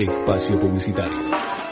Espacio Publicitario.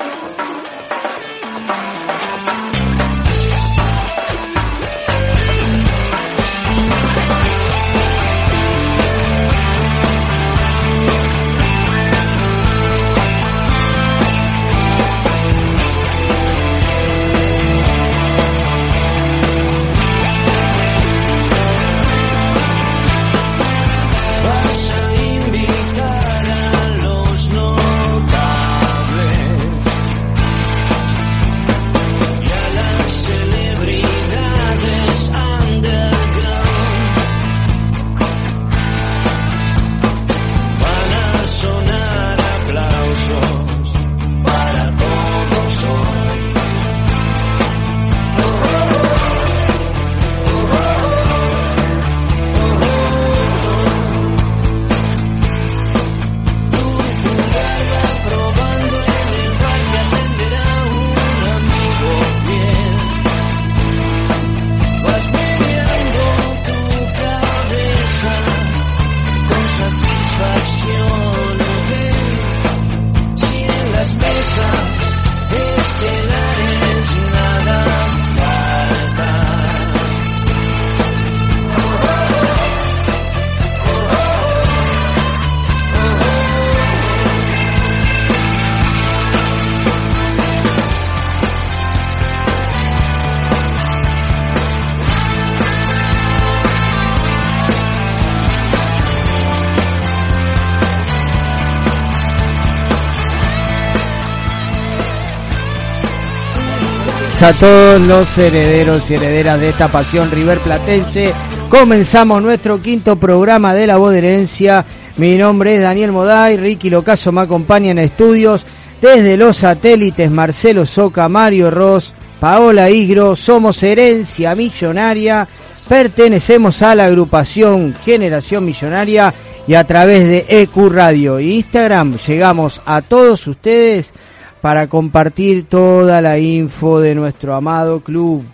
A todos los herederos y herederas de esta pasión River Platense. Comenzamos nuestro quinto programa de La Voz de Herencia. Mi nombre es Daniel Moday, Ricky Locaso me acompaña en estudios. Desde los satélites Marcelo Soca, Mario Ross, Paola Igro, somos Herencia Millonaria, pertenecemos a la agrupación Generación Millonaria y a través de EQ Radio e Instagram llegamos a todos ustedes para compartir toda la info de nuestro amado club.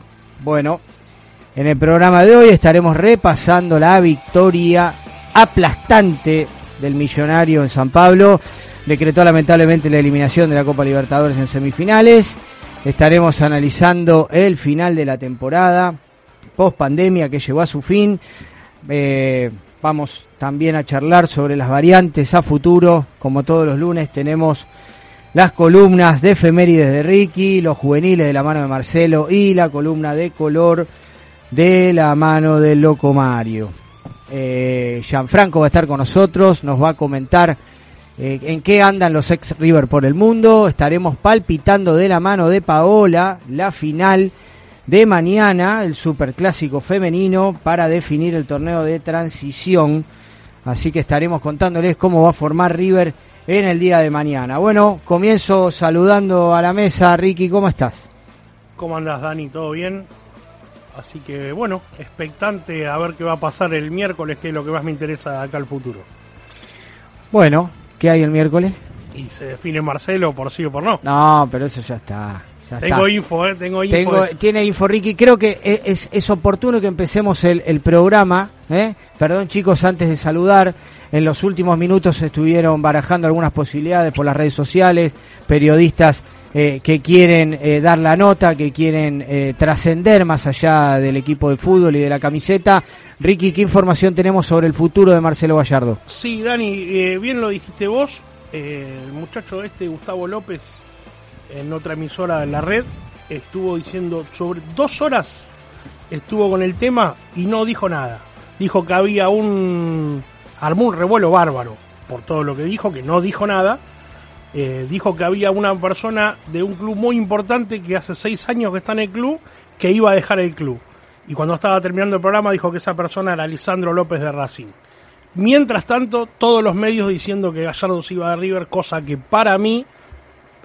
Bueno, en el programa de hoy estaremos repasando la victoria aplastante del millonario en San Pablo. Decretó lamentablemente la eliminación de la Copa Libertadores en semifinales. Estaremos analizando el final de la temporada, post pandemia que llegó a su fin. Eh, vamos también a charlar sobre las variantes a futuro. Como todos los lunes tenemos las columnas de efemérides de Ricky, los juveniles de la mano de Marcelo y la columna de color de la mano del Loco Mario. Eh, Gianfranco va a estar con nosotros, nos va a comentar eh, en qué andan los ex River por el mundo. Estaremos palpitando de la mano de Paola la final de mañana, el superclásico femenino, para definir el torneo de transición. Así que estaremos contándoles cómo va a formar River en el día de mañana. Bueno, comienzo saludando a la mesa. Ricky, ¿cómo estás? ¿Cómo andas, Dani? ¿Todo bien? Así que, bueno, expectante a ver qué va a pasar el miércoles, que es lo que más me interesa acá al futuro. Bueno, ¿qué hay el miércoles? Y se define Marcelo por sí o por no. No, pero eso ya está. tengo info, ¿eh? Tengo info. tiene info, Ricky. Creo que es, es oportuno que empecemos el, el programa. ¿eh? Perdón, chicos, antes de saludar. En los últimos minutos estuvieron barajando algunas posibilidades por las redes sociales, periodistas eh, que quieren eh, dar la nota, que quieren eh, trascender más allá del equipo de fútbol y de la camiseta. Ricky, ¿qué información tenemos sobre el futuro de Marcelo Gallardo? Sí, Dani, bien lo dijiste vos. el muchacho este, Gustavo López, en otra emisora de la red, estuvo diciendo sobre dos horas, estuvo con el tema y no dijo nada. Dijo que había un armó un revuelo bárbaro por todo lo que dijo, que no dijo nada. Eh, dijo que había una persona de un club muy importante que hace seis años que está en el club que iba a dejar el club. Y cuando estaba terminando el programa dijo que esa persona era Lisandro López de Racing. Mientras tanto, todos los medios diciendo que Gallardo se iba de River, cosa que para mí,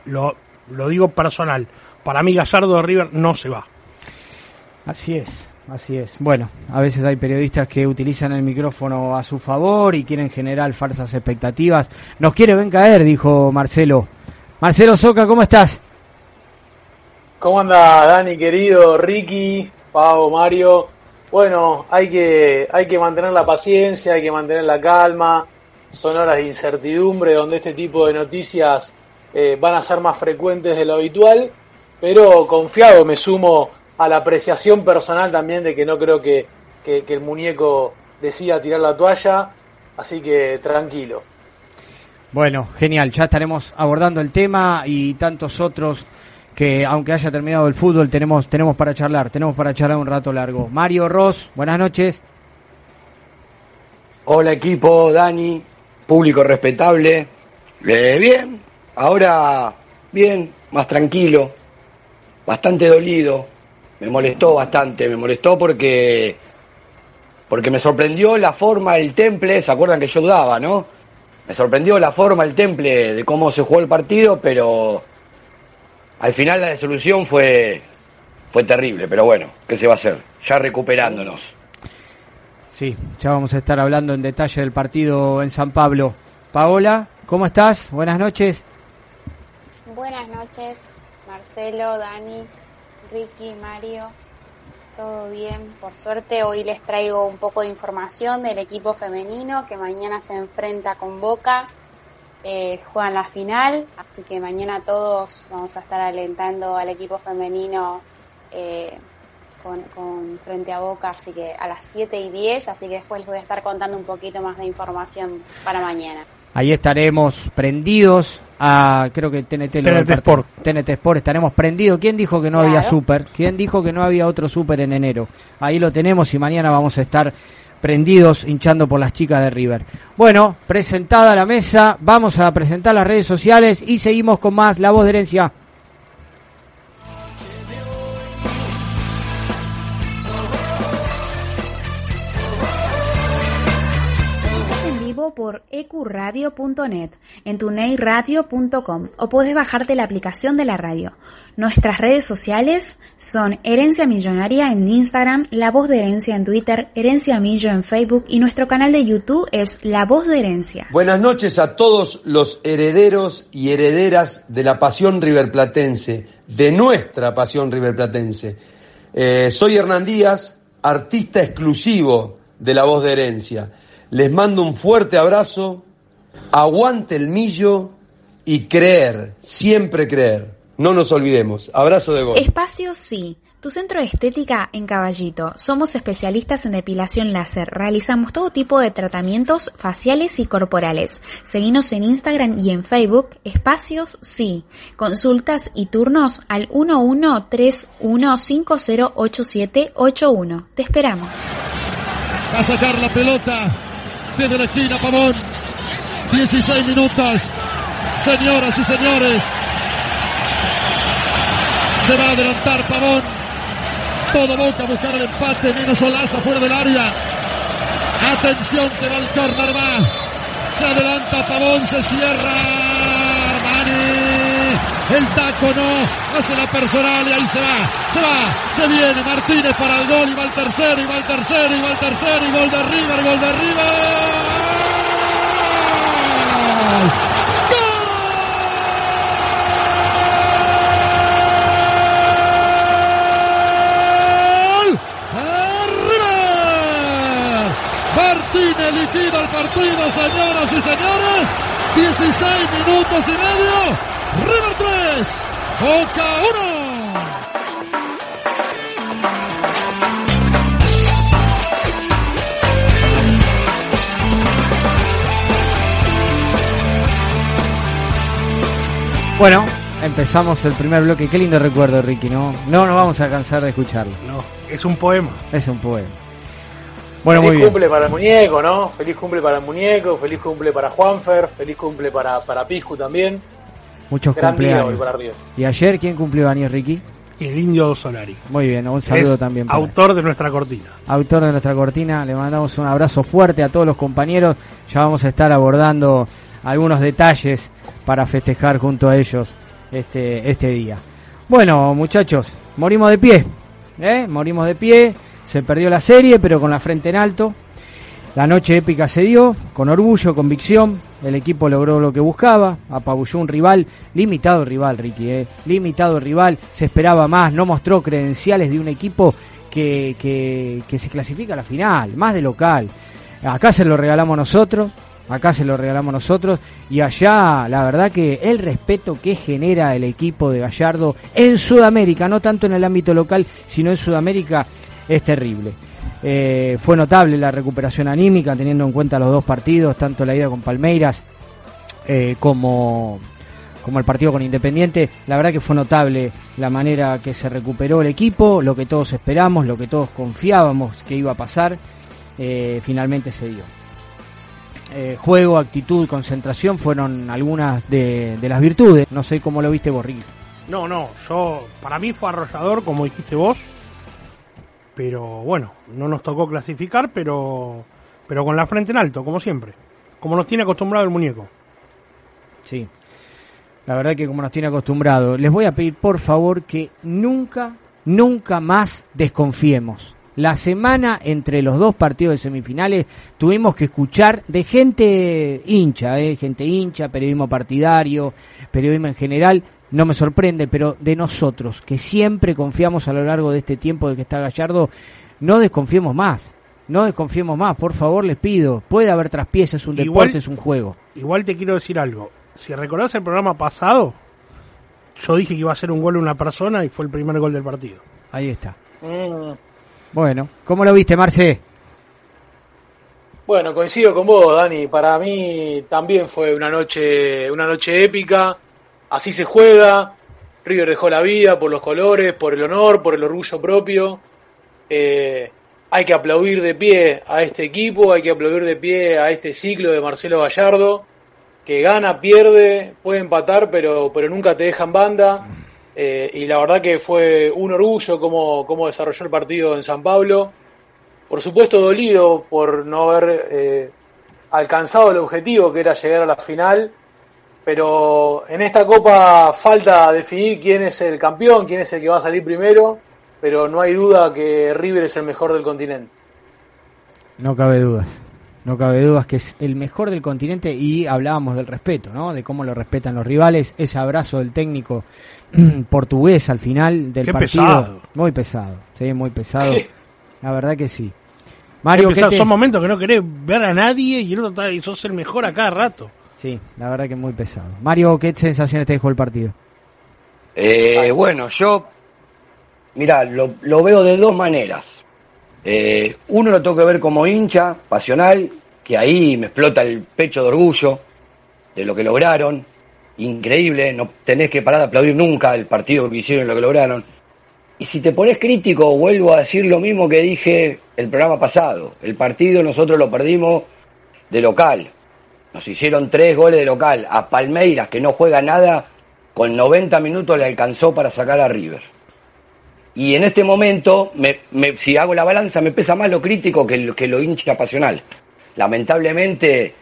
lo, lo digo personal, para mí Gallardo de River no se va. Así es. Así es. Bueno, a veces hay periodistas que utilizan el micrófono a su favor y quieren generar falsas expectativas. Nos quiere ven caer, dijo Marcelo. Marcelo Soca, ¿cómo estás? ¿Cómo anda Dani, querido? Ricky, Pau, Mario. Bueno, hay que, hay que mantener la paciencia, hay que mantener la calma. son horas de incertidumbre, donde este tipo de noticias eh, van a ser más frecuentes de lo habitual, pero confiado me sumo a la apreciación personal también de que no creo que, que el muñeco decida tirar la toalla, así que tranquilo. Bueno, genial, ya estaremos abordando el tema y tantos otros que aunque haya terminado el fútbol tenemos tenemos para charlar, tenemos para charlar un rato largo. Mario Ross, buenas noches. Hola equipo, Dani, público respetable. Eh, bien, ahora bien, más tranquilo, bastante dolido. Me molestó bastante, me molestó porque porque me sorprendió la forma del temple, ¿se acuerdan que yo dudaba, no? Me sorprendió la forma, el temple de cómo se jugó el partido, pero al final la resolución fue fue terrible, pero bueno, ¿qué se va a hacer? Ya recuperándonos. Sí, ya vamos a estar hablando en detalle del partido en San Pablo. Paola, ¿cómo estás? Buenas noches. Buenas noches, Marcelo, Dani, Ricky, Mario. Todo bien, por suerte hoy les traigo un poco de información del equipo femenino que mañana se enfrenta con Boca, eh, juegan la final, así que mañana todos vamos a estar alentando al equipo femenino eh, con, frente a Boca, así que a las 7 y 10, así que después les voy a estar contando un poquito más de información para mañana. Ahí estaremos prendidos a, creo que TNT, TNT Sport. TNT Sport, estaremos prendidos. ¿Quién dijo que no había super? ¿Quién dijo que no había otro super en enero? Ahí lo tenemos y mañana vamos a estar prendidos hinchando por las chicas de River. Bueno, presentada la mesa, vamos a presentar las redes sociales y seguimos con más La Voz de Herencia. Por ecuradio.net, en tuneiradio.com o puedes bajarte la aplicación de la radio. Nuestras redes sociales son Herencia Millonaria en Instagram, La Voz de Herencia en Twitter, Herencia Millo en Facebook y nuestro canal de YouTube es La Voz de Herencia. Buenas noches a todos los herederos y herederas de la pasión riverplatense, de nuestra pasión riverplatense. Eh, soy Hernán Díaz, artista exclusivo de La Voz de Herencia. Les mando un fuerte abrazo, aguante el millo y creer, siempre creer. No nos olvidemos. Abrazo de gol. Espacio Sí. Tu centro de estética en Caballito. Somos especialistas en depilación láser. Realizamos todo tipo de tratamientos faciales y corporales. Seguinos en Instagram y en Facebook. Espacios Sí. Consultas y turnos al 1131508781. Te esperamos. A sacar la pelota desde la esquina, Pavón. 16 minutos. Señoras y señores. Se va a adelantar Pavón. Todo Boca a buscar el empate. Menos Olaza fuera del área. Atención que va el córner va. Se adelanta Pavón. Se cierra. El taco no. Hace la personal y ahí se va. Se va. Se viene Martínez para el gol. Y va el tercero. Y va el tercero. Y va el tercero. Y gol de River. Gol de River. Martínez liquida el partido, señoras y señores. 16 minutos y medio. River 3, Boca 1. Bueno, empezamos el primer bloque. Qué lindo recuerdo, Ricky, ¿no? No nos vamos a cansar de escucharlo. No, es un poema. Es un poema. Bueno, feliz muy bien. cumple para el muñeco, ¿no? Feliz cumple para el muñeco, feliz cumple para Juanfer, feliz cumple para, para Piscu también. Muchos Gran día cumpleaños. hoy para River. ¿Y ayer quién cumplió años, Ricky? Y el indio Solari. Muy bien, un saludo Es también. para él. autor de nuestra cortina. autor de nuestra cortina. Le mandamos un abrazo fuerte a todos los compañeros. Ya vamos a estar abordando algunos detalles para festejar junto a ellos este, este día. Bueno, muchachos, morimos de pie. ¿eh? Morimos de pie. Se perdió la serie, pero con la frente en alto. La noche épica se dio, con orgullo, convicción. El equipo logró lo que buscaba, apabulló un rival, limitado rival, Ricky, ¿eh? limitado rival. Se esperaba más, no mostró credenciales de un equipo que, que, que se clasifica a la final, más de local. Acá se lo regalamos nosotros, acá se lo regalamos nosotros y allá la verdad que el respeto que genera el equipo de Gallardo en Sudamérica, no tanto en el ámbito local, sino en Sudamérica, es terrible. Eh, fue notable la recuperación anímica teniendo en cuenta los dos partidos, tanto la ida con Palmeiras eh, como, como el partido con Independiente. La verdad que fue notable la manera que se recuperó el equipo, lo que todos esperamos, lo que todos confiábamos que iba a pasar, eh, finalmente se dio. juego, actitud, concentración fueron algunas de, las virtudes. No sé cómo lo viste vos, No, no, yo, para mí fue arrollador, como dijiste vos pero bueno, no nos tocó clasificar, pero, pero con la frente en alto, como siempre, como nos tiene acostumbrado el muñeco. Sí, la verdad que como nos tiene acostumbrado, les voy a pedir por favor que nunca, nunca más desconfiemos. La semana entre los dos partidos de semifinales tuvimos que escuchar de gente hincha, eh, gente hincha, periodismo partidario, periodismo en general, no me sorprende, pero de nosotros, que siempre confiamos a lo largo de este tiempo de que está Gallardo, no desconfiemos más. No desconfiemos más, por favor, les pido. Puede haber traspiés, es un deporte, es un juego. Igual te quiero decir algo. Si recordás el programa pasado, yo dije que iba a ser un gol de una persona y fue el primer gol del partido. Ahí está. Mm. Bueno, ¿cómo lo viste, Marce? Bueno, coincido con vos, Dani. Para mí también fue una noche, una noche épica así se juega. River dejó la vida por los colores, por el honor, por el orgullo propio. Eh, hay que aplaudir de pie a este equipo, hay que aplaudir de pie a este ciclo de Marcelo Gallardo, que gana, pierde, puede empatar, pero, pero nunca te dejan banda. Eh, y la verdad que fue un orgullo cómo, cómo desarrolló el partido en San Pablo. Por supuesto dolido por no haber eh, alcanzado el objetivo que era llegar a la final pero en esta copa falta definir quién es el campeón, quién es el que va a salir primero, pero no hay duda que River es el mejor del continente. No cabe dudas, no cabe dudas que es el mejor del continente y hablábamos del respeto, ¿no? De cómo lo respetan los rivales, ese abrazo del técnico portugués al final del partido, muy pesado, sí, muy pesado. La verdad que sí. Mario, son momentos que no querés ver a nadie y el otro está, y sos el mejor a cada rato. Sí, la verdad que muy pesado. Mario, ¿qué sensaciones te dejó el partido? Eh, bueno, yo, mira, lo, veo de dos maneras. Eh, uno lo tengo que ver como hincha, pasional, que ahí me explota el pecho de orgullo de lo que lograron. Increíble, no tenés que parar de aplaudir nunca el partido que hicieron lo que lograron. Y si te pones crítico, vuelvo a decir lo mismo que dije el programa pasado. El partido nosotros lo perdimos de local. Nos hicieron tres goles de local. A Palmeiras, que no juega nada, con 90 minutos le alcanzó para sacar a River. Y en este momento, me, si hago la balanza, me pesa más lo crítico que lo, que lo hincha pasional. Lamentablemente,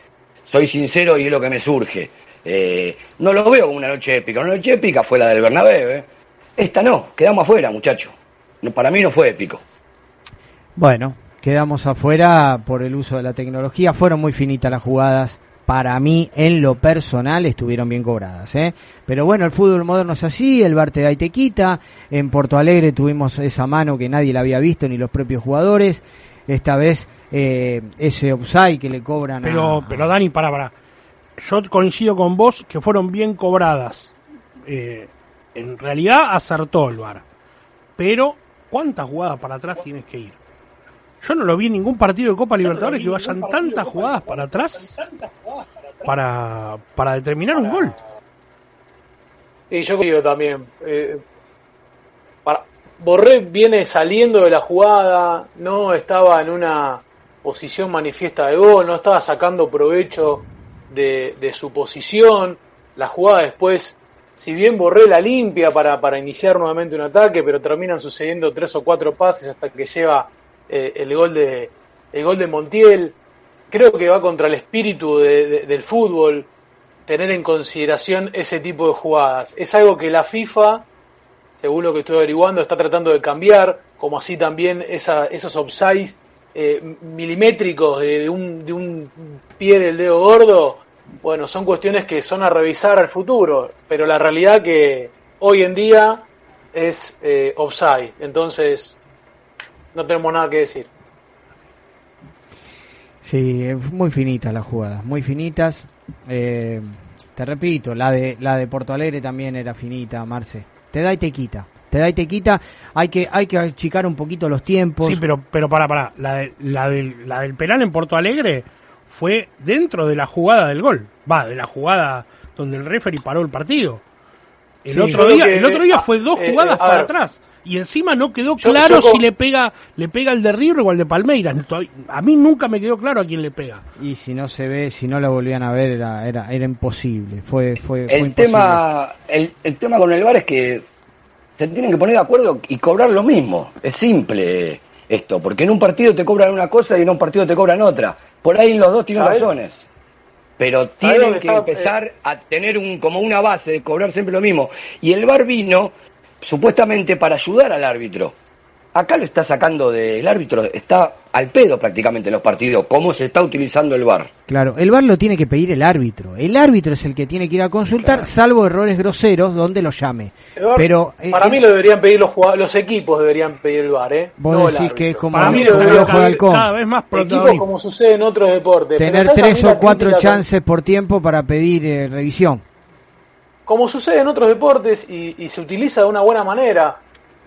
soy sincero y es lo que me surge. Eh, no lo veo como una noche épica. Una noche épica fue la del Bernabéu. ¿eh? Esta no, quedamos afuera, muchachos. para mí no fue épico. Bueno, quedamos afuera por el uso de la tecnología. Fueron muy finitas las jugadas para mí, en lo personal, estuvieron bien cobradas. ¿eh? Pero bueno, el fútbol moderno es así, el Barte de te quita. En Porto Alegre tuvimos esa mano que nadie la había visto, ni los propios jugadores. Esta vez eh, ese offside que le cobran pero, Pero Dani, para, para. Yo coincido con vos que fueron bien cobradas. Eh, en realidad acertó el VAR. Pero, ¿cuántas jugadas para atrás tienes que ir? Yo no lo vi en ningún partido de Copa Libertadores que vayan tantas jugadas para atrás para, para determinar un gol. Y yo creo también. Eh, para, Borré viene saliendo de la jugada, no estaba en una posición manifiesta de gol, no estaba sacando provecho de, de su posición. La jugada después, si bien Borré la limpia para, para iniciar nuevamente un ataque, pero terminan sucediendo tres o cuatro pases hasta que lleva eh, el, gol de, el gol de Montiel. Creo que va contra el espíritu del fútbol tener en consideración ese tipo de jugadas. Es algo que la FIFA, según lo que estoy averiguando, está tratando de cambiar, como así también esa, esos offsides eh, milimétricos de, un, de un pie del dedo gordo. Bueno, son cuestiones que son a revisar al futuro, pero la realidad que hoy en día es eh, offside. Entonces, no tenemos nada que decir. Sí, es muy finitas las jugadas, muy finitas. Eh, te repito, la de la de Porto Alegre también era finita, Marce. Te da y te quita. Te da y te quita. Hay que hay que achicar un poquito los tiempos. Sí, pero pero para para, la de- la del la del penal en Porto Alegre fue dentro de la jugada del gol. Va, de la jugada donde el referee paró el partido. El Sí. otro día, que, el otro día fue dos eh, jugadas eh, para ver. atrás. Y encima no quedó claro yo si le pega le pega el de River o al de Palmeiras. A mí nunca me quedó claro a quién le pega. Y si no se ve, si no la volvían a ver, era era, era imposible. Fue fue, El tema, el, el tema con el VAR es que se tienen que poner de acuerdo y cobrar lo mismo. Es simple esto, porque en un partido te cobran una cosa y en un partido te cobran otra. Por ahí los dos tienen ¿Sabes? razones. Pero ¿Sabes tienen que empezar a tener un como una base de cobrar siempre lo mismo. Y el VAR vino supuestamente para ayudar al árbitro. Acá lo está sacando del árbitro, está al pedo prácticamente en los partidos, cómo se está utilizando el VAR. Claro, el VAR lo tiene que pedir el árbitro. El árbitro es el que tiene que ir a consultar, salvo errores groseros donde lo llame. VAR, Pero eh, para eh, mí lo deberían pedir los los equipos deberían pedir el VAR, ¿eh? Vos No el decís que es como Para mí lo le debería el ojo de cada, halcón. cada vez más Equipos como sucede en otros deportes. tener Pero ¿sabes a tres o cuatro chances por tiempo para pedir eh, revisión. Como sucede en otros deportes y, se utiliza de una buena manera.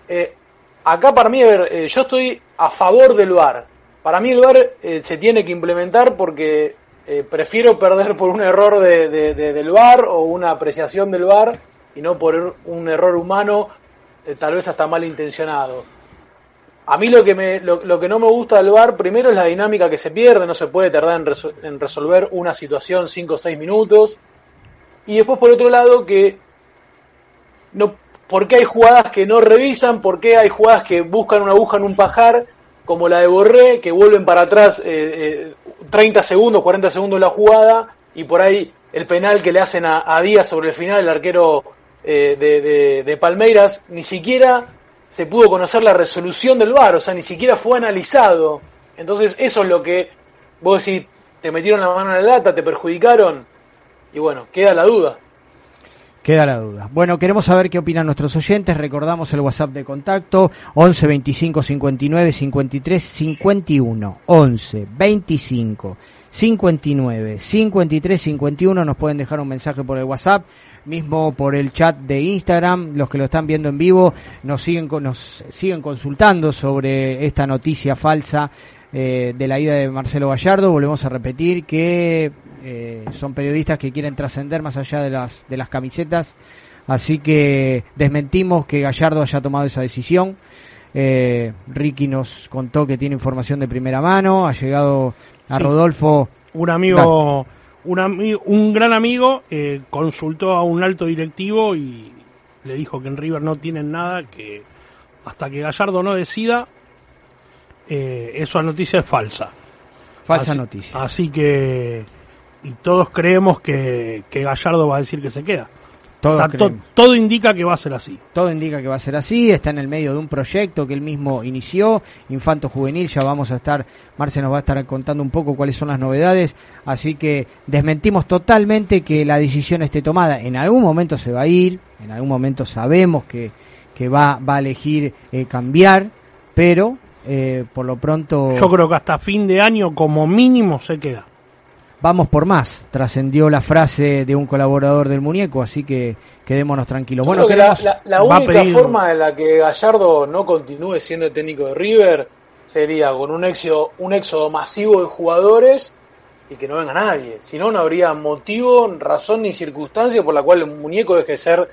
Eh, acá para mí, a ver, eh, yo estoy a favor del VAR. Para mí el VAR eh, se tiene que implementar porque eh, prefiero perder por un error de, de- de- del VAR o una apreciación del VAR y no por un error humano, tal vez hasta malintencionado. A mí lo que, me, lo, que no me gusta del VAR, primero es la dinámica que se pierde, no se puede tardar en, en resolver una situación 5 o 6 minutos. Y después por otro lado que no por qué hay jugadas que no revisan, por qué hay jugadas que buscan una aguja en un pajar, como la de Borré, que vuelven para atrás eh, eh, 30 segundos, 40 segundos la jugada, y por ahí el penal que le hacen a, a Díaz sobre el final, el arquero eh, de, de- de Palmeiras, ni siquiera se pudo conocer la resolución del VAR, o sea, ni siquiera fue analizado. Entonces eso es lo que vos decís, te metieron la mano en la lata, te perjudicaron, y bueno, queda la duda. Queda la duda. Bueno, queremos saber qué opinan nuestros oyentes. Recordamos el WhatsApp de contacto 11 25 59 53 51. 11 25 59 53 51. Nos pueden dejar un mensaje por el WhatsApp, mismo por el chat de Instagram. Los que lo están viendo en vivo nos siguen, nos siguen consultando sobre esta noticia falsa eh, de la ida de Marcelo Gallardo. Volvemos a repetir que eh, son periodistas que quieren trascender más allá de las, de las camisetas. Así que desmentimos que Gallardo haya tomado esa decisión. Eh, Ricky nos contó que tiene información de primera mano. Ha llegado a Sí. Rodolfo. un amigo, un, ami- un gran amigo eh, consultó a un alto directivo y le dijo que en River no tienen nada, que hasta que Gallardo no decida, eh, esa noticia es falsa. Falsa Así- noticia. Así que, y todos creemos que, que Gallardo va a decir que se queda. Está to- todo indica que va a ser así. Todo indica que va a ser así, está en el medio de un proyecto que él mismo inició, Infanto Juvenil, ya vamos a estar, Marce nos va a estar contando un poco cuáles son las novedades, así que desmentimos totalmente que la decisión esté tomada, en algún momento se va a ir, en algún momento sabemos que, que va, va a elegir eh, cambiar, pero eh, por lo pronto Yo creo que hasta fin de año como mínimo se queda. Vamos por más, trascendió la frase de un colaborador del muñeco, así que quedémonos tranquilos. Yo Bueno, creo que la, queremos- la- la va a única pedir- forma en la que Gallardo no continúe siendo el técnico de River sería con un éxodo, un éxodo masivo de jugadores y que no venga nadie. Si no, no habría motivo, razón ni circunstancia por la cual el muñeco deje de ser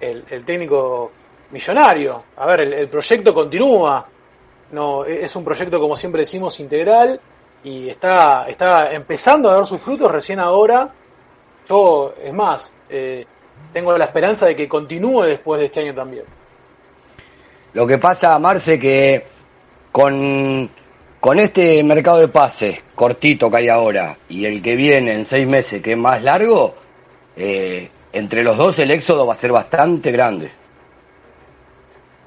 el, el técnico millonario. A ver, el, el proyecto continúa. No, e- es un proyecto, como siempre decimos, integral y está, está empezando a dar sus frutos recién ahora. Yo, es más, eh, tengo la esperanza de que continúe después de este año también. Lo que pasa, Marce, que con, con este mercado de pases cortito que hay ahora y el que viene en seis meses, que es más largo, eh, entre los dos el éxodo va a ser bastante grande.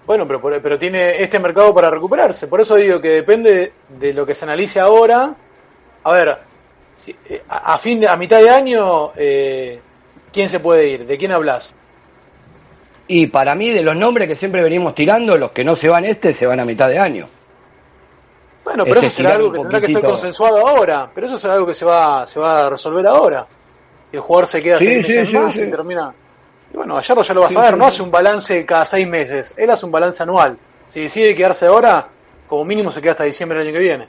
Bueno, pero, pero tiene este mercado para recuperarse. Por eso digo que depende de lo que se analice ahora. A ver, si- a, fin de, a mitad de año, eh, ¿quién se puede ir? ¿De quién hablas? Y para mí, de los nombres que siempre venimos tirando, los que no se van este se van a mitad de año. Bueno, pero es eso será algo que tendrá que ser consensuado ahora. Pero eso será algo que se va, se va a resolver ahora. Y el jugador se queda Sí, seis sí, meses sí, más sí. y termina. Y bueno, Gallardo ya lo va a sí, no hace un balance cada seis meses. Él hace un balance anual. Si decide quedarse ahora, como mínimo se queda hasta diciembre del año que viene.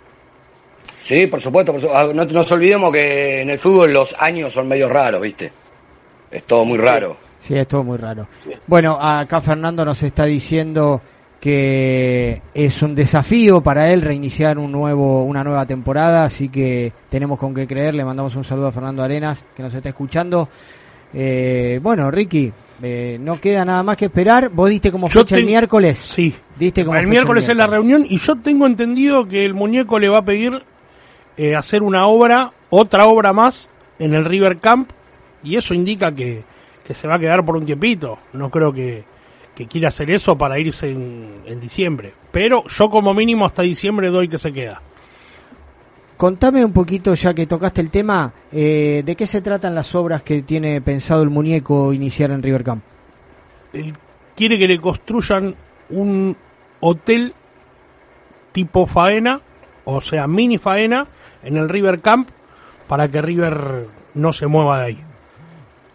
Sí, por supuesto. por su- ah, No nos olvidemos que en el fútbol los años son medio raros, ¿viste? Es todo muy raro. Sí, es todo muy raro. Bueno, acá Fernando nos está diciendo que es un desafío para él reiniciar un nuevo, una nueva temporada, así que tenemos con qué creer. Le mandamos un saludo a Fernando Arenas, que nos está escuchando. Eh, bueno, Ricky, eh, no queda nada más que esperar. Vos diste como Yo fecha el miércoles. Sí. Diste como el fecha miércoles es la reunión y yo tengo entendido que el muñeco le va a pedir eh, hacer una obra, otra obra más en el River Camp y eso indica que, que se va a quedar por un tiempito. No creo que, que quiera hacer eso para irse en, en diciembre. Pero yo como mínimo hasta diciembre doy que se queda. Contame un poquito, ya que tocaste el tema, eh, de qué se tratan las obras que tiene pensado el muñeco iniciar en River Camp. Él quiere que le construyan un hotel tipo faena, o sea, mini faena, en el River Camp para que River no se mueva de ahí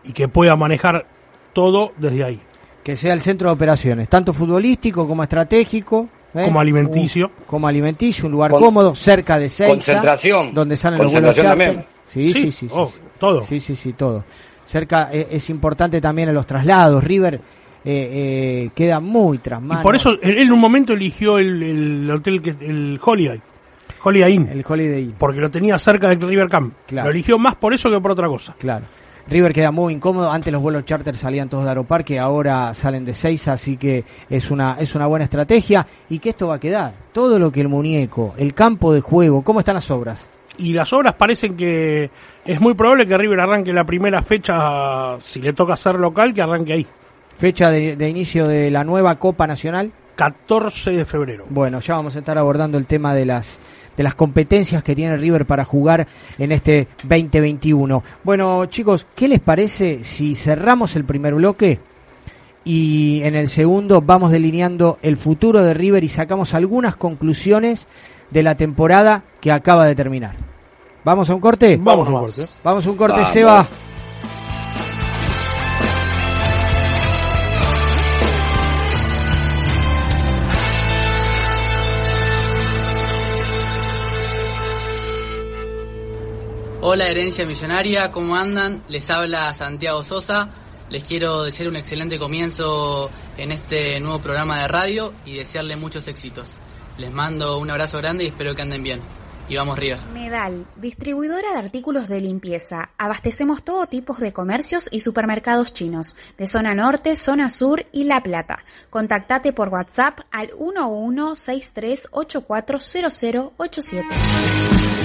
y que pueda manejar todo desde ahí. Que sea el centro de operaciones, tanto futbolístico como estratégico. ¿Eh? Como alimenticio. Un- como alimenticio, un lugar Con- cómodo, cerca de Seiza. Concentración. Donde salen los vuelos Concentración charter. también. Sí, sí, Sí, sí. sí, oh, sí. todo. Sí, sí, sí, todo. Cerca eh, es importante también en los traslados. River eh, eh, queda muy tras Y por eso él en un momento eligió el, el hotel, que el Holiday, Holiday Inn, El Holiday Inn, porque lo tenía cerca del River Camp. Claro. Lo eligió más por eso que por otra cosa. claro. River queda muy incómodo. Antes los vuelos charter salían todos de Aeroparque, ahora salen de Seiza, así que es una, es una buena estrategia. Y que esto va a quedar. Todo lo que el muñeco, el campo de juego, ¿cómo están las obras? y las obras parecen que es muy probable que River arranque la primera fecha, si le toca ser local, que arranque ahí, Fecha de, de inicio de la nueva Copa Nacional. 14 de febrero. Bueno, ya vamos a estar abordando el tema de las de las competencias que tiene River para jugar en este 2021. Bueno, chicos, ¿qué les parece si cerramos el primer bloque y en el segundo vamos delineando el futuro de River y sacamos algunas conclusiones de la temporada que acaba de terminar? ¿Vamos a un corte? Vamos a un corte. Vamos a un corte, Vamos. Seba. Hola Herencia Millonaria, ¿cómo andan? Les habla Santiago Sosa. Les quiero desear un excelente comienzo en este nuevo programa de radio y desearle muchos éxitos. Les mando un abrazo grande y espero que anden bien. Y vamos River. Medal, distribuidora de artículos de limpieza. Abastecemos todo tipo de comercios y supermercados chinos, de zona norte, zona sur y La Plata. Contactate por WhatsApp al 1163840087.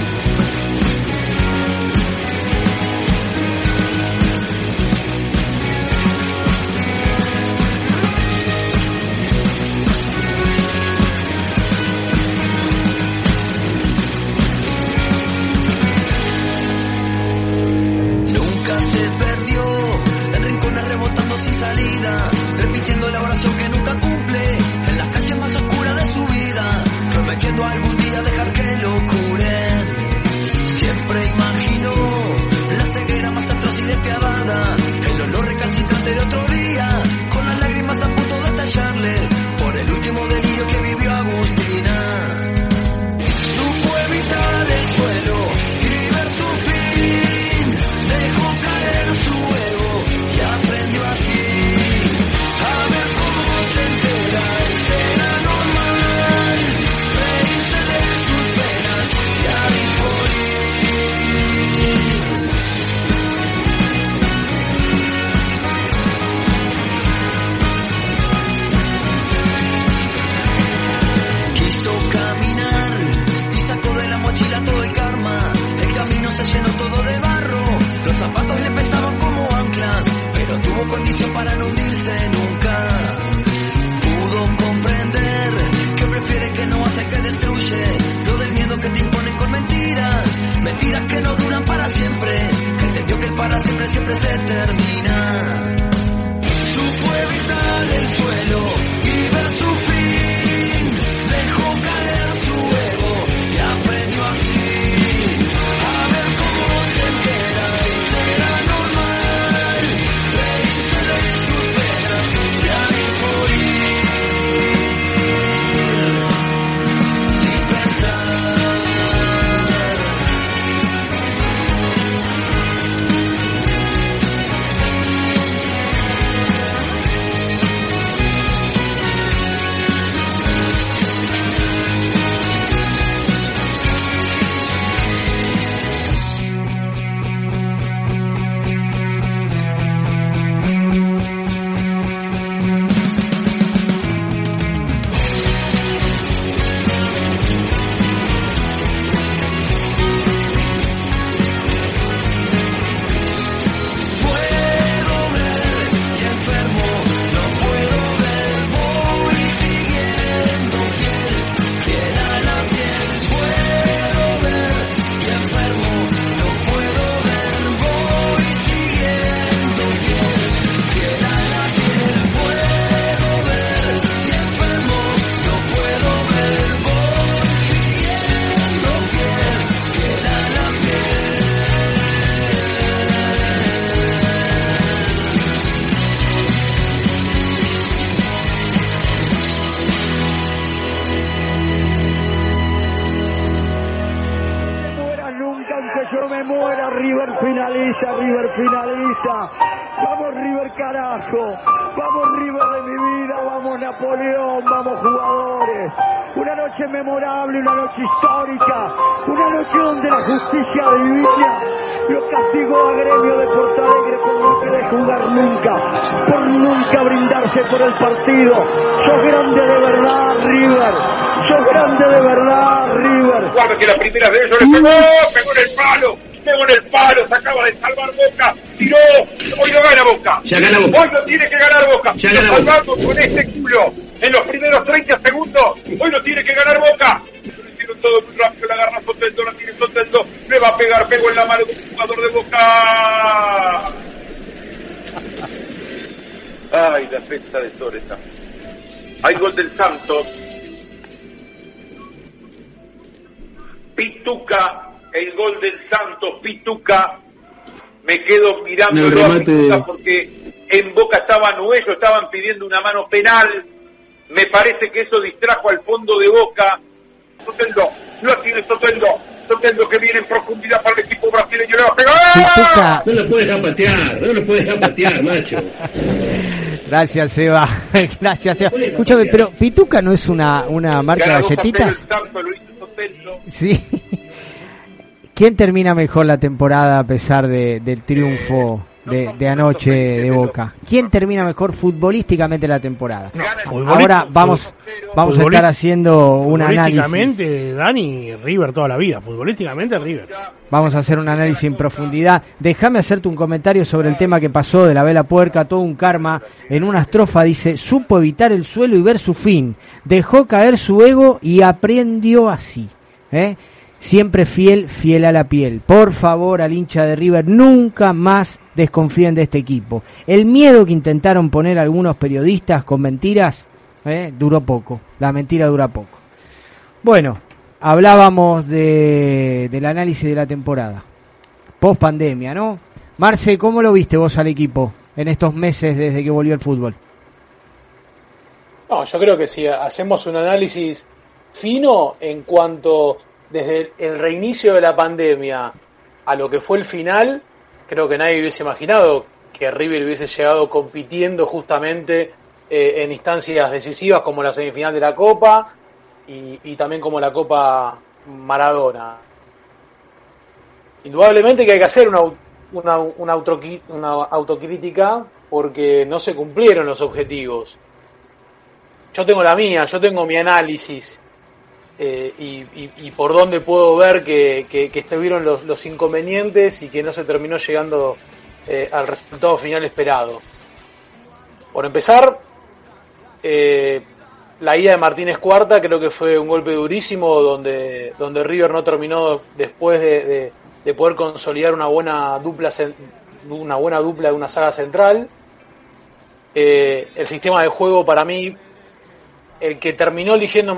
Ya gana Boca. Hoy no tiene que ganar Boca. Ya Lo gana Boca. con este culo en los primeros 30 segundos. Hoy no tiene que ganar Boca. Lo hicieron todo muy rápido, la agarra Soteldo, la tiene Soteldo, le va a pegar, pegó en la mano de un jugador de Boca. Ay, la defensa de Toreta. Hay gol del Santos. Pituca, el gol del Santos, Pituca. Me quedo mirando porque en Boca estaban ellos, estaban pidiendo una mano penal. Me parece que eso distrajo al fondo de Boca. Soteldo, lo tiene Soteldo. Soteldo que viene en profundidad para el equipo brasileño. Le va a pegar. Pituca. No lo puedes dejar patear, no lo puedes dejar patear, macho. Gracias, Seba. Gracias, Seba. Escúchame, pero Pituca no es una, una marca de Gana 2 a 0 galletitas. Sí. ¿Quién termina mejor la temporada a pesar de- del triunfo de, de anoche de Boca? ¿Quién termina mejor futbolísticamente la temporada? Ahora vamos, vamos a estar haciendo un análisis. Futbolísticamente, Dani, River toda la vida. Futbolísticamente, River. Vamos a hacer un análisis en profundidad. Déjame hacerte un comentario sobre el tema que pasó de la vela puerca, todo un karma. En una estrofa dice, supo evitar el suelo y ver su fin. Dejó caer su ego y aprendió así. ¿eh? Siempre fiel, fiel a la piel. Por favor, al hincha de River, nunca más desconfíen de este equipo. El miedo que intentaron poner algunos periodistas con mentiras, ¿eh? duró poco. La mentira dura poco. Bueno, hablábamos de, del análisis de la temporada. Post pandemia, ¿no? Marce, ¿cómo lo viste vos al equipo en estos meses desde que volvió el fútbol? No, yo creo que si hacemos un análisis fino en cuanto desde el reinicio de la pandemia a lo que fue el final, creo que nadie hubiese imaginado que River hubiese llegado compitiendo justamente eh, en instancias decisivas como la semifinal de la Copa y, también como la Copa Maradona. Indudablemente que hay que hacer una, una, una autocrítica porque no se cumplieron los objetivos yo tengo la mía, yo tengo mi análisis eh, y, por dónde puedo ver que, estuvieron los, inconvenientes y que no se terminó llegando eh, al resultado final esperado. Por empezar, eh, la ida de Martínez Cuarta creo que fue un golpe durísimo donde, donde River no terminó después de, de- de poder consolidar una buena dupla una buena dupla de una saga central. El sistema de juego para mí el que terminó eligiendo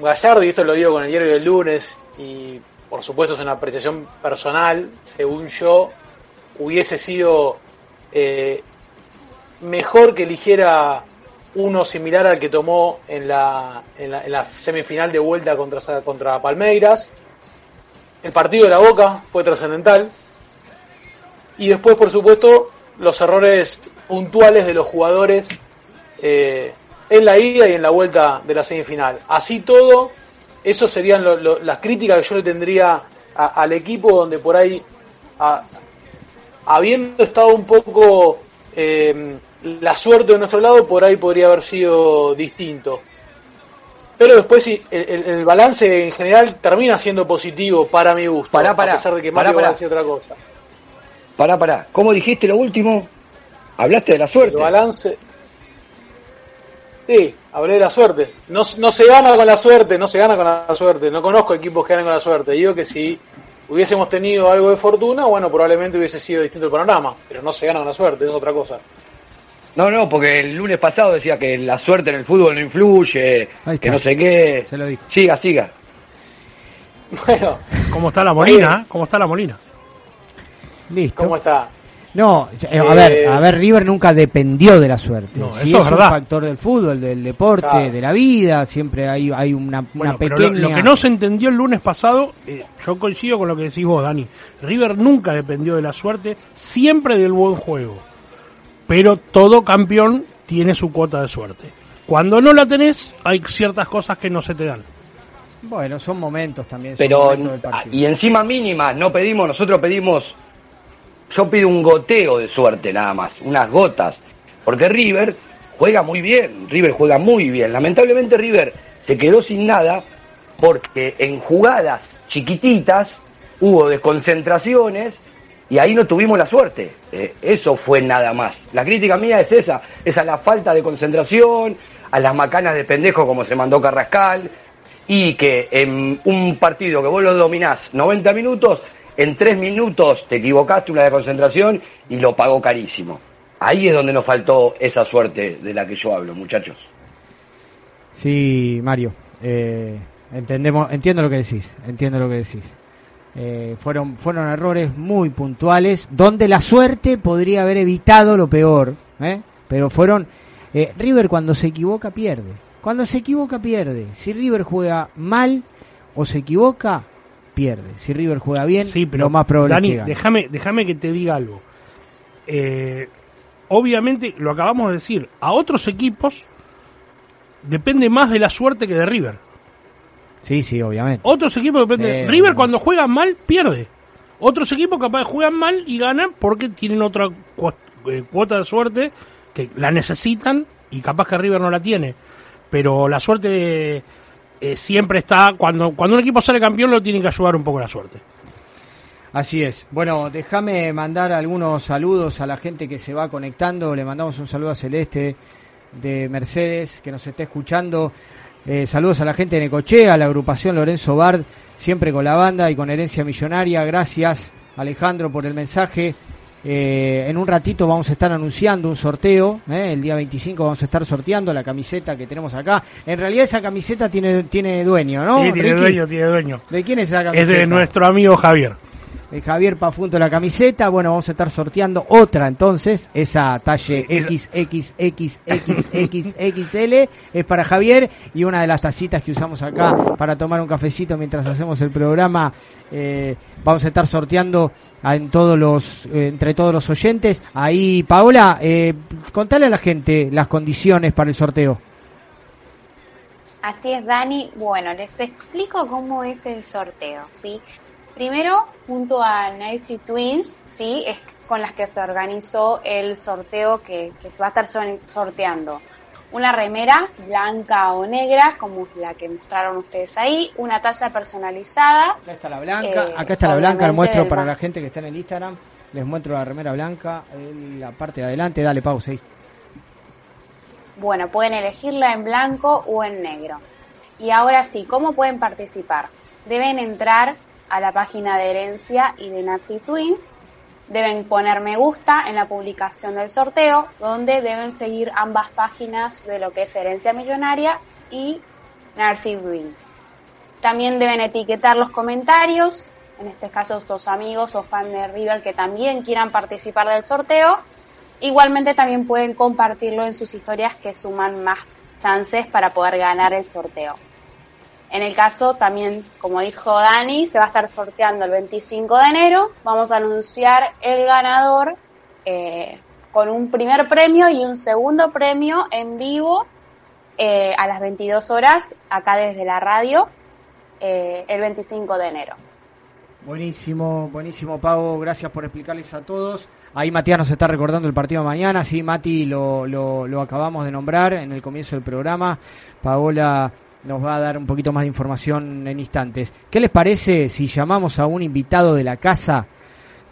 Gallardo, y esto lo digo con el diario del lunes, y por supuesto es una apreciación personal, según yo, hubiese sido eh, mejor que eligiera uno similar al que tomó en la, en la, en la semifinal de vuelta contra, contra Palmeiras. El partido de la Boca fue trascendental. Y después, por supuesto, los errores puntuales de los jugadores eh, en la ida y en la vuelta de la semifinal. Así todo, eso serían lo- lo- las críticas que yo le tendría a- al equipo donde por ahí, a- habiendo estado un poco eh, la suerte de nuestro lado, por ahí podría haber sido distinto. Pero después el, el- el balance en general termina siendo positivo para mi gusto, Pará, pará, a pesar de que pará, Mario pará. decir otra cosa. Pará, pará. ¿Cómo dijiste lo último? Hablaste de la suerte. El balance. Sí, hablé de la suerte. No, no se gana con la suerte, no se gana con la suerte. No conozco equipos que ganen con la suerte. Digo que si hubiésemos tenido algo de fortuna, bueno, probablemente hubiese sido distinto el panorama. Pero no se gana con la suerte, es otra cosa. No, no, porque el lunes pasado decía que la suerte en el fútbol no influye, que no sé qué. Se lo dijo. Siga, siga. Bueno, ¿Cómo está la Molina? ¿Cómo está la Molina? Listo. ¿cómo está? No, eh, a ver, a ver, River nunca dependió de la suerte. No, Sí eso es un verdad. factor del fútbol, del deporte, Claro. de la vida, siempre hay, hay una, Bueno, una pero pequeña... lo, lo que no se entendió el lunes pasado, eh, yo coincido con lo que decís vos, Dani. River nunca dependió de la suerte, siempre del buen juego. Pero todo campeón tiene su cuota de suerte. Cuando no la tenés, hay ciertas cosas que no se te dan. Bueno, son momentos también. son Pero, momentos del partido. y encima mínimas, no pedimos, nosotros pedimos, yo pido un goteo de suerte nada más, unas gotas, porque River juega muy bien, River juega muy bien. Lamentablemente River se quedó sin nada porque en jugadas chiquititas hubo desconcentraciones y ahí no tuvimos la suerte. Eh, eso fue nada más. La crítica mía es esa, es a la falta de concentración, a las macanas de pendejo como se mandó Carrascal, y que en un partido que vos lo dominás 90 minutos, en 3 minutos te equivocaste una de concentración y lo pagó carísimo. Ahí es donde nos faltó esa suerte de la que yo hablo, muchachos. Sí, Mario, eh, entendemos, entiendo lo que decís, entiendo lo que decís. Eh, fueron, fueron errores muy puntuales, donde la suerte podría haber evitado lo peor, ¿eh? pero fueron... eh, River cuando se equivoca pierde, cuando se equivoca pierde. Si River juega mal o se equivoca, pierde. Si River juega bien, Sí, pero lo más probable Dani, es que gane. déjame, déjame que te diga algo. Eh, obviamente, lo acabamos de decir, a otros equipos depende más de la suerte que de River. Sí, sí, obviamente. Otros equipos dependen. Sí, River cuando juega mal pierde. Otros equipos capaz juegan mal y ganan porque tienen otra eh, cuota de suerte que la necesitan y capaz que River no la tiene. Pero la suerte eh, siempre está cuando cuando un equipo sale campeón lo tienen que ayudar un poco la suerte. Así es. Bueno, déjame mandar algunos saludos a la gente que se va conectando. Le mandamos un saludo a Celeste de Mercedes que nos está escuchando. Eh, saludos a la gente de Necochea, a la agrupación Lorenzo Bard, siempre con la banda y con herencia millonaria. Gracias, Alejandro, por el mensaje. Eh, en un ratito vamos a estar anunciando un sorteo. eh, El día 25 vamos a estar sorteando la camiseta que tenemos acá. En realidad esa camiseta tiene, tiene dueño, ¿no? sí, tiene Ricky? dueño, tiene dueño. ¿De quién es esa Es camiseta? de nuestro amigo Javier. Eh, Javier Pafunto la camiseta. Bueno, vamos a estar sorteando otra entonces. Esa talle XXXXXXL es para Javier y una de las tacitas que usamos acá para tomar un cafecito mientras hacemos el programa. eh, vamos a estar sorteando a- en todos los, eh, entre todos los oyentes. Ahí, Paola, eh, contale a la gente las condiciones para el sorteo. Así es, Dani. Bueno, les explico cómo es el sorteo, ¿sí? Primero, junto a Nike Twins, ¿sí? Es con las que se organizó el sorteo que, que se va a estar sor- sorteando. Una remera blanca o negra, como la que mostraron ustedes ahí, una taza personalizada. Acá está la blanca, eh, acá está la blanca, la muestro para la gente que está en el Instagram. Les muestro la remera blanca, en la parte de adelante, dale pausa ahí. Bueno, pueden elegirla en blanco o en negro. Y ahora sí, ¿cómo pueden participar? Deben entrar a la página de herencia y de Nazi Twins. Deben poner me gusta en la publicación del sorteo, donde deben seguir ambas páginas de lo que es Herencia Millonaria y Narcy Twins. También deben etiquetar los comentarios, en este caso estos amigos o fans de River que también quieran participar del sorteo. Igualmente también pueden compartirlo en sus historias que suman más chances para poder ganar el sorteo. En el caso también, como dijo Dani, se va a estar sorteando el 25 de enero. Vamos a anunciar el ganador eh, con un primer premio y un segundo premio en vivo eh, a las 22 horas, acá desde la radio, eh, el 25 de enero. Buenísimo, buenísimo, Pavo. Gracias por explicarles a todos. Ahí Matías nos está recordando el partido de mañana. Sí, Mati lo, lo, lo acabamos de nombrar en el comienzo del programa. Paola nos va a dar un poquito más de información en instantes. ¿Qué les parece si llamamos a un invitado de la casa,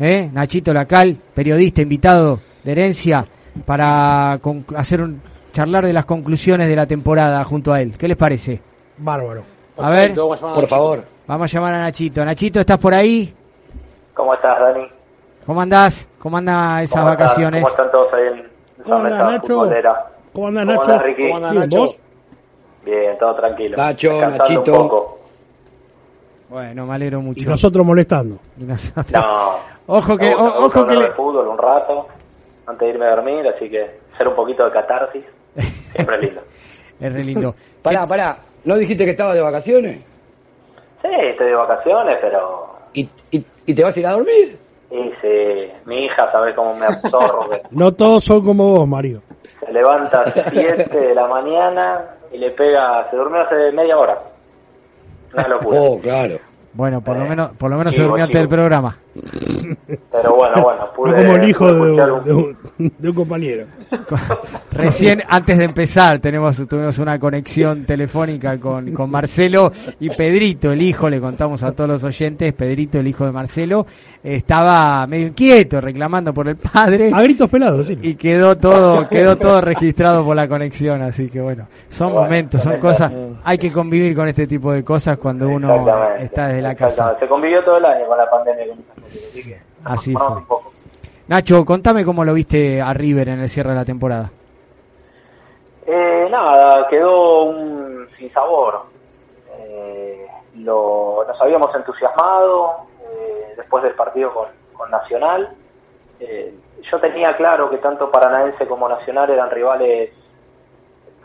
eh? Nachito Lacal, periodista invitado de herencia, para con- hacer un, charlar de las conclusiones de la temporada junto a él? ¿Qué les parece? Bárbaro. A ver, Perfecto, vamos a llamar a Por favor. vamos a llamar a Nachito. Nachito, ¿estás por ahí? ¿Cómo estás, Dani? ¿Cómo andás? ¿Cómo andan esas ¿Cómo vacaciones? ¿Cómo están todos ahí en esa ¿Cómo mesa Nacho? futbolera? ¿Cómo ¿Cómo Nacho? andás, Ricky? ¿Cómo Bien, Nacho? ¿vos? Bien, todo tranquilo. Nacho, Descansando Nachito. un poco. Bueno, me alegro Y mucho. nosotros molestando. Y nosotros- No. Ojo que, gusta- o- ojo que hablar le- de fútbol un rato antes de irme a dormir, así que hacer un poquito de catarsis siempre es lindo. es re lindo. Pará, pará. ¿No dijiste que estabas de vacaciones? Sí, estoy de vacaciones, pero ¿Y, y, y te vas a ir a dormir? y sí, mi hija sabe cómo me absorbo. que No todos son como vos, Mario. Se levanta a las 7 de la mañana y le pega, se durmió hace media hora. Una locura. Oh, claro. Bueno, por lo menos, por lo menos se durmió antes del programa. Pero bueno, bueno, pude, No como el hijo de, un, un- de un- de un compañero. Recién antes de empezar tenemos tuvimos una conexión telefónica con, con Marcelo y Pedrito, el hijo, le contamos a todos los oyentes, Pedrito, el hijo de Marcelo, estaba medio inquieto reclamando por el padre A gritos pelados, sí. y quedó todo quedó todo registrado por la conexión, así que bueno, son Bueno, momentos, son cosas, hay que convivir con este tipo de cosas cuando uno está desde la casa. Se convivió todo el año con la pandemia. Con así que Así nos fue. un poco. Nacho, contame cómo lo viste a River en el cierre de la temporada. Eh, nada, quedó un sinsabor. Eh, lo, nos habíamos entusiasmado eh, después del partido con, con Nacional. Eh, yo tenía claro que tanto Paranaense como Nacional eran rivales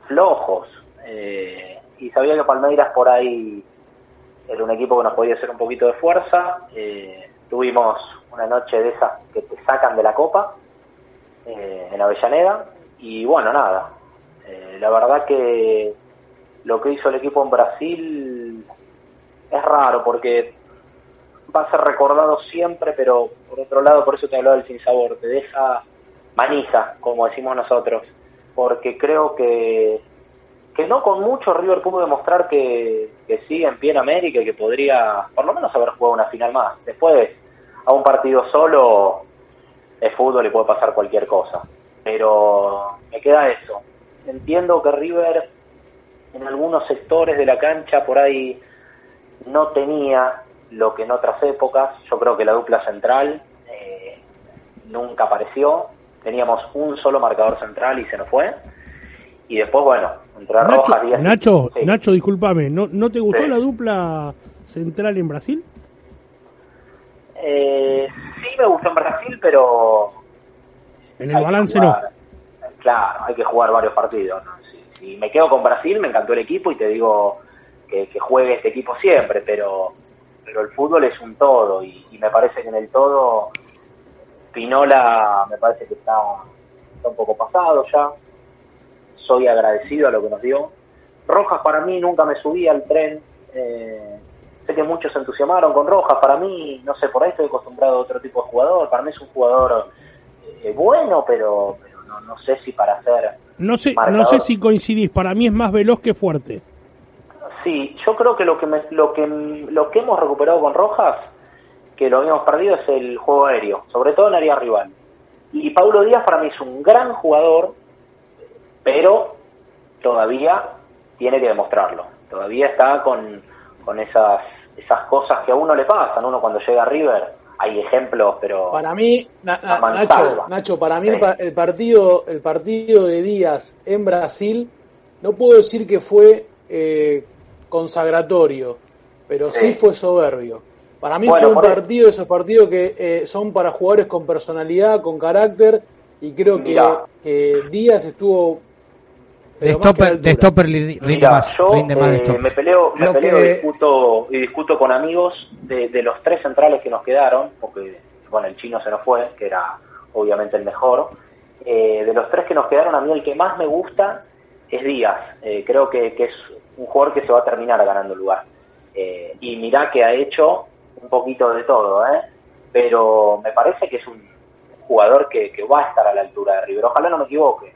flojos eh, y sabía que Palmeiras por ahí era un equipo que nos podía hacer un poquito de fuerza. Eh, tuvimos una noche de esas que te sacan de la copa eh, en Avellaneda y bueno, nada, eh, la verdad que lo que hizo el equipo en Brasil es raro porque va a ser recordado siempre, pero por otro lado, por eso te hablaba del sinsabor, te deja manija, como decimos nosotros, porque creo que que no con mucho River pudo demostrar que, que sigue en pie en América y que podría por lo menos haber jugado una final más. Después, a un partido solo es fútbol y puede pasar cualquier cosa. Pero me queda eso. Entiendo que River en algunos sectores de la cancha por ahí no tenía lo que en otras épocas. Yo creo que la dupla central eh, nunca apareció. Teníamos un solo marcador central y se nos fue. Y después, bueno, entre Nacho, Rojas, y- Nacho, sí. Nacho, discúlpame, ¿no, ¿no te gustó Sí. la dupla central en Brasil? Eh, sí me gustó en Brasil, pero En el balance no. Claro, hay que jugar varios partidos. ¿no? Si, si me quedo con Brasil, me encantó el equipo y te digo que, que juegue este equipo siempre, pero pero el fútbol es un todo y, y me parece que en el todo Pinola me parece que está, está un poco pasado ya. Soy agradecido a lo que nos dio. Rojas para mí nunca me subí al tren. eh, sé que muchos se entusiasmaron con Rojas. Para mí, no sé, por ahí estoy acostumbrado a otro tipo de jugador. Para mí es un jugador eh, bueno, pero, pero no, no sé si para ser No sé, no sé si coincidís, para mí es más veloz que fuerte. Sí, yo creo que lo que me- lo que lo que hemos recuperado con Rojas, que lo habíamos perdido, es el juego aéreo, sobre todo en área rival. Y Paulo Díaz para mí es un gran jugador, pero todavía tiene que demostrarlo. Todavía está con, con esas esas cosas que a uno le pasan. Uno cuando llega a River, hay ejemplos, pero Para mí, Na-. Nacho, Nacho, para mí el, Sí. pa- el partido, el partido de Díaz en Brasil, no puedo decir que fue eh, consagratorio, pero sí. Sí. fue soberbio. Para mí Bueno, fue un partido esos partidos que eh, son para jugadores con personalidad, con carácter, y creo que, que Díaz estuvo pero stopper, de stopper rinde Mira, más, yo rinde más de eh, stopper. me peleo, me peleo que- y discuto y discuto con amigos de, de los tres centrales que nos quedaron, porque bueno el chino se nos fue, que era obviamente el mejor. Eh, de los tres que nos quedaron, a mí el que más me gusta es Díaz. Eh, creo que, que es un jugador que se va a terminar ganando el lugar. Eh, y mirá que ha hecho un poquito de todo, ¿eh? pero me parece que es un jugador que, que va a estar a la altura de River. Ojalá no me equivoque.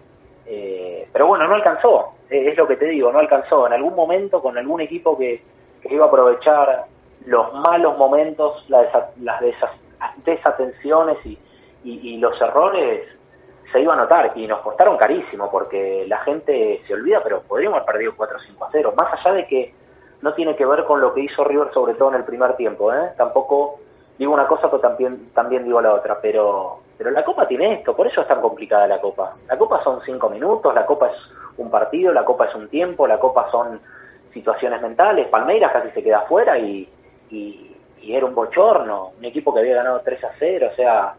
Eh, pero bueno, no alcanzó, eh, es lo que te digo, no alcanzó. En algún momento con algún equipo que, que iba a aprovechar los malos momentos, la las desa- desatenciones y, y- los errores, se iba a notar y nos costaron carísimo porque la gente se olvida, pero podríamos haber perdido 4-5 a 0. Más allá de que no tiene que ver con lo que hizo River, sobre todo en el primer tiempo. ¿eh? Tampoco digo una cosa, pero también, también digo la otra. Pero, pero la Copa tiene esto, por eso es tan complicada la Copa. La Copa son cinco minutos, la Copa es un partido, la Copa es un tiempo, la Copa son situaciones mentales. Palmeiras casi se queda afuera y, y, y era un bochorno, un equipo que había ganado 3 a 0, o sea,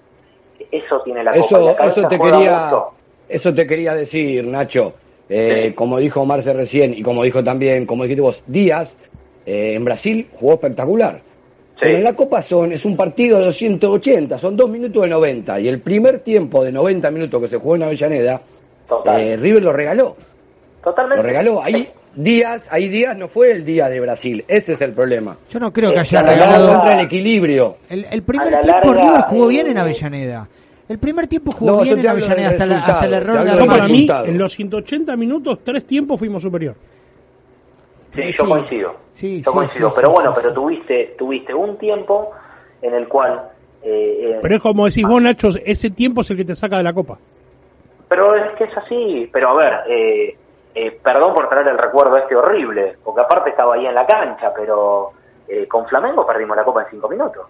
eso tiene la Copa. Eso, La cabeza eso te quería, eso te quería decir, Nacho. Eh, Como dijo Marce recién y como dijo también, como dijiste vos, Díaz, eh, en Brasil jugó espectacular. Pero en la Copa son, es un partido de 280, son dos minutos de 90. Y el primer tiempo de 90 minutos que se jugó en Avellaneda, eh, River lo regaló. Totalmente. Lo regaló. Ahí Díaz, ahí Díaz no fue el día de Brasil. Ese es el problema. Yo no creo que haya a la regalado. contra el equilibrio. El, el primer la tiempo larga, River jugó eh, bien en Avellaneda. El primer tiempo jugó No, bien en Avellaneda hasta, la- hasta el error de hablo Yo para mí, en los 180 minutos, tres tiempos fuimos superior. Sí, yo coincido. Sí, yo sí, coincido. sí, pero sí, bueno, sí, pero tuviste tuviste un tiempo en el cual. eh, eh, Pero es como decís vos, Nacho, ese tiempo es el que te saca de la copa. Pero es que es así. Pero a ver, eh, eh, perdón por traer el recuerdo este horrible, porque aparte estaba ahí en la cancha, pero eh, con Flamengo perdimos la copa en cinco minutos.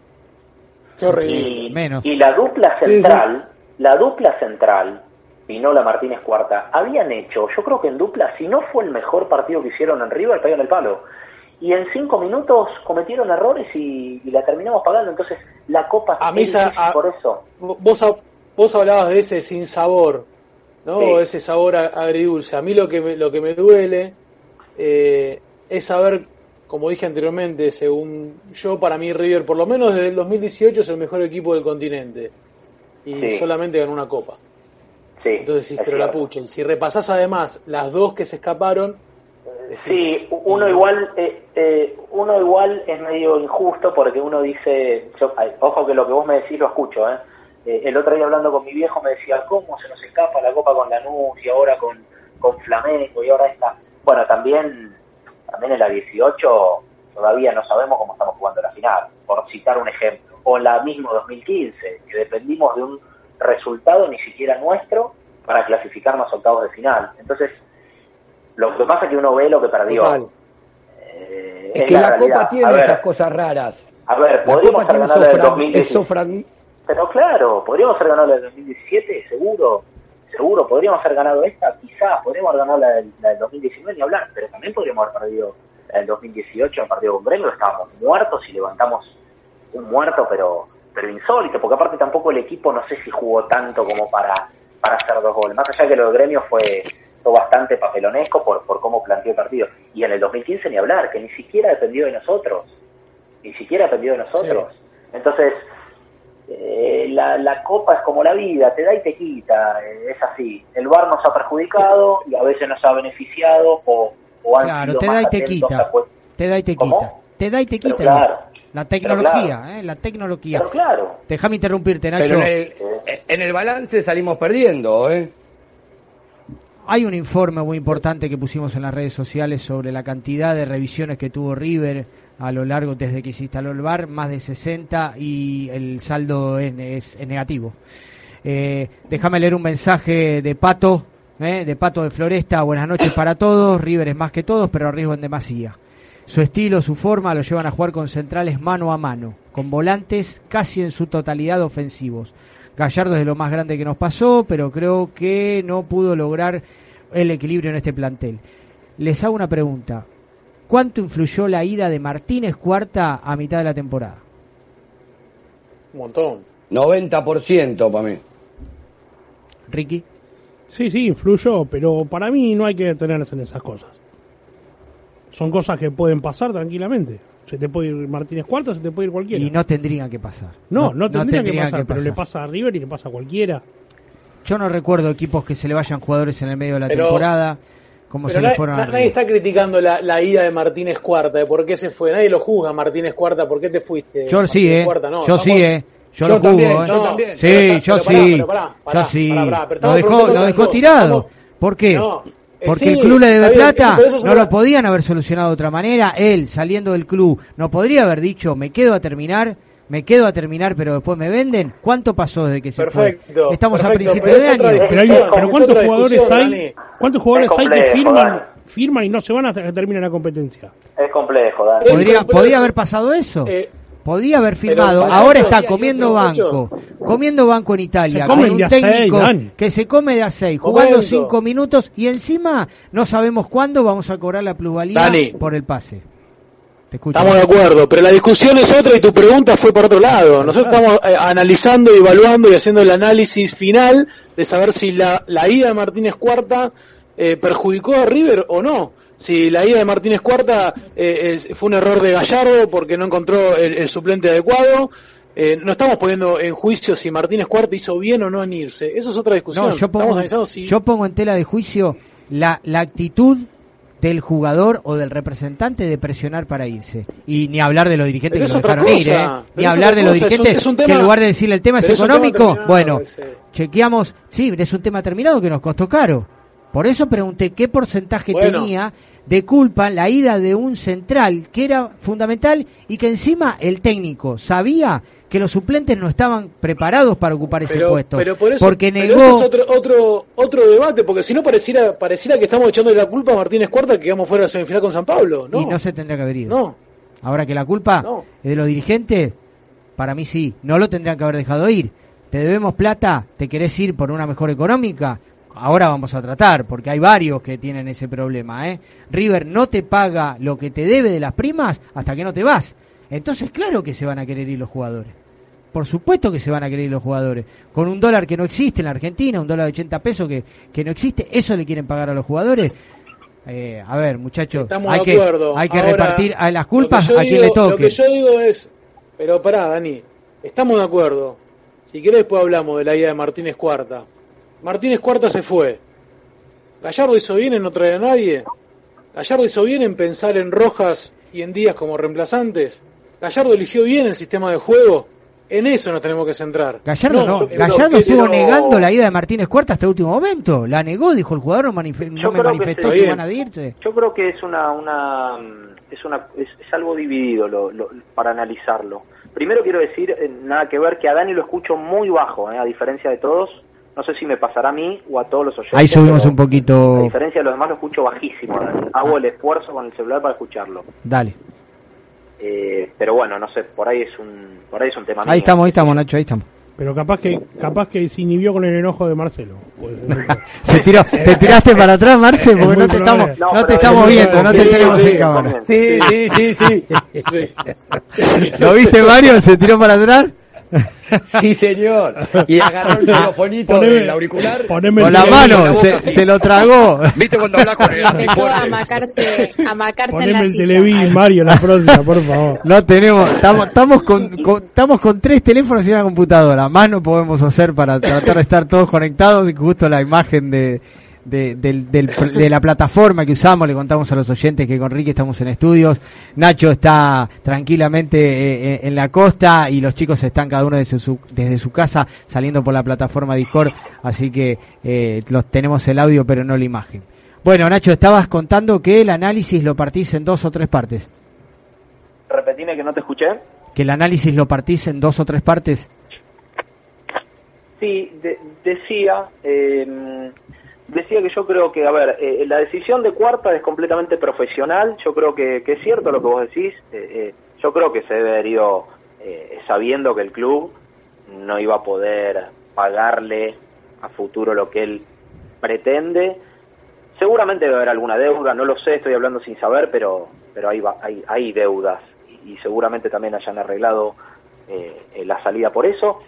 Qué horrible. Y, Menos. y la dupla central, la dupla central, Pinola Martínez Cuarta, habían hecho, yo creo que en dupla, si no fue el mejor partido que hicieron en River, pegan el palo. Y en cinco minutos cometieron errores y, y la terminamos pagando. Entonces, la copa A difícil a- por eso. Vos, vos hablabas de ese sin sabor, ¿no? Sí. Ese sabor agridulce. A mí lo que me, lo que me duele eh, es saber, como dije anteriormente, según yo, para mí River, por lo menos desde el 2018, es el mejor equipo del continente. Y Sí. solamente ganó una copa. Sí, Entonces, pero la pucha. Y si repasás además las dos que se escaparon, Sí, uno igual, eh, eh, uno igual es medio injusto porque uno dice, yo- ay, ojo que lo que vos me decís lo escucho, ¿eh? Eh, el otro día hablando con mi viejo me decía, ¿cómo se nos escapa la copa con Lanús y ahora con, con Flamengo y ahora esta? Bueno, también, también en la 18 todavía no sabemos cómo estamos jugando la final, por citar un ejemplo. O la misma 2015, que dependimos de un resultado ni siquiera nuestro para clasificarnos a octavos de final. Entonces, lo que pasa es que uno ve lo que perdió. Eh, Es que la. Copa tiene ver, esas cosas raras. A ver, podríamos haber ganado fra- 2017. esos frag- Pero claro, podríamos haber ganado la del 2017, seguro. Seguro, podríamos haber ganado esta, quizás, podríamos haber ganado la del, la del 2019 ni hablar, pero también podríamos haber perdido la del 2018 en el partido con Gremio, estábamos muertos y levantamos un muerto, pero pero insólito, porque aparte tampoco el equipo no sé si jugó tanto como para, para hacer dos goles. Más allá que lo de Gremio fue, fue bastante papelonesco por, por cómo planteó el partido. Y en el 2015 ni hablar, que ni siquiera dependió de nosotros. Ni siquiera dependió de nosotros. Entonces, eh, la, la copa es como la vida, te da y te quita, eh, es así. El VAR nos ha perjudicado y a veces nos ha beneficiado o, o han Claro, sido te más da y te quita. Te da y te quita. Te da y te quita. claro, La tecnología, claro. ¿eh? La tecnología. Pero claro. Déjame interrumpirte, Nacho. Pero en el, en el balance salimos perdiendo, ¿eh? Hay un informe muy importante que pusimos en las redes sociales sobre la cantidad de revisiones que tuvo River a lo largo desde que se instaló el VAR, más de 60 y el saldo es, es- es negativo. Eh, déjame leer un mensaje de Pato, eh, de Pato de Floresta. Buenas noches para todos. River es más que todos, pero arriesgo en demasía. Su estilo, su forma lo llevan a jugar con centrales mano a mano, con volantes casi en su totalidad ofensivos. Gallardo es de lo más grande que nos pasó, pero creo que no pudo lograr el equilibrio en este plantel. Les hago una pregunta. ¿Cuánto influyó la ida de Martínez Cuarta a mitad de la temporada? un montón. 90% para mí. Ricky. Sí, sí, influyó, pero para mí no hay que detenerse en esas cosas. Son cosas que pueden pasar tranquilamente. Se te puede ir Martínez Cuarta, se te puede ir cualquiera. Y no tendrían que pasar. no, no, tendría que tendrían pasar, pero le pasa a River y le pasa a cualquiera. Yo no recuerdo equipos que se le vayan jugadores en el medio de la Pero- temporada, como Pero se le nadie, fueron na- a nadie está criticando la, la ida de Martínez Cuarta, de por qué se fue. Nadie lo juzga, Martínez Cuarta, ¿por qué te fuiste? Yo sí, Martínez eh. Cuarta, no, yo estamos- sí, eh. Yo, Yo lo también, juzgo, eh. yo también. Sí, Pero- yo pero sí. pero pará, pará, yo sí. lo dejó, lo dejó tirado. estamos- ¿Por qué? No, eh, Porque sí, el club le debe bien, plata, eso- pero eso no lo podían haber solucionado de otra manera. Él, saliendo del club, no podría haber dicho, me quedo a terminar, me quedo a terminar, pero después me venden. ¿Cuánto pasó desde que se Perfecto, fue? Estamos a perfecto, principio pero de año. Pero, hay- pero ¿cuántos jugadores hay? ¿Cuántos jugadores Es hay que firman, Dani. firman y no se van hasta que termine la competencia? Es complejo, Dani. Eh, ¿Podría, podía haber pasado eso? Eh, Podía haber firmado. Ahora está comiendo otro banco. Comiendo banco en Italia. Con un seis, técnico que se come de a seis, jugando Momento. cinco minutos y encima no sabemos cuándo vamos a cobrar la plusvalía Dani. por el pase. Te escucho. Estamos de acuerdo, pero la discusión es otra y tu pregunta fue por otro lado. Nosotros estamos eh, analizando, evaluando y haciendo el análisis final de saber si la, la ida de Martínez Cuarta eh, perjudicó a River o no. Si la ida de Martínez Cuarta eh, es- fue un error de Gallardo porque no encontró el, el suplente adecuado. Eh, no estamos poniendo en juicio si Martínez Cuarta hizo bien o no en irse. Eso es otra discusión. No, yo pongo, si yo pongo en tela de juicio la, la actitud del jugador o del representante de presionar para irse. Y ni hablar de los dirigentes Pero que lo dejaron ir, ¿eh? Ni hablar de los cosa, es un- dirigentes es un que en lugar de decirle el tema es económico, bueno, chequeamos, sí, es un tema terminado que nos costó caro. Por eso pregunté qué porcentaje Bueno. tenía de culpa la ida de un central que era fundamental y que encima el técnico sabía que los suplentes no estaban preparados para ocupar ese pero, puesto. pero por eso, porque pero negó eso es otro, otro, otro debate, porque si no pareciera, pareciera que estamos echándole la culpa a Martínez Cuarta que quedamos fuera de la semifinal con San Pablo, ¿no? y no se tendría que haber ido. No. Ahora que la culpa No. es de los dirigentes, para mí sí, no lo tendrían que haber dejado ir. Te debemos plata, te querés ir por una mejor económica, ahora vamos a tratar, porque hay varios que tienen ese problema. ¿eh? River no te paga lo que te debe de las primas hasta que no te vas. Entonces, claro que se van a querer ir los jugadores. Por supuesto que se van a querer ir los jugadores. Con un dólar que no existe en la Argentina, un dólar de 80 pesos que, que no existe, ¿eso le quieren pagar a los jugadores? Eh, a ver, muchachos, Estamos hay de que, acuerdo. hay que Ahora, repartir a las culpas a quien le toque. Lo que yo digo es, pero pará, Dani, estamos de acuerdo. Si querés después hablamos de la ida de Martínez Cuarta. Martínez Cuarta se fue. Gallardo hizo bien en no traer a nadie. Gallardo hizo bien en pensar en Rojas y en Díaz como reemplazantes. Gallardo eligió bien el sistema de juego. En eso nos tenemos que centrar. Gallardo no, Gallardo estuvo no- negando la ida de Martínez Cuarta hasta el último momento. La negó, dijo el jugador, no, manife- no Yo me creo que manifestó que iban a irse. Yo creo que es una, una es una es, es algo dividido lo- lo- para analizarlo. Primero quiero decir eh, nada que ver que a Dani lo escucho muy bajo, eh, a diferencia de todos. No sé si me pasará a mí o a todos los oyentes. Ahí subimos un poquito. A diferencia de los demás lo escucho bajísimo. a Dani. Hago el esfuerzo con el celular para escucharlo. Dale. Eh, pero bueno, no sé, por ahí es un por ahí es un tema mío. Ahí estamos, ahí estamos, Nacho, ahí estamos. Pero capaz que capaz que se inhibió con el enojo de Marcelo. Pues, Se tiró, te tiraste para atrás, Marce, porque no te estamos, No, no te estamos viendo, no te tenemos Sí, en sí, cámara. Sí, sí, sí, sí. ¿Lo viste, Mario? ¿Se tiró para atrás? Sí, señor. Y agarró el microfonito Poneme- del auricular. poneme Con la mano, la se, se lo tragó. ¿Viste cuando hablas con el Empezó a macarse, a macarse en Poneme la el silla. Televis, Mario, la próxima, por favor. No tenemos, estamos, estamos con, con- estamos con tres teléfonos y una computadora. Más no podemos hacer para tratar de estar todos conectados y justo la imagen de, de, del- del- de la plataforma que usamos. Le contamos a los oyentes que con Ricky estamos en estudios. Nacho está tranquilamente eh, eh, en la costa y los chicos están cada uno desde su, desde su casa saliendo por la plataforma Discord. Así que eh, los tenemos el audio pero no la imagen. Bueno, Nacho, estabas contando que el análisis lo partís en dos o tres partes. Repetime que no te escuché. que el análisis lo partís en dos o tres partes. Sí, de- decía, eh, decía que yo creo que, a ver, eh, la decisión de cuarta es completamente profesional. Yo creo que, es cierto lo que vos decís. eh, eh, yo creo que se debe haber ido eh, sabiendo que el club no iba a poder pagarle a futuro lo que él pretende. Seguramente debe haber alguna deuda, no lo sé, estoy hablando sin saber, pero pero hay, hay, hay deudas y, y seguramente también hayan arreglado eh, la salida por eso.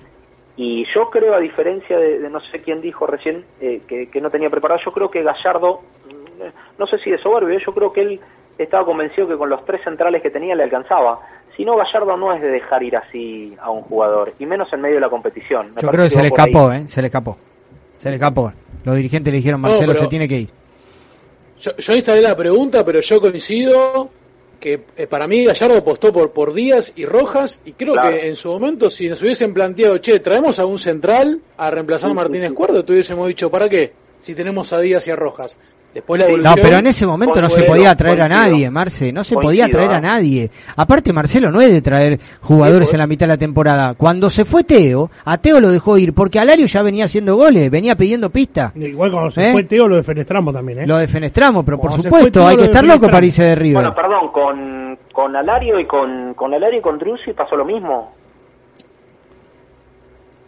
Y yo creo, a diferencia de, de no sé quién dijo recién eh, que, que no tenía preparado, yo creo que Gallardo, mm, eh, no sé si de soberbio, yo creo que él estaba convencido que con los tres centrales que tenía le alcanzaba. Si no, Gallardo no es de dejar ir así a un jugador, y menos en medio de la competición. Me Yo creo que se le ahí. escapó, ¿eh? Se le escapó. Se le escapó. Los dirigentes le dijeron, Marcelo se tiene que ir. Yo, yo instalé la pregunta, pero yo coincido que eh, para mí Gallardo apostó por, por Díaz y Rojas y creo Claro. que en su momento si nos hubiesen planteado, che, traemos a un central a reemplazar a Martínez Cuerdo, tuviésemos dicho, ¿para qué? Si tenemos a Díaz y a Rojas. Después la No, pero en ese momento no se podía traer a nadie, Marce. No se podía traer a ¿eh? nadie. Aparte, Marcelo no es de traer jugadores en la mitad de la temporada. Cuando se fue Teo, a Teo lo dejó ir porque Alario ya venía haciendo goles, venía pidiendo pista. Igual cuando se ¿Eh? fue Teo lo defenestramos también, ¿eh? Lo defenestramos, pero por Cuando supuesto, Teo, hay que estar loco para irse de River. Bueno, perdón, con, con Alario y con, con Alario y con Drussi pasó lo mismo.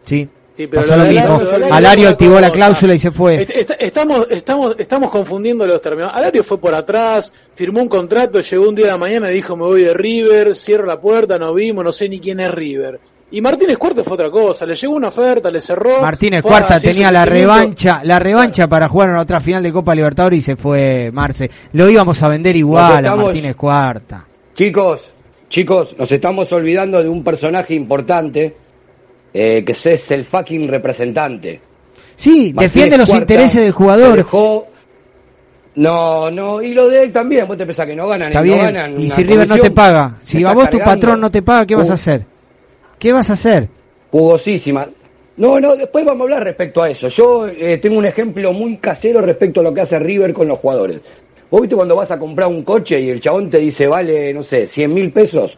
Sí. Sí, pero Pasó lo mismo. Alario- activó la cláusula y se fue. Est- est- Estamos, estamos, estamos confundiendo los términos. Alario fue por atrás, firmó un contrato, llegó un día de la mañana y dijo me voy de River, cierro la puerta, nos vimos, no sé ni quién es River. Y Martínez Cuarto fue otra cosa, le llegó una oferta, le cerró. Martínez Cuarta tenía la revancha, la revancha para jugar en otra final de Copa Libertadores y se fue Marce. Lo íbamos a vender igual a Martínez Cuarta. Chicos, chicos, nos estamos olvidando de un personaje importante eh, que es el fucking representante. Sí, Martínez defiende los Cuarta intereses del jugador. dejó- No, no, y lo de él también. Vos te pensás que no ganan, Está no ganan Y si River no te paga, si a vos tu patrón no te paga, ¿qué vas a hacer? ¿Qué vas a hacer? Jugosísima. No, no, después vamos a hablar respecto a eso. Yo eh, tengo un ejemplo muy casero respecto a lo que hace River con los jugadores. Vos viste cuando vas a comprar un coche y el chabón te dice, vale, no sé, 100 mil pesos,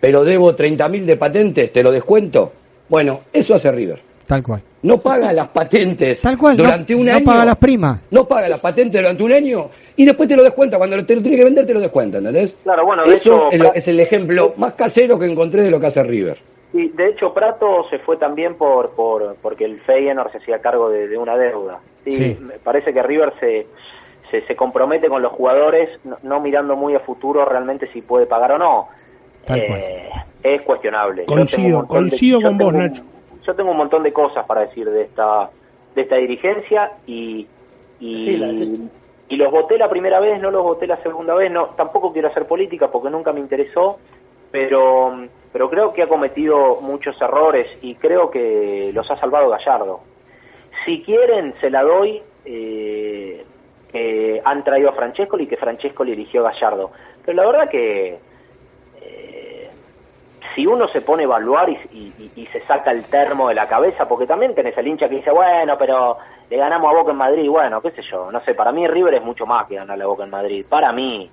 pero debo 30 mil de patentes, te lo descuento. Bueno, eso hace River. Tal cual. No paga las patentes Tal cual, no- durante un no año. paga las primas. No paga las patentes durante un año y después te lo descuenta. Cuando te lo tiene que vender, te lo descuenta, ¿entendés? Claro, bueno, de Eso hecho, es, lo- es el ejemplo más casero que encontré de lo que hace River. Sí, de hecho Prato se fue también por, por porque el Feyenoord se hacía cargo de, de una deuda. Sí, Sí. me parece que River se, se, se compromete con los jugadores, no, no mirando muy a futuro realmente si puede pagar o no. Tal Eh, es cuestionable. Yo Coincido, tengo un montón de- coincido con vos, tengo Nacho. Yo tengo un montón de cosas para decir de esta de esta dirigencia y y, los voté la primera vez, no los voté la segunda vez, no tampoco quiero hacer política porque nunca me interesó, pero pero creo que ha cometido muchos errores y creo que los ha salvado Gallardo. Si quieren, se la doy eh, que han traído a Francescoli y que Francescoli eligió a Gallardo. Pero la verdad que si uno se pone a evaluar y, y- y se saca el termo de la cabeza, porque también tenés el hincha que dice, bueno, pero le ganamos a Boca en Madrid, bueno, qué sé yo, no sé, para mí River es mucho más que ganarle a Boca en Madrid, para mí.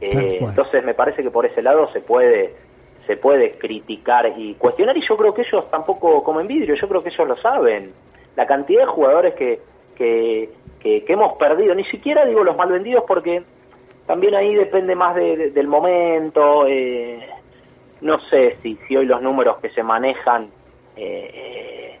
Eh, entonces me parece que por ese lado se puede se puede criticar y cuestionar y yo creo que ellos tampoco comen vidrio, yo creo que ellos lo saben. La cantidad de jugadores que, que, que, que hemos perdido, ni siquiera digo los mal vendidos porque también ahí depende más de- de- del momento, eh, no sé si, si hoy los números que se manejan eh, eh,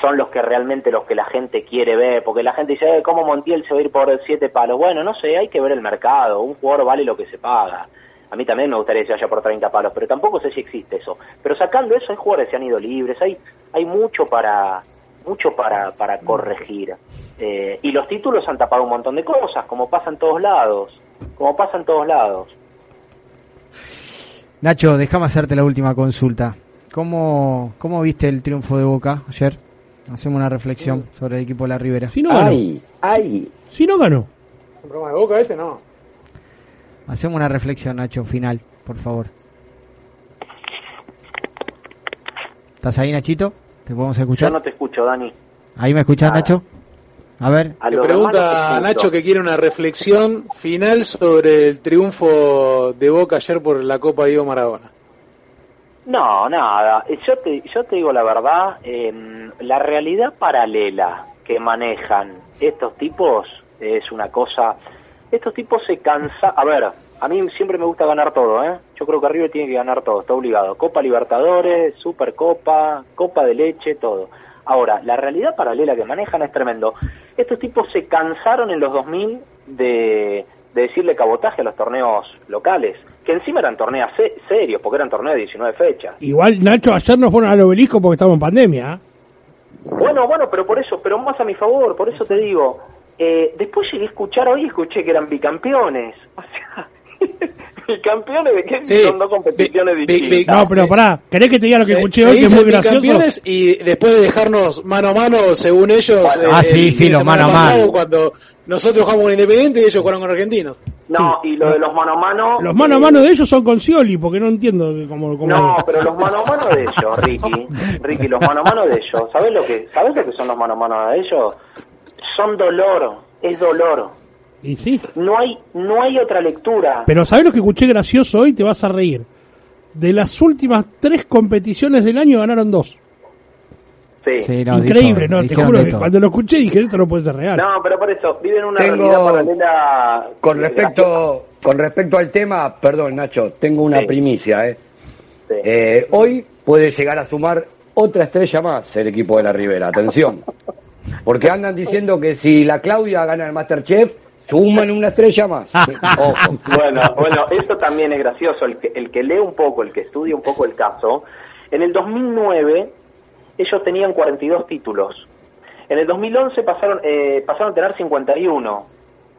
son los que realmente los que la gente quiere ver, porque la gente dice, "Eh, ¿cómo Montiel se va a ir por siete palos? Bueno, no sé, hay que ver el mercado, un jugador vale lo que se paga. A mí también me gustaría que se vaya por 30 palos, pero tampoco sé si existe eso. Pero sacando eso, hay jugadores que se han ido libres, hay, hay mucho para mucho para, para corregir. Eh, y los títulos han tapado un montón de cosas, como pasa en todos lados, como pasa en todos lados. Nacho, déjame hacerte la última consulta. ¿Cómo, ¿Cómo viste el triunfo de Boca ayer? Hacemos una reflexión sobre el equipo de la Ribera. Si no ganó. Ay, ay. Si no ganó. ¿Un programa de boca este? No. Hacemos una reflexión, Nacho, final, por favor. ¿Estás ahí, Nachito? ¿Te podemos Yo escuchar? no te escucho, Dani. ¿Ahí me escuchás, Nada. Nacho? A ver. A pregunta te a escucho. Nacho que quiere una reflexión final sobre el triunfo de Boca ayer por la Copa Diego Maradona. No, nada. Eh, Yo te, yo te digo la verdad, em, la realidad paralela que manejan estos tipos es una cosa... Estos tipos se cansan... A ver, a mí siempre me gusta ganar todo, ¿eh? Yo creo que River tiene que ganar todo, está obligado. Copa Libertadores, Supercopa, Copa de Leche, todo. Ahora, la realidad paralela que manejan es tremendo. Estos tipos se cansaron en los 2000 de, de decirle cabotaje a los torneos locales, que encima eran torneos se- serios, porque eran torneos de 19 fechas. Igual, Nacho, ayer no fueron al obelisco porque estamos en pandemia. ¿eh? Bueno, bueno, pero por eso, pero más a mi favor, por eso te digo. Eh, después llegué a escuchar hoy, escuché que eran bicampeones. O sea, bicampeones de qué? Sí, Son dos competiciones bi-. No, pero pará, ¿querés que te diga lo que Se- escuché se hoy que es muy gracioso? y después de dejarnos mano a mano, según ellos, Ah, eh, sí, el sí, de los mano a mano. cuando nosotros jugamos con Independiente y ellos jugaron con Argentinos. No, y lo de los mano a mano. Los mano a eh, mano de ellos son con Scioli, porque no entiendo cómo... cómo No, pero los mano a mano de ellos, Ricky, Ricky, los mano a mano de ellos, ¿sabes lo que, sabes lo que son los mano a mano de ellos? Son dolor, es dolor. Y sí. No hay, no hay otra lectura. Pero ¿sabés lo que escuché gracioso hoy? Te vas a reír. De las últimas tres competiciones del año ganaron dos. Sí. Sí, no, Increíble, dijo- ¿no? Te juro que todo. cuando lo escuché dije, esto no puede ser real. No, pero por eso, viven una Tengo- realidad paralela. Con eh, respecto, con respecto al tema, perdón Nacho, tengo una Sí. primicia. ¿eh? Sí. Eh, hoy puede llegar a sumar otra estrella más el equipo de la Ribera, atención. Porque andan diciendo que si la Claudia gana el Masterchef, suman una estrella más. Ojo. Bueno, bueno, esto también es gracioso. El que, el que lee un poco, el que estudia un poco el caso, en el 2009 ellos tenían 42 títulos. En el 2011 pasaron, eh, pasaron a tener 51.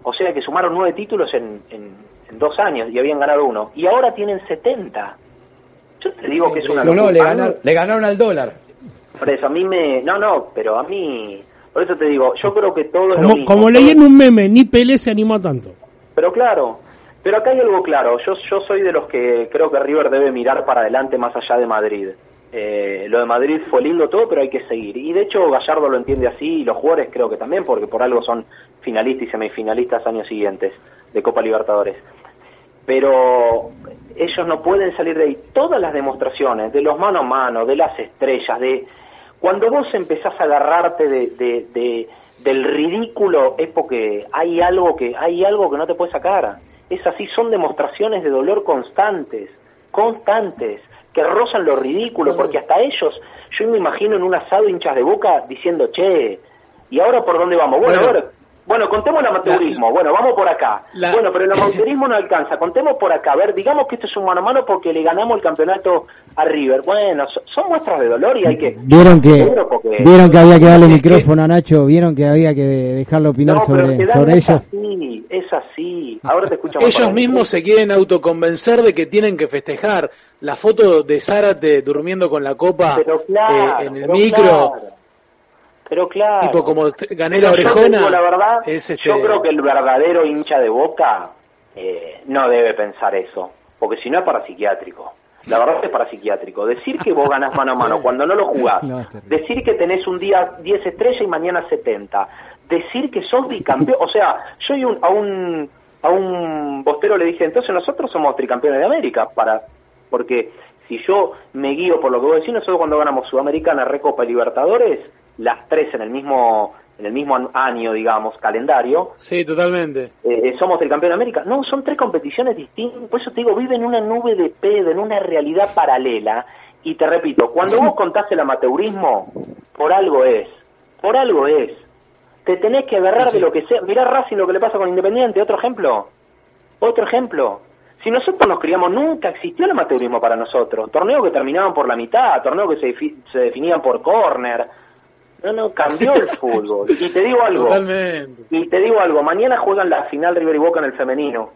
O sea que sumaron nueve títulos en, en, en dos años y habían ganado uno. Y ahora tienen 70. Yo te digo que es una No, no, le ganaron, le ganaron al dólar. Por eso, a mí me... No, no, pero a mí... Por eso te digo, yo creo que todo es lo mismo. como leí en un meme, ni Pelé se animó a tanto. Pero claro, pero acá hay algo claro. Yo, yo soy de los que creo que River debe mirar para adelante más allá de Madrid. Eh, lo de Madrid fue lindo todo, pero hay que seguir. Y de hecho Gallardo lo entiende así y los jugadores creo que también, porque por algo son finalistas y semifinalistas años siguientes de Copa Libertadores. Pero ellos no pueden salir de ahí. Todas las demostraciones, de los mano a mano, de las estrellas, de cuando vos empezás a agarrarte de, de- de- del ridículo es porque hay algo que hay algo que no te puede sacar. Es así, son demostraciones de dolor constantes, constantes, que rozan lo ridículo, porque hasta ellos, yo me imagino en un asado hinchas de boca diciendo, che, ¿y ahora por dónde vamos? Bueno, Bueno. ahora, bueno, contemos el amateurismo, bueno, vamos por acá. La- Bueno, pero el amateurismo no alcanza, contemos por acá, a ver, digamos que esto es un mano a mano porque le ganamos el campeonato a River. Bueno, so- son muestras de dolor y hay que... Vieron que porque- vieron que había que darle micrófono a Nacho, vieron que había que dejarlo opinar No, pero sobre, sobre es ellos. así, es así. Ahora te escuchamos. Ellos mismos se quieren autoconvencer de que tienen que festejar. La foto de Zárate durmiendo con la copa claro, eh, en el micro, claro. Pero claro. tipo como gané yo orejona. digo la verdad, es este, yo creo que el verdadero hincha de Boca eh, no debe pensar eso, porque si no es parapsiquiátrico. La verdad es que es parapsiquiátrico. Decir que vos ganás mano a mano cuando no lo jugás, No, decir que tenés un día 10 estrellas y mañana 70, decir que sos bicampeón, o sea, yo y un- a un a un bostero le dije, entonces nosotros somos tricampeones de América, para porque si yo me guío por lo que vos decís, nosotros cuando ganamos Sudamericana, Recopa y Libertadores, las tres en el mismo en el mismo año, digamos, calendario, Sí, totalmente. eh, somos el campeón de América. No, son tres competiciones distintas. Por eso te digo, vive en una nube de pedo, en una realidad paralela. Y te repito, cuando vos contás el amateurismo, por algo es. Por algo es. Te tenés que agarrar de lo que sea. Mirá Racing lo que le pasa con Independiente. Otro ejemplo. Otro ejemplo. Si nosotros nos criamos, nunca existió el amateurismo para nosotros. Torneos que terminaban por la mitad, torneos que se, se definían por córner. No, no, cambió el fútbol. Y te digo algo. Totalmente. Y te digo algo, mañana juegan la final River y Boca en el femenino.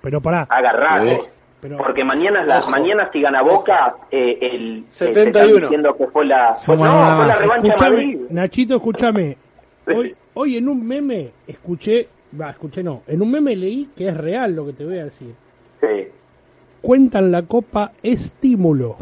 Pero pará. Agarrate. Pero- Porque mañana, es la, Ojo. mañana si gana Boca, eh, el, eh, se 71. están diciendo que fue la, no, fue la revancha de Escuchame, Madrid. Nachito, escúchame. Hoy, hoy en un meme escuché, va, escuché no, en un meme leí que es real lo que te voy a decir. Sí. Cuentan la copa estímulo.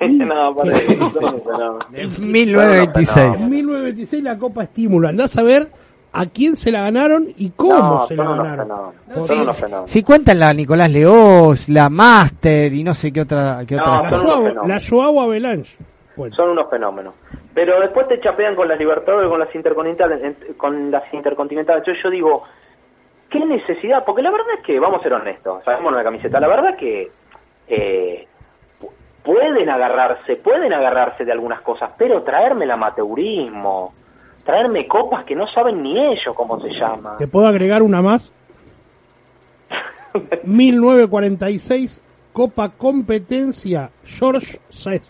no, para eso, no. En 1926. En 1926 la copa estímulo. Andás a ver a quién se la ganaron y cómo No, se la ganaron. Son. Si cuentan la Nicolás Leoz, la Master y no sé qué otra qué No, otra. La son unos Joao, fenómenos. la Joao Avalanche. Bueno, Son unos fenómenos. Pero después te chapean con las Libertadores, con las intercontinentales, en- con las intercontinentales. Yo, yo digo, ¿qué necesidad? Porque la verdad es que, vamos a ser honestos, sabemos la camiseta, la verdad que eh, pueden agarrarse, pueden agarrarse de algunas cosas, pero traerme el amateurismo, traerme copas que no saben ni ellos cómo se llama. ¿te puedo agregar una más? 1946 Copa Competencia George VI.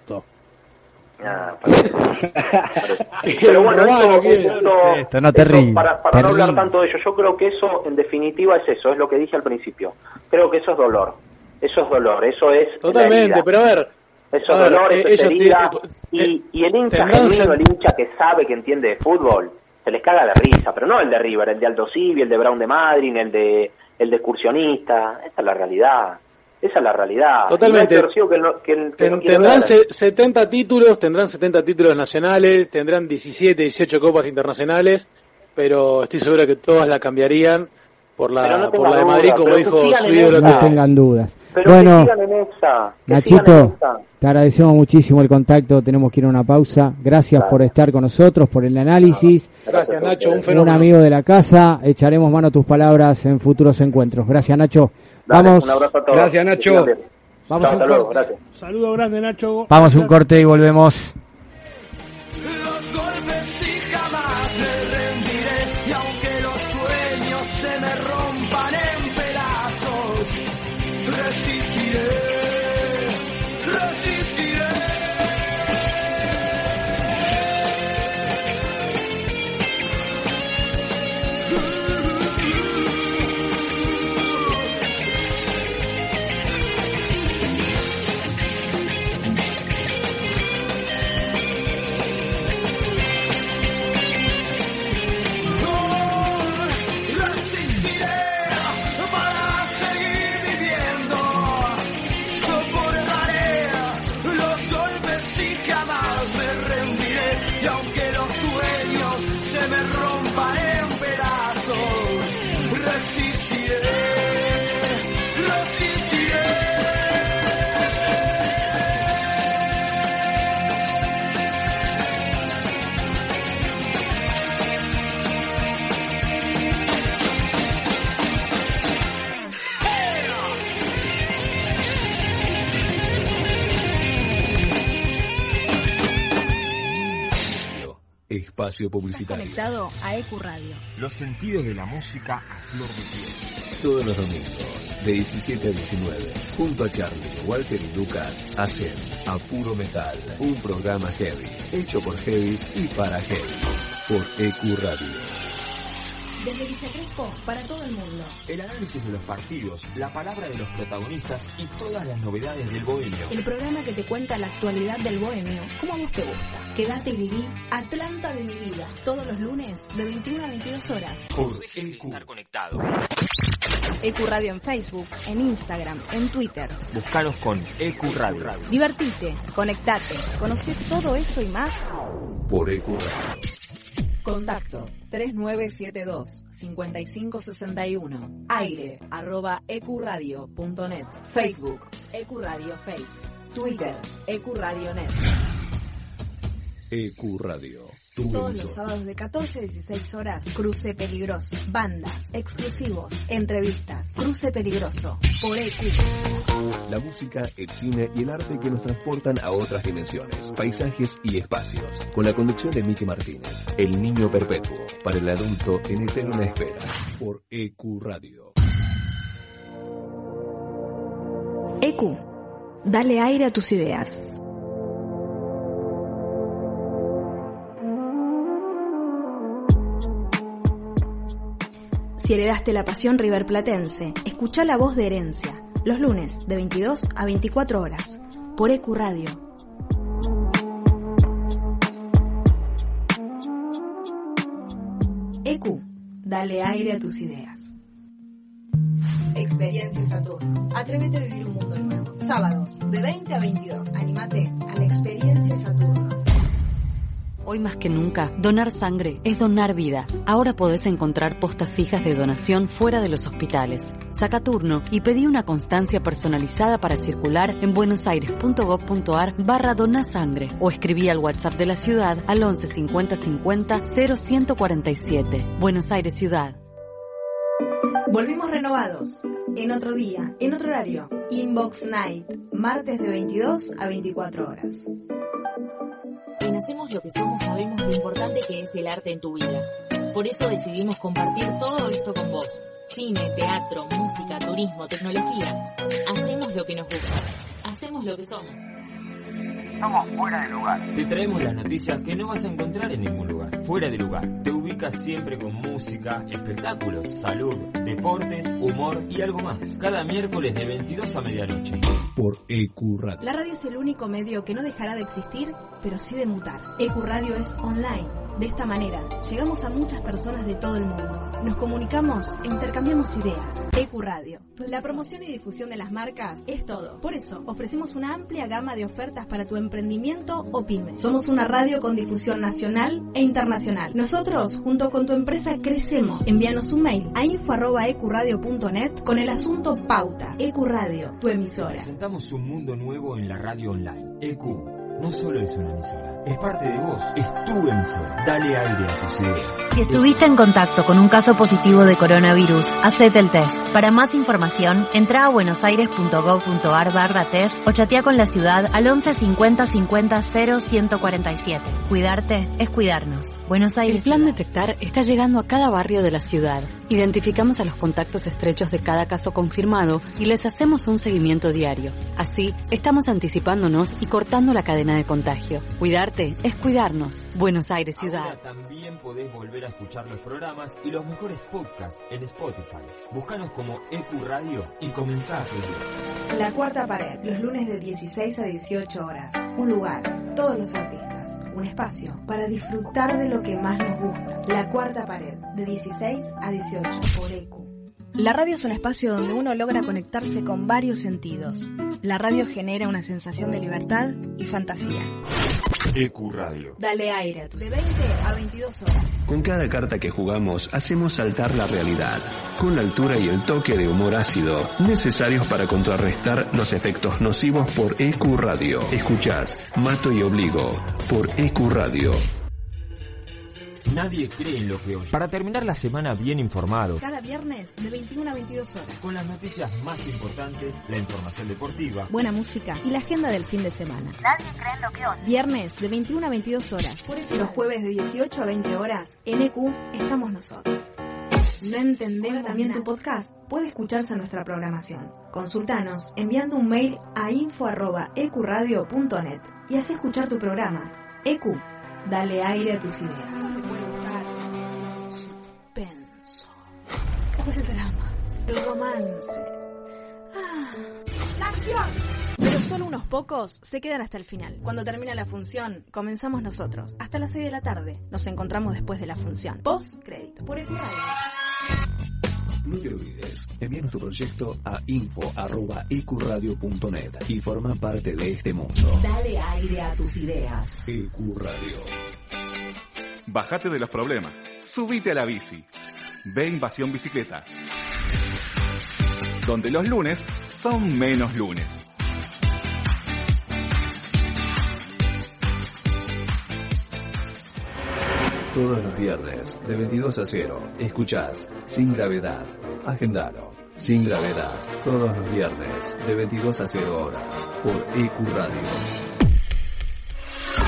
Ah, parece- parece. Pero bueno, Romano, eso- ¿quién? eso- Esto, no, eso, terrible, para, para no hablar tanto de ello, yo creo que eso, en definitiva, es eso, es lo que dije al principio. Creo que eso es dolor. Eso es dolor, eso es. Totalmente, pero a ver, Eso a es ver, dolor, eh, eso es ellos te- herida. te- y, y el hincha genuino, el hincha que sabe, que entiende de fútbol, se les caga de risa, pero no el de River, el de Aldo Civi, el de Brown de Madrid, el de, el de excursionista. Esa es la realidad. Esa es la realidad. Totalmente. Que no- que el- que ten- no tendrán se- 70 títulos, tendrán 70 títulos nacionales, tendrán 17, 18 copas internacionales, pero estoy seguro que todas la cambiarían por la, no por la de duda, Madrid, como dijo su ídolo. esa. No tengan dudas. Pero que Bueno, sigan en esa. que sigan en Nachito, esa. te agradecemos muchísimo el contacto, tenemos que ir a una pausa. Gracias por estar con nosotros, por el análisis. Gracias, Nacho, un Un fenómeno. amigo de la casa, echaremos mano a tus palabras en futuros encuentros. Gracias, Nacho. Dale, Vamos, un abrazo a todos. Gracias, Nacho. Vamos a un Hasta luego, corte. gracias. Saludo grande, Nacho. Vamos a un corte y volvemos. Espacio publicitario. Conectado a EQ Radio. Los sentidos de la música a flor de piel. Todos los domingos, de 17 a 19, junto a Charlie, Walter y Lucas, hacen A Puro Metal, un programa heavy, hecho por heavy y para heavy, por EQ Radio. Desde Villa Crespo para todo el mundo. El análisis de los partidos, la palabra de los protagonistas y todas las novedades del bohemio. El programa que te cuenta la actualidad del bohemio, como a vos te gusta. Quédate y viví Atlanta de mi vida. Todos los lunes de 21 a 22 horas. Por EQ. Estar conectado. EQ Radio en Facebook, en Instagram, en Twitter. Buscanos con EQ Radio. Divertite, conectate, conoce todo eso y más. Por EQ Radio. Contacto 3972-5561. Aire arroba ecuradio.net. Facebook Ecuradio Face. Twitter Ecuradio.net. EQ Radio. Tu Todos los sábados de 14 a 16 horas, Cruce Peligroso. Bandas, exclusivos, entrevistas. Cruce Peligroso. Por EQ. La música, el cine y el arte que nos transportan a otras dimensiones, paisajes y espacios. Con la conducción de Miki Martínez, El Niño Perpetuo, para el adulto en eterna espera, por EQ Radio. EQ. Dale aire a tus ideas. Si heredaste la pasión riverplatense, escucha la voz de herencia, los lunes de 22 a 24 horas, por EQ Radio. EQ, dale aire a tus ideas. Experiencia Saturno. Atrévete a vivir un mundo nuevo. Sábados, de 20 a 22. Anímate a la Experiencia Saturno. Hoy más que nunca, donar sangre es donar vida. Ahora podés encontrar postas fijas de donación fuera de los hospitales. Saca turno y pedí una constancia personalizada para circular en buenosaires.gov.ar barra donasangre o escribí al WhatsApp de la ciudad al 11 50 50 0147. Buenos Aires Ciudad. Volvimos renovados. En otro día, en otro horario. Inbox Night. Martes de 22 a 24 horas. En Hacemos lo que somos sabemos lo importante que es el arte en tu vida. Por eso decidimos compartir todo esto con vos. Cine, teatro, música, turismo, tecnología. Hacemos lo que nos gusta. Hacemos lo que somos. Somos fuera de lugar. Te traemos las noticias que no vas a encontrar en ningún lugar. Fuera de lugar. Te ubicas siempre con música, espectáculos, salud, deportes, humor y algo más. Cada miércoles de 22 a medianoche. Por EQ Radio. La radio es el único medio que no dejará de existir, pero sí de mutar. EQ Radio es online. De esta manera, llegamos a muchas personas de todo el mundo. Nos comunicamos e intercambiamos ideas. EQ Radio. La promoción y difusión de las marcas es todo. Por eso, ofrecemos una amplia gama de ofertas para tu emprendimiento o pyme. Somos una radio con difusión nacional e internacional. Nosotros, junto con tu empresa, crecemos. Envíanos un mail a info.ecuradio.net con el asunto Pauta. EQ Radio, tu emisora. Presentamos un mundo nuevo en la radio online. EQ, no solo es una emisora, es parte de vos, es tu emisora. Dale aire a tus ideas. Si estuviste en contacto con un caso positivo de coronavirus, hacete el test. Para más información, entra a buenosaires.gov.ar barra test o chatea con la ciudad al 11 50 50 0 147. Cuidarte es cuidarnos. Buenos Aires. El plan Detectar está llegando a cada barrio de la ciudad. Identificamos a los contactos estrechos de cada caso confirmado y les hacemos un seguimiento diario. Así, estamos anticipándonos y cortando la cadena de contagio. Cuidarte es cuidarnos. Buenos Aires Ciudad. Ahora también podés volver a escuchar los programas y los mejores podcasts en Spotify. Búscanos como EQ Radio y comenzá. La Cuarta Pared, los lunes de 16 a 18 horas. Un lugar, todos los artistas. Un espacio para disfrutar de lo que más nos gusta. La Cuarta Pared, de 16 a 18 por EQ. La radio es un espacio donde uno logra conectarse con varios sentidos. La radio genera una sensación de libertad y fantasía. EQ Radio. Dale aire a tus... De 20 a 22 horas. Con cada carta que jugamos hacemos saltar la realidad, con la altura y el toque de humor ácido necesarios para contrarrestar los efectos nocivos por EQ Radio. Escuchás Mato y Obligo por EQ Radio. Nadie cree en lo que oye. Para terminar la semana bien informado, Cada viernes de 21 a 22 horas. con las noticias más importantes, la información deportiva, Buena música y la agenda del fin de semana. Nadie cree en lo que oye. Viernes de 21 a 22 horas. Por eso los jueves de 18 a 20 horas, en EQ estamos nosotros. ¿No entendés también tu podcast? Puede escucharse nuestra programación. Consultanos enviando un mail a info.ecuradio.net y haz escuchar tu programa. EQ, dale aire a tus ideas. Suspenso. El drama. El romance. Ah. ¡La acción! Pero solo unos pocos se quedan hasta el final. Cuando termina la función, comenzamos nosotros. Hasta las 6 de la tarde. Nos encontramos después de la función. Post crédito. Por el No te olvides, envíanos tu proyecto a info.ecuradio.net y forma parte de este mundo. Dale aire a tus ideas. EQ Radio. Bájate de los problemas. Subite a la bici. Ve Invasión Bicicleta. Donde los lunes son menos lunes. Todos los viernes, de 22 a 0, escuchás Sin Gravedad. Agendalo. Sin Gravedad. Todos los viernes, de 22 a 0 horas, por EQ Radio.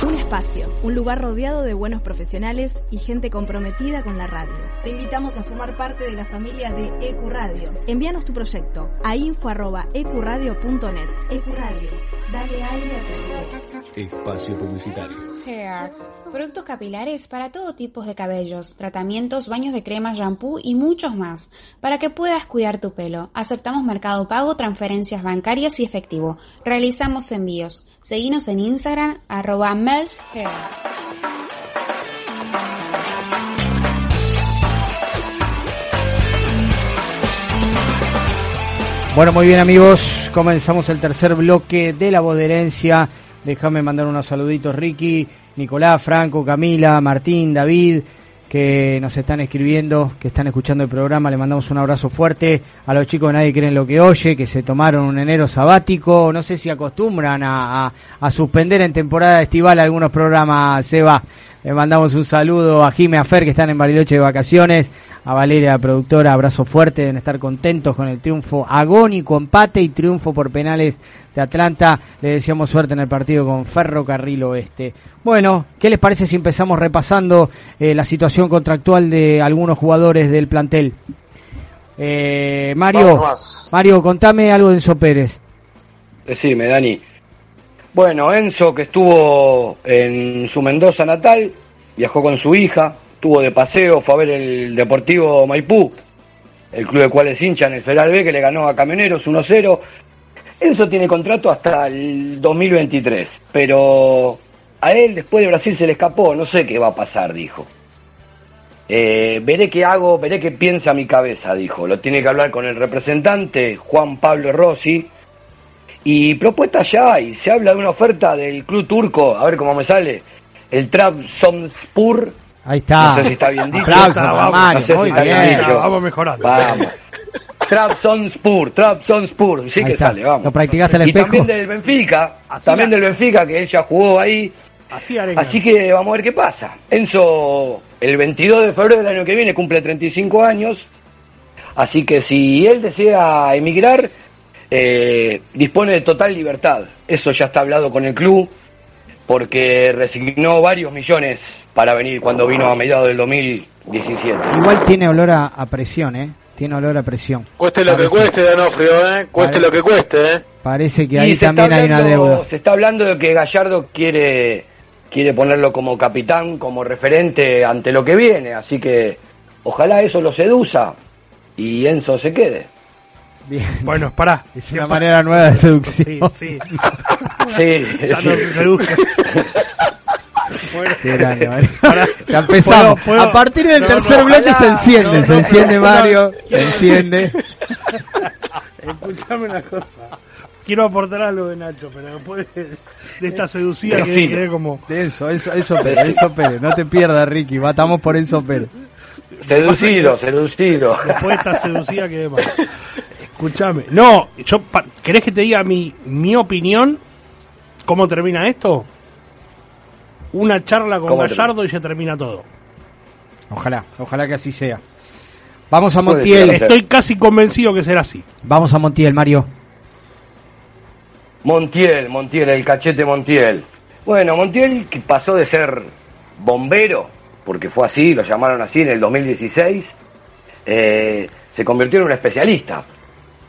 Un espacio, un lugar rodeado de buenos profesionales y gente comprometida con la radio. Te invitamos a formar parte de la familia de EQ Radio. Envíanos tu proyecto a info.ecuradio.net. EQ Radio, dale aire a tus ideas. Espacio publicitario. Hair. Productos capilares para todo tipo de cabellos, tratamientos, baños de crema, shampoo y muchos más. Para que puedas cuidar tu pelo. Aceptamos mercado pago, transferencias bancarias y efectivo. Realizamos envíos. Seguinos en Instagram, arroba melhair. Bueno, muy bien amigos, comenzamos el tercer bloque de la voz de herencia. Déjame mandar unos saluditos, Ricky, Nicolás, Franco, Camila, Martín, David, que nos están escribiendo, que están escuchando el programa. Le mandamos un abrazo fuerte a los chicos de Nadie Cree en lo que oye, que se tomaron un enero sabático. No sé si acostumbran a, a- a suspender en temporada estival algunos programas, Seba. Le mandamos un saludo a Jime, a Fer, que están en Bariloche de vacaciones. A Valeria, productora, abrazo fuerte, deben estar contentos con el triunfo agónico, empate y triunfo por penales de Atlanta. Le deseamos suerte en el partido con Ferrocarril Oeste. Bueno, ¿qué les parece si empezamos repasando eh, la situación contractual de algunos jugadores del plantel? Eh, Mario. Mario, contame algo de Enzo Pérez. Decime, Dani. Bueno, Enzo, que estuvo en su Mendoza natal, viajó con su hija, estuvo de paseo, fue a ver el Deportivo Maipú, el club de cual es hincha en el Federal B, que le ganó a Camioneros 1-0. Enzo tiene contrato hasta el 2023, pero a él después de Brasil se le escapó, no sé qué va a pasar, dijo. Eh, veré qué hago, veré qué piensa mi cabeza, dijo. Lo tiene que hablar con el representante, Juan Pablo Rossi. Y propuesta ya hay, se habla de una oferta del club turco, a ver cómo me sale, el Trabzonspor. Ahí está. No sé si está bien dicho. Aplausos Está, vamos, Mario, no sé si está bien bien. dicho. Vamos mejorando. Vamos. Trabzonspor, Trabzonspor, sí Ahí que está. sale, vamos. ¿Lo practicaste al y espejo? también del Benfica, Así también la- del Benfica, que él ya jugó ahí. Así. Así que vamos a ver qué pasa. Enzo, el 22 de febrero del año que viene, cumple 35 años. Así que si él desea emigrar, eh, dispone de total libertad. Eso ya está hablado con el club, porque resignó varios millones para venir cuando vino a mediados del 2017. Igual tiene olor a, a presión, ¿eh? Tiene olor a presión. Cueste lo que cueste, Danofrio, ¿eh? Cueste lo que cueste, ¿eh? Parece que ahí se está también hay una hablando- deuda. Se está hablando de que Gallardo quiere, quiere ponerlo como capitán, como referente ante lo que viene, así que ojalá eso lo seduza y Enzo se quede. Bien. Bueno, pará. Es una manera nueva de seducción. Sí, sí. Sí, Ya sí. no se seduce. Bueno. Grande, Mario. Ya empezamos. ¿Puedo- puedo? A partir del No, tercer no, bloque se enciende, No, se enciende no, Mario, no. se enciende. Escuchame una cosa. Quiero aportar algo de Nacho, pero después de de esta seducida que Sí. quedé como. Enzo, Enzo, Enzo Pérez, Enzo Pérez, no te pierdas, Ricky, matamos por Enzo Pérez. Seducido, seducido. Después de esta seducida quedé mal. Escuchame. No, yo ¿querés que te diga mi, mi opinión? ¿Cómo termina esto? Una charla con ¿Cómo Gallardo y se termina todo. Ojalá, ojalá que así sea. Vamos a Montiel. Estoy casi convencido que será así. Vamos a Montiel, Mario. Montiel, Montiel, el cachete Montiel. Bueno, Montiel que pasó de ser bombero, porque fue así, lo llamaron así en el 2016, eh, se convirtió en un especialista.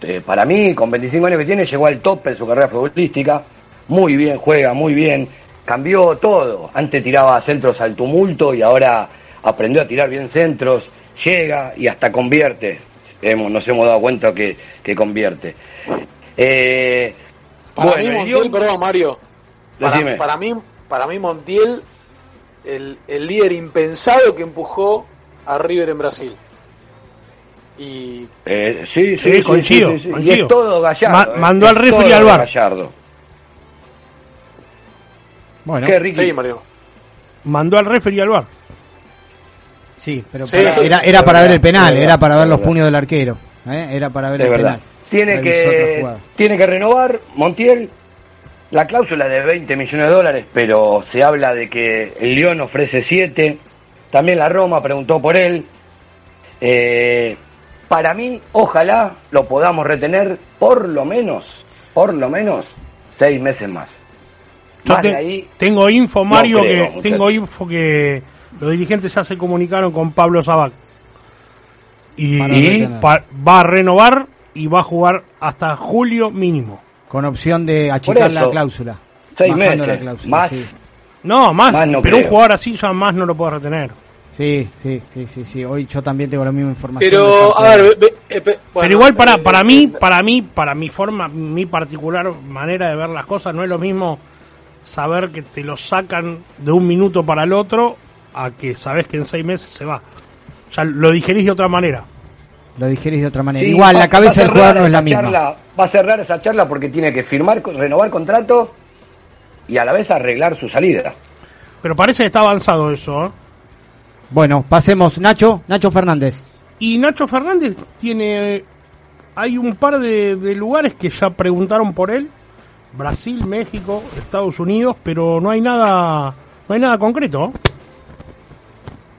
Eh, para mí, con 25 años que tiene, llegó al top en su carrera futbolística. Muy bien, juega muy bien. Cambió todo. Antes tiraba centros al tumulto y ahora aprendió a tirar bien centros. Llega y hasta convierte. Hemos, nos hemos dado cuenta que, que convierte. Eh, Para bueno, mí Montiel, perdón Mario, para, para mí, para mí Montiel, el, el líder impensado que empujó a River en Brasil. Y Eh, sí, Sí, sí, sí, coincido, sí, sí, sí. Y es todo Gallardo. Ma- eh, mandó al referee todo al bar. Gallardo. Bueno, ¿Qué? Sí, Mario. Mandó al referee al bar. Sí, pero Sí, para- era, era para verdad, ver el penal, era para ver los verdad. puños del arquero. ¿eh? Era para ver Es el verdad. penal. Tiene que, tiene que renovar Montiel. La cláusula de 20 millones de dólares, pero se habla de que el León ofrece 7. También la Roma preguntó por él. Eh, para mí, ojalá lo podamos retener por lo menos, por lo menos, seis meses más. Yo Más te- de ahí, tengo info, no Mario, creo, que tengo info que los dirigentes ya se comunicaron con Pablo Sabac. Y, pa- va a renovar y va a jugar hasta julio mínimo. Con opción de achicar eso, la cláusula. seis meses, la cláusula, más. sí. No, más, Más no pero un jugador así ya más no lo puedo retener. Sí, sí, sí, sí, sí. Hoy yo también tengo la misma información. Pero, a ver, ve- ve- eh, bueno, pero igual para, eh, para mí, para mí, para mi forma, mi particular manera de ver las cosas, no es lo mismo saber que te lo sacan de un minuto para el otro a que sabes que en seis meses se va. Ya lo digerís de otra manera. Lo digerís de otra manera. Sí, Igual, va- la cabeza del jugador no es la esa misma. charla- va a cerrar esa charla porque tiene que firmar, renovar contrato y a la vez arreglar su salida. Pero parece que está avanzado eso, ¿eh? Bueno, pasemos. Nacho, Nacho Fernández. Y Nacho Fernández tiene. Hay un par de, de lugares que ya preguntaron por él: Brasil, México, Estados Unidos, pero no hay nada. No hay nada concreto.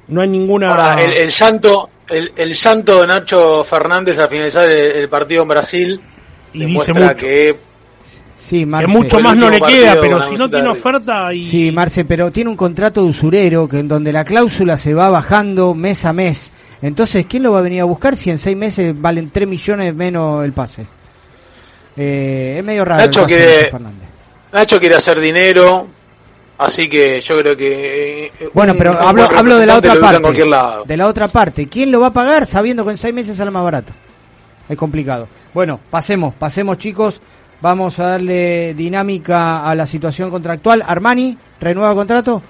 No hay ninguna. Ahora, el, el llanto, el, el llanto de Nacho Fernández al finalizar el, el partido en Brasil Y dice demuestra mucho. que Sí, que Marce. mucho Fue el más no le queda, pero si no tiene oferta y. Sí, Marce, pero tiene un contrato de usurero que en donde la cláusula se va bajando mes a mes. Entonces, ¿quién lo va a venir a buscar si en seis meses valen 3 millones menos el pase? Eh, es medio raro. Nacho quiere- Nacho Fernández. Nacho quiere hacer dinero, así que yo creo que... eh, Bueno, pero hablo, hablo de la otra parte. en cualquier lado. De la otra parte. ¿Quién lo va a pagar sabiendo que en seis meses sale más barato? Es complicado. Bueno, pasemos, pasemos chicos. Vamos a darle dinámica a la situación contractual. Armani, ¿renueva contrato?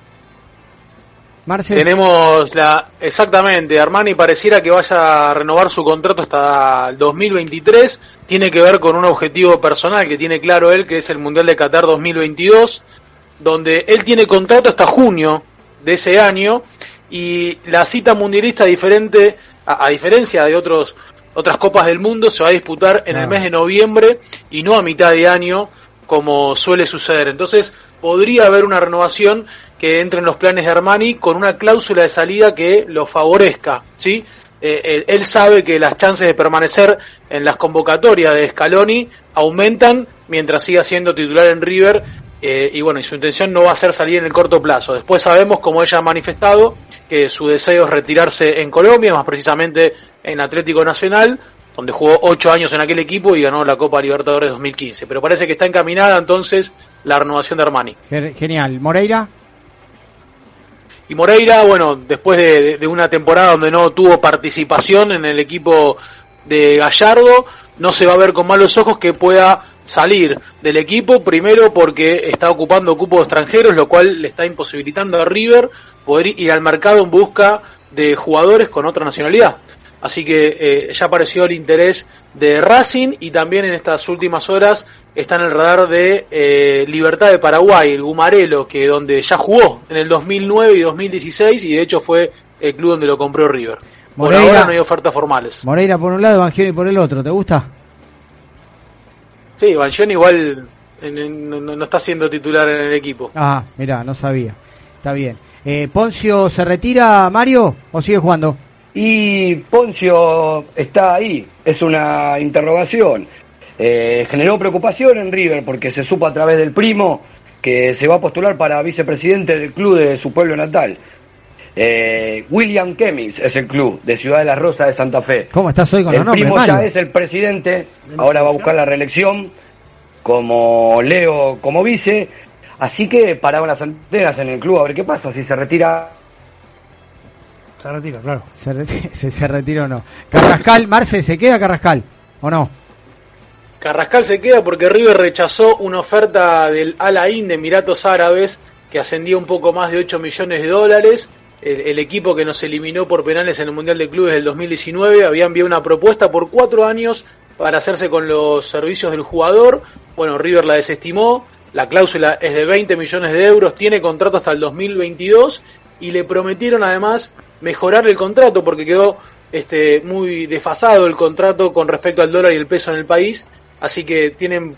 Marce. Tenemos la exactamente, Armani pareciera que vaya a renovar su contrato hasta el 2023, tiene que ver con un objetivo personal que tiene claro él, que es el Mundial de Qatar 2022, donde él tiene contrato hasta junio de ese año y la cita mundialista diferente a diferencia de otros otras copas del mundo se va a disputar en el Ah. mes de noviembre y no a mitad de año como suele suceder. Entonces podría haber una renovación que entre en los planes de Armani con una cláusula de salida que lo favorezca, ¿sí? Eh, él, él sabe que las chances de permanecer en las convocatorias de Scaloni aumentan mientras siga siendo titular en River eh, y bueno, y su intención no va a ser salir en el corto plazo. Después sabemos, como ella ha manifestado, que su deseo es retirarse en Colombia, más precisamente en Atlético Nacional, donde jugó ocho años en aquel equipo y ganó la Copa Libertadores 2015. Pero parece que está encaminada entonces la renovación de Armani. Ge- Genial. Moreira. Y Moreira, bueno, después de, de- de una temporada donde no tuvo participación en el equipo de Gallardo, no se va a ver con malos ojos que pueda salir del equipo, primero porque está ocupando cupos extranjeros, lo cual le está imposibilitando a River poder ir al mercado en busca de jugadores con otra nacionalidad. Así que eh, ya apareció el interés de Racing y también en estas últimas horas está en el radar de eh, Libertad de Paraguay, el Gumarelo, que donde ya jugó en el 2009 y 2016 y de hecho fue el club donde lo compró River. Por Moreira. ahora no hay ofertas formales. Moreira por un lado, Evangeli por el otro. ¿Te gusta? Sí, Banchón igual no, no- no está siendo titular en el equipo. Ah, mirá, no sabía. Está bien. Eh, ¿Poncio se retira, Mario, o sigue jugando? Y Poncio está ahí, es una interrogación. Eh, generó preocupación en River porque se supo a través del primo que se va a postular para vicepresidente del club de su pueblo natal. Eh, William Kemmings es el club de Ciudad de la Rosa de Santa Fe. ¿Cómo estás hoy con el los nombres, primo ya es el presidente, ahora va a buscar la reelección, como Leo como vice, así que paraban las antenas en el club a ver qué pasa, si se retira Se retira, claro. ¿Se, reti- se, se retira o no? Carrascal, Marce, ¿se queda Carrascal o no? Carrascal se queda porque River rechazó una oferta del Al Ain de Emiratos Árabes que ascendía un poco más de 8 millones de dólares. El, el equipo que nos eliminó por penales en el Mundial de Clubes del 2019 había enviado una propuesta por cuatro años para hacerse con los servicios del jugador. Bueno, River la desestimó. La cláusula es de 20 millones de euros, tiene contrato hasta el 2022 y le prometieron además mejorar el contrato porque quedó este, muy desfasado el contrato con respecto al dólar y el peso en el país. Así que tienen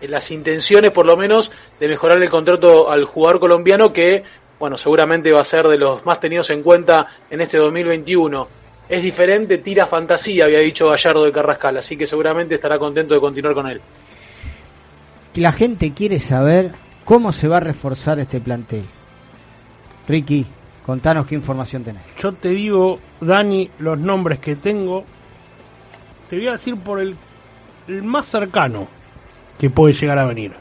eh, las intenciones, por lo menos, de mejorar el contrato al jugador colombiano que, bueno, seguramente va a ser de los más tenidos en cuenta en este 2021. Es diferente, tira fantasía, había dicho Gallardo de Carrascal, así que seguramente estará contento de continuar con él. La gente quiere saber cómo se va a reforzar este plantel. Ricky, contanos qué información tenés. Yo te digo, Dani, los nombres que tengo. Te voy a decir por el, el más cercano que puede llegar a venir.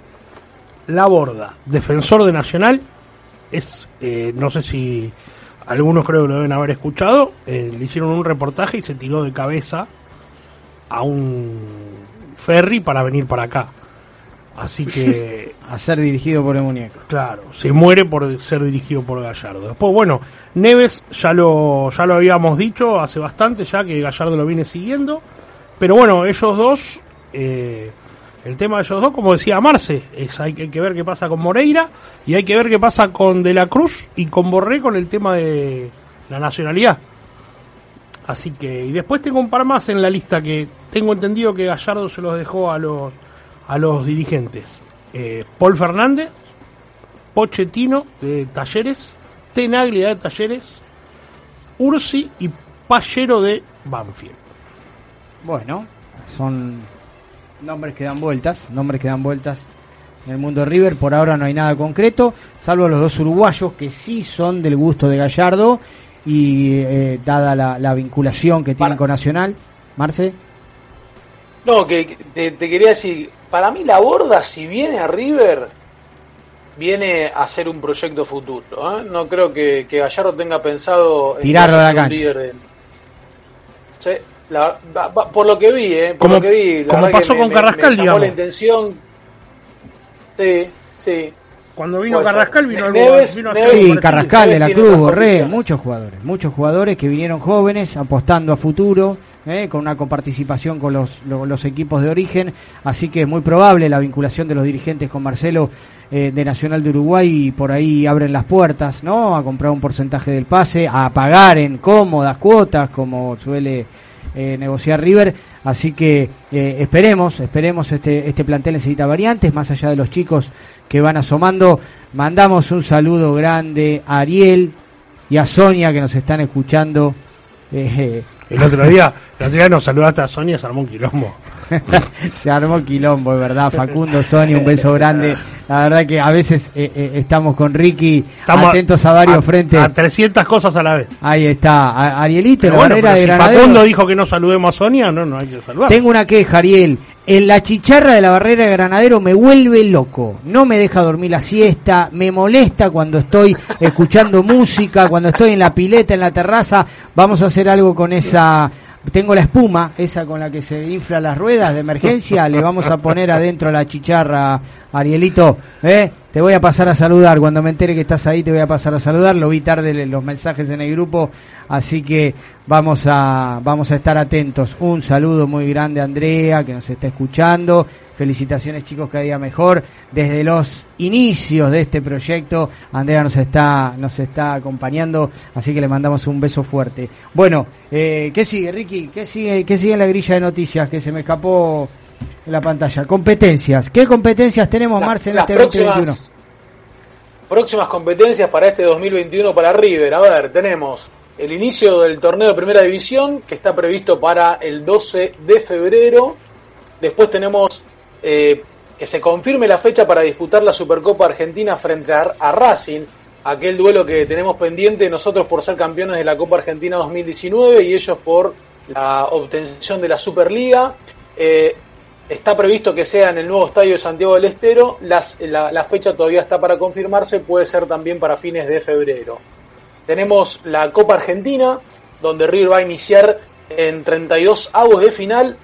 La Borda, defensor de Nacional, es, eh, no sé si algunos creo que lo deben haber escuchado, eh, le hicieron un reportaje y se tiró de cabeza a un ferry para venir para acá. Así que A ser dirigido por el muñeco. Claro, se muere por ser dirigido por Gallardo. Después, bueno, Neves ya lo, ya lo habíamos dicho hace bastante ya que Gallardo lo viene siguiendo. Pero bueno, ellos dos, eh, el tema de ellos dos, como decía Marce, es hay que, hay que ver qué pasa con Moreira y hay que ver qué pasa con De la Cruz y con Borré con el tema de la nacionalidad. Así que, y después tengo un par más en la lista que tengo entendido que Gallardo se los dejó a los, a los dirigentes. Eh, Paul Fernández, Pochettino de Talleres, Tenaglia de Talleres, Ursi y Pallero de Banfield. Bueno, son nombres que dan vueltas, nombres que dan vueltas en el mundo de River. Por ahora no hay nada concreto, salvo los dos uruguayos que sí son del gusto de Gallardo y eh, dada la, la vinculación que tienen con Nacional. Marce, No, que que te, te quería decir, para mí la borda, si viene a River, viene a ser un proyecto futuro. ¿eh? No creo que, que Gallardo tenga pensado en Tirarlo la líder de- Sí, la- va- va- por lo que vi, ¿eh? por Como- lo que vi, la como verdad que pasó me- con Carrascal, me digamos. la intención. Sí, sí. Cuando vino Puede ser. Carrascal vino algo- vino a Neves- hacer Sí. Carrascal, de la Cruz, Borré, muchos jugadores, muchos jugadores que vinieron jóvenes apostando a futuro, eh, con una coparticipación con los, lo- los equipos de origen, así que es muy probable la vinculación de los dirigentes con Marcelo eh, de Nacional de Uruguay y por ahí abren las puertas, ¿no? A comprar un porcentaje del pase, a pagar en cómodas cuotas, como suele eh, negociar River, así que eh, esperemos, esperemos este, este plantel necesita variantes, más allá de los chicos que van asomando, mandamos un saludo grande a Ariel y a Sonia que nos están escuchando. Eh, el otro día, el otro día nos saludaste a Sonia, se armó un quilombo. se armó quilombo, es verdad. Facundo, Sonia, un beso grande. La verdad que a veces eh, eh, estamos con Ricky atentos a varios frentes. A 300 cosas a la vez. Ahí está. Arielito, la barrera de si Facundo dijo que no saludemos a Sonia, no, no hay que saludar. Tengo una queja, Ariel. En la chicharra de la barrera de Granadero me vuelve loco. No me deja dormir la siesta, me molesta cuando estoy escuchando música, cuando estoy en la pileta, en la terraza. Vamos a hacer algo con esa tengo la espuma, esa con la que se infla las ruedas de emergencia, le vamos a poner adentro la chicharra, Arielito, ¿eh? Te voy a pasar a saludar, cuando me entere que estás ahí te voy a pasar a saludar, lo vi tarde los mensajes en el grupo, así que vamos a, vamos a estar atentos. Un saludo muy grande a Andrea, que nos está escuchando, Felicitaciones chicos, cada día mejor. Desde los inicios de este proyecto, Andrea nos está, nos está acompañando, así que le mandamos un beso fuerte. Bueno, eh, ¿qué sigue, Ricky? ¿Qué sigue, ¿Qué sigue en la grilla de noticias que se me escapó en la pantalla? Competencias. ¿Qué competencias tenemos, Marce, en este próximas, 2021? Próximas competencias para este 2021 para River. A ver, tenemos el inicio del torneo de Primera División, que está previsto para el 12 de febrero. Después tenemos eh, que se confirme la fecha para disputar la Supercopa Argentina frente a, Racing, aquel duelo que tenemos pendiente nosotros por ser campeones de la Copa Argentina 2019 y ellos por la obtención de la Superliga. Eh, está previsto que sea en el nuevo estadio de Santiago del Estero. la, fecha todavía está para confirmarse, puede ser también para fines de febrero. Tenemos la Copa Argentina, donde River va a iniciar en 32 avos de final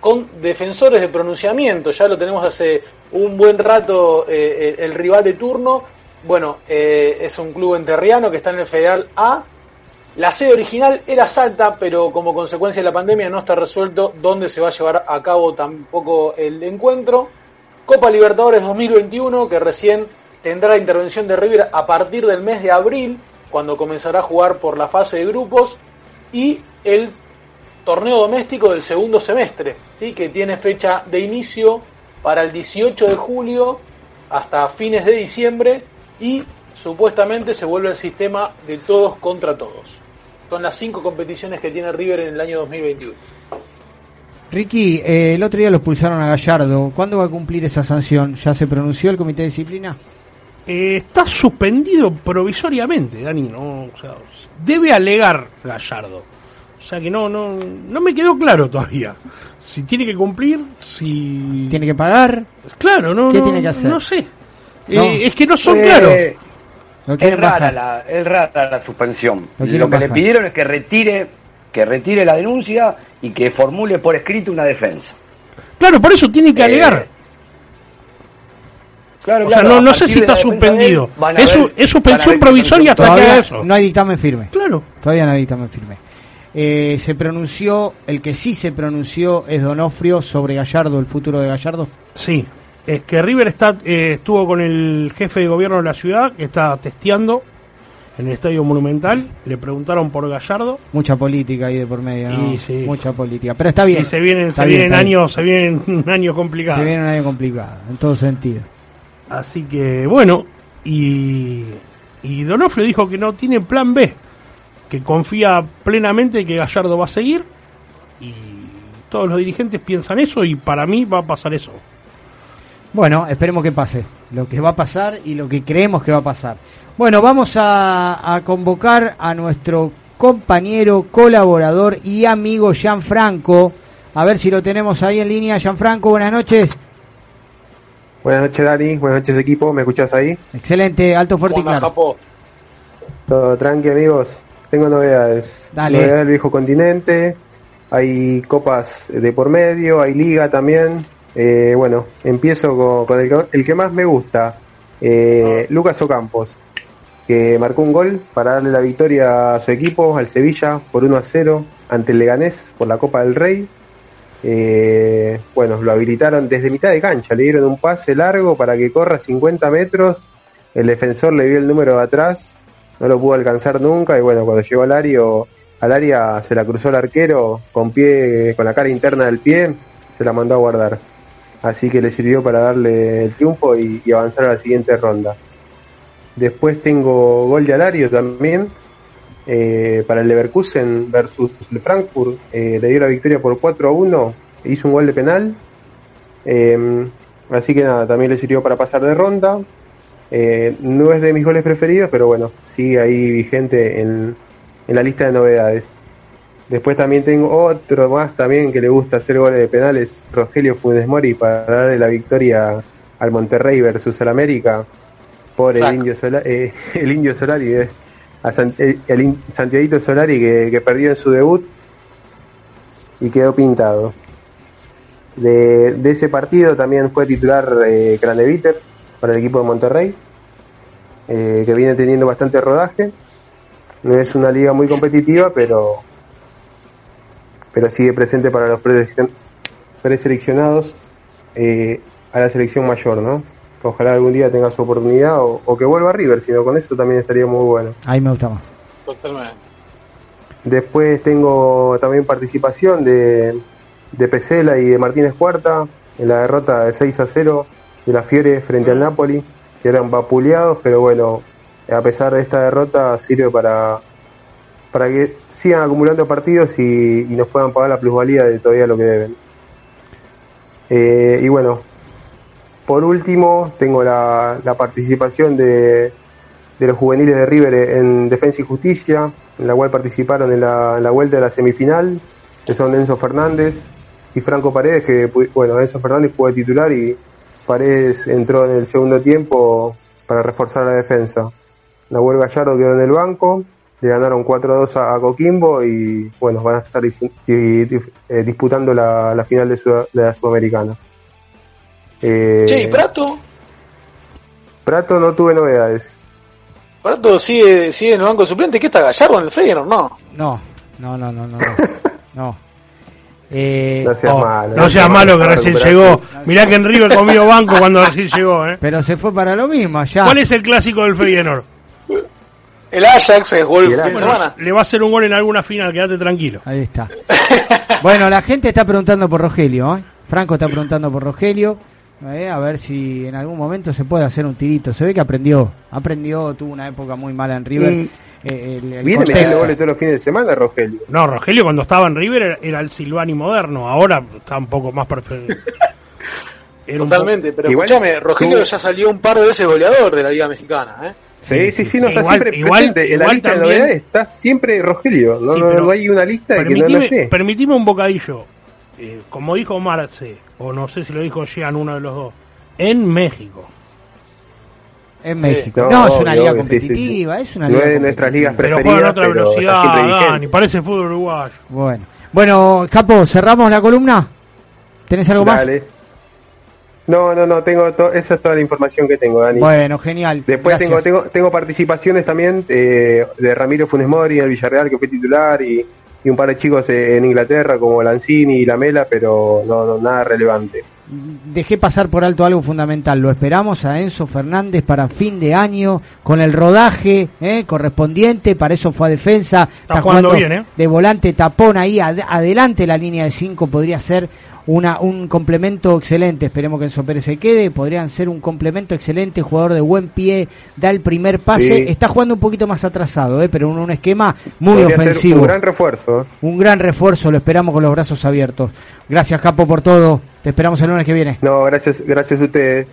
con defensores de pronunciamiento. Ya lo tenemos hace un buen rato eh, eh, el rival de turno. Bueno, eh, es un club enterriano que está en el Federal A. La sede original era Salta, pero como consecuencia de la pandemia no está resuelto dónde se va a llevar a cabo tampoco el encuentro. Copa Libertadores 2021, que recién tendrá la intervención de River a partir del mes de abril, cuando comenzará a jugar por la fase de grupos. Y el torneo doméstico del segundo semestre, ¿sí? que tiene fecha de inicio para el 18 de julio hasta fines de diciembre y supuestamente se vuelve el sistema de todos contra todos. Son las cinco competiciones que tiene River en el año 2021. Ricky, eh, el otro día los pulsaron a Gallardo. ¿Cuándo va a cumplir esa sanción? ¿Ya se pronunció el comité de disciplina? Eh, está suspendido provisoriamente, Dani. ¿no? O sea, debe alegar Gallardo o sea que no, no, no me quedó claro todavía. Si tiene que cumplir, si... ¿Tiene que pagar? Claro, no, ¿Qué tiene que hacer? No sé. Eh, es que no son claros. Es, rara la, es rara la suspensión. Lo, que le pidieron es que retire, que retire la denuncia y que formule por escrito una defensa. Claro, por eso tiene que eh, alegar. Claro, o sea, no, no sé si está suspendido. es, es, suspensión provisoria hasta que eso. No hay dictamen firme. Claro. Todavía no hay dictamen firme. Eh, se pronunció, el que sí se pronunció es Donofrio sobre Gallardo, el futuro de Gallardo. Sí, es que River está, eh, estuvo con el jefe de gobierno de la ciudad, que está testeando en el Estadio Monumental, le preguntaron por Gallardo. Mucha política ahí de por medio, ¿no? Sí, Mucha política, pero está bien. Y se vienen, se vienen años, se vienen un año complicado. Se viene un año complicado, en todo sentido. Así que, bueno, y, y Donofrio dijo que no tiene plan B que confía plenamente que Gallardo va a seguir y todos los dirigentes piensan eso y para mí va a pasar eso. Bueno, esperemos que pase lo que va a pasar y lo que creemos que va a pasar. Bueno, vamos a, convocar a nuestro compañero, colaborador y amigo Gianfranco. A ver si lo tenemos ahí en línea. Gianfranco, buenas noches. Buenas noches, Dani. Buenas noches, equipo. ¿Me escuchas ahí? Excelente, alto, fuerte y claro. Todo tranqui, amigos. Tengo novedades. Dale. Novedades del viejo continente. Hay copas de por medio, hay liga también. Eh, bueno, empiezo con, el, que más me gusta. Eh, Lucas Ocampos, que marcó un gol para darle la victoria a su equipo, al Sevilla, por 1 a 0 ante el Leganés por la Copa del Rey. Eh, bueno, lo habilitaron desde mitad de cancha, le dieron un pase largo para que corra 50 metros. El defensor le vio el número de atrás no lo pudo alcanzar nunca y bueno, cuando llegó al área al área se la cruzó el arquero con pie, con la cara interna del pie, se la mandó a guardar. Así que le sirvió para darle el triunfo y, avanzar a la siguiente ronda. Después tengo gol de Alario también, eh, para el Leverkusen versus el Frankfurt. Eh, le dio la victoria por 4 a 1, hizo un gol de penal. Eh, así que nada, también le sirvió para pasar de ronda. Eh, no es de mis goles preferidos, pero bueno, sigue ahí vigente en, en la lista de novedades. Después también tengo otro más también que le gusta hacer goles de penales, Rogelio Funes Mori, para darle la victoria al Monterrey versus el América por el indio, Sola- eh, el indio Solari, eh, a San- el, Santiaguito Solari que, que perdió en su debut y quedó pintado. De, de ese partido también fue titular eh, Craneviter para el equipo de Monterrey, eh, que viene teniendo bastante rodaje. No es una liga muy competitiva, pero pero sigue presente para los preselec- preseleccionados eh, a la selección mayor, ¿no? Ojalá algún día tenga su oportunidad o, o que vuelva a River, sino con eso también estaría muy bueno. Ahí me gusta más. Totalmente. Después tengo también participación de, de Pesela y de Martínez Cuarta en la derrota de 6 a 0 de la Fiore frente al Napoli, que eran vapuleados, pero bueno, a pesar de esta derrota sirve para, para que sigan acumulando partidos y, nos puedan pagar la plusvalía de todavía lo que deben. Eh, y bueno, por último tengo la, participación de, de los juveniles de River en Defensa y Justicia, en la cual participaron en la, en la vuelta de la semifinal, que son Enzo Fernández y Franco Paredes, que bueno, Enzo Fernández fue titular y Paredes entró en el segundo tiempo para reforzar la defensa. Nahuel Gallardo quedó en el banco, le ganaron 4 a 2 a, a Coquimbo y bueno, van a estar difu- di- di- eh, disputando la, la final de, de la Sudamericana. Eh, Che, ¿y Prato? Prato no tuve novedades. Prato sigue, sigue en el banco suplente. ¿Qué está Gallardo en el Feyenoord? No. No, no, no, no, no. No. no. Eh, No seas Oh, malo. no seas malo que recién llegó. Mirá que en River comió banco cuando recién llegó, ¿eh? Pero se fue para lo mismo ya. ¿Cuál es el clásico del Feyenoord? El Ajax el fin de Bueno, semana. le va a hacer un gol en alguna final, quédate tranquilo. Ahí está. bueno, la gente está preguntando por Rogelio, ¿eh? Franco está preguntando por Rogelio. eh, a ver si en algún momento se puede hacer un tirito. Se ve que aprendió, aprendió, tuvo una época muy mala en River. Mm. Eh, el- el Viene metiendo goles todos los fines de semana, Rogelio. No, Rogelio cuando estaba en River era, era el Silvani moderno, ahora está un poco más perfecto. Totalmente, pero Igual escúchame, Rogelio ya salió un par de veces goleador de la Liga Mexicana, ¿eh? Sí, sí, sí, no está Igual- siempre igual- presente. en la lista de novedades está siempre Rogelio. No, Sí, no, pero no hay una lista de que no, esté. permitime un bocadillo. Eh, como dijo Marce, o no sé si lo dijo Jean, uno de los dos, en México. En México. No, No, es una obvio, liga obvio, sí, sí, competitiva, sí. es una No liga es de nuestras ligas competitiva. Pero juega en otra velocidad. Dani, parece fútbol uruguayo. Bueno. Bueno, Capo, cerramos la columna. ¿Tenés algo más? No, no, no, tengo to- esa es toda la información que tengo, Dani. Bueno, genial. Después tengo, Gracias. tengo, tengo participaciones también eh, de Ramiro Funes Mori en el Villarreal, que fue titular, y, y un par de chicos eh, en Inglaterra, como Lanzini y Lamela, pero no, no, nada relevante. Dejé pasar por alto algo fundamental. Lo esperamos a Enzo Fernández para fin de año con el rodaje eh, correspondiente. Para eso fue a defensa. Está, jugando bien, ¿eh? de volante tapón ahí ad- adelante la línea de 5 podría ser una un complemento excelente. Esperemos que Enzo Pérez se quede. Podrían ser un complemento excelente. Jugador de buen pie. Da el primer pase. Sí. Está jugando un poquito más atrasado, eh, pero en un esquema muy Podría ofensivo. un gran refuerzo. Un gran refuerzo, lo esperamos con los brazos abiertos. Gracias, Capo, por todo. Te esperamos el lunes que viene. No, gracias, gracias a ustedes.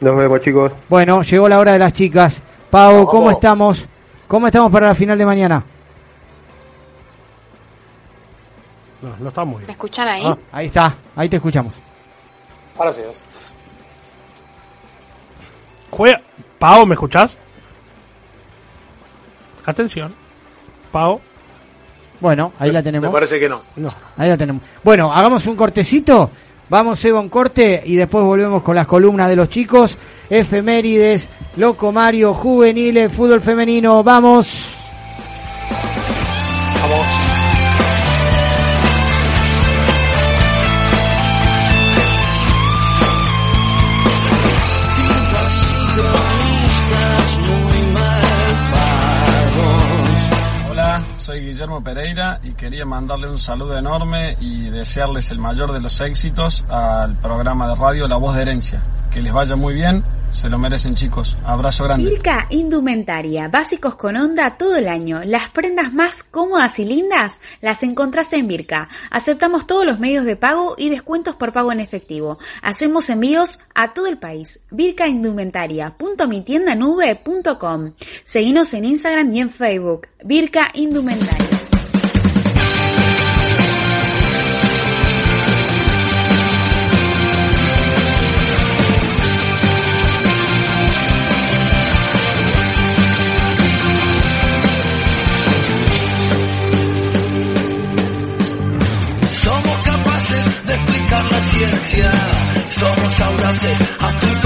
Nos vemos, chicos. Bueno, llegó la hora de las chicas. Pau, ¿cómo estamos? ¿Cómo estamos para la final de mañana? No, no está muy ¿Me bien. escuchan ahí? Ah. Ahí está, ahí te escuchamos. Ahora sí. sí. Juega. Pau, ¿me escuchás? Atención. Pau. Bueno, ahí la tenemos. Me parece que no. No. Ahí la tenemos. Bueno, hagamos un cortecito. Vamos, Eva, un corte y después volvemos con las columnas de los chicos. Efemérides, Loco Mario, Juveniles, Fútbol Femenino. Vamos. Vamos. Guillermo Pereira y quería mandarle un saludo enorme y desearles el mayor de los éxitos al programa de radio La Voz de Herencia. Que les vaya muy bien, se lo merecen chicos. Abrazo grande. Virca Indumentaria, básicos con onda todo el año. Las prendas más cómodas y lindas las encontrás en Virca. Aceptamos todos los medios de pago y descuentos por pago en efectivo. Hacemos envíos a todo el país. Virca Indumentaria. Seguinos en Instagram y en Facebook. Virca Indumentaria. Explicar la ciencia. Somos audaces, astutos podemos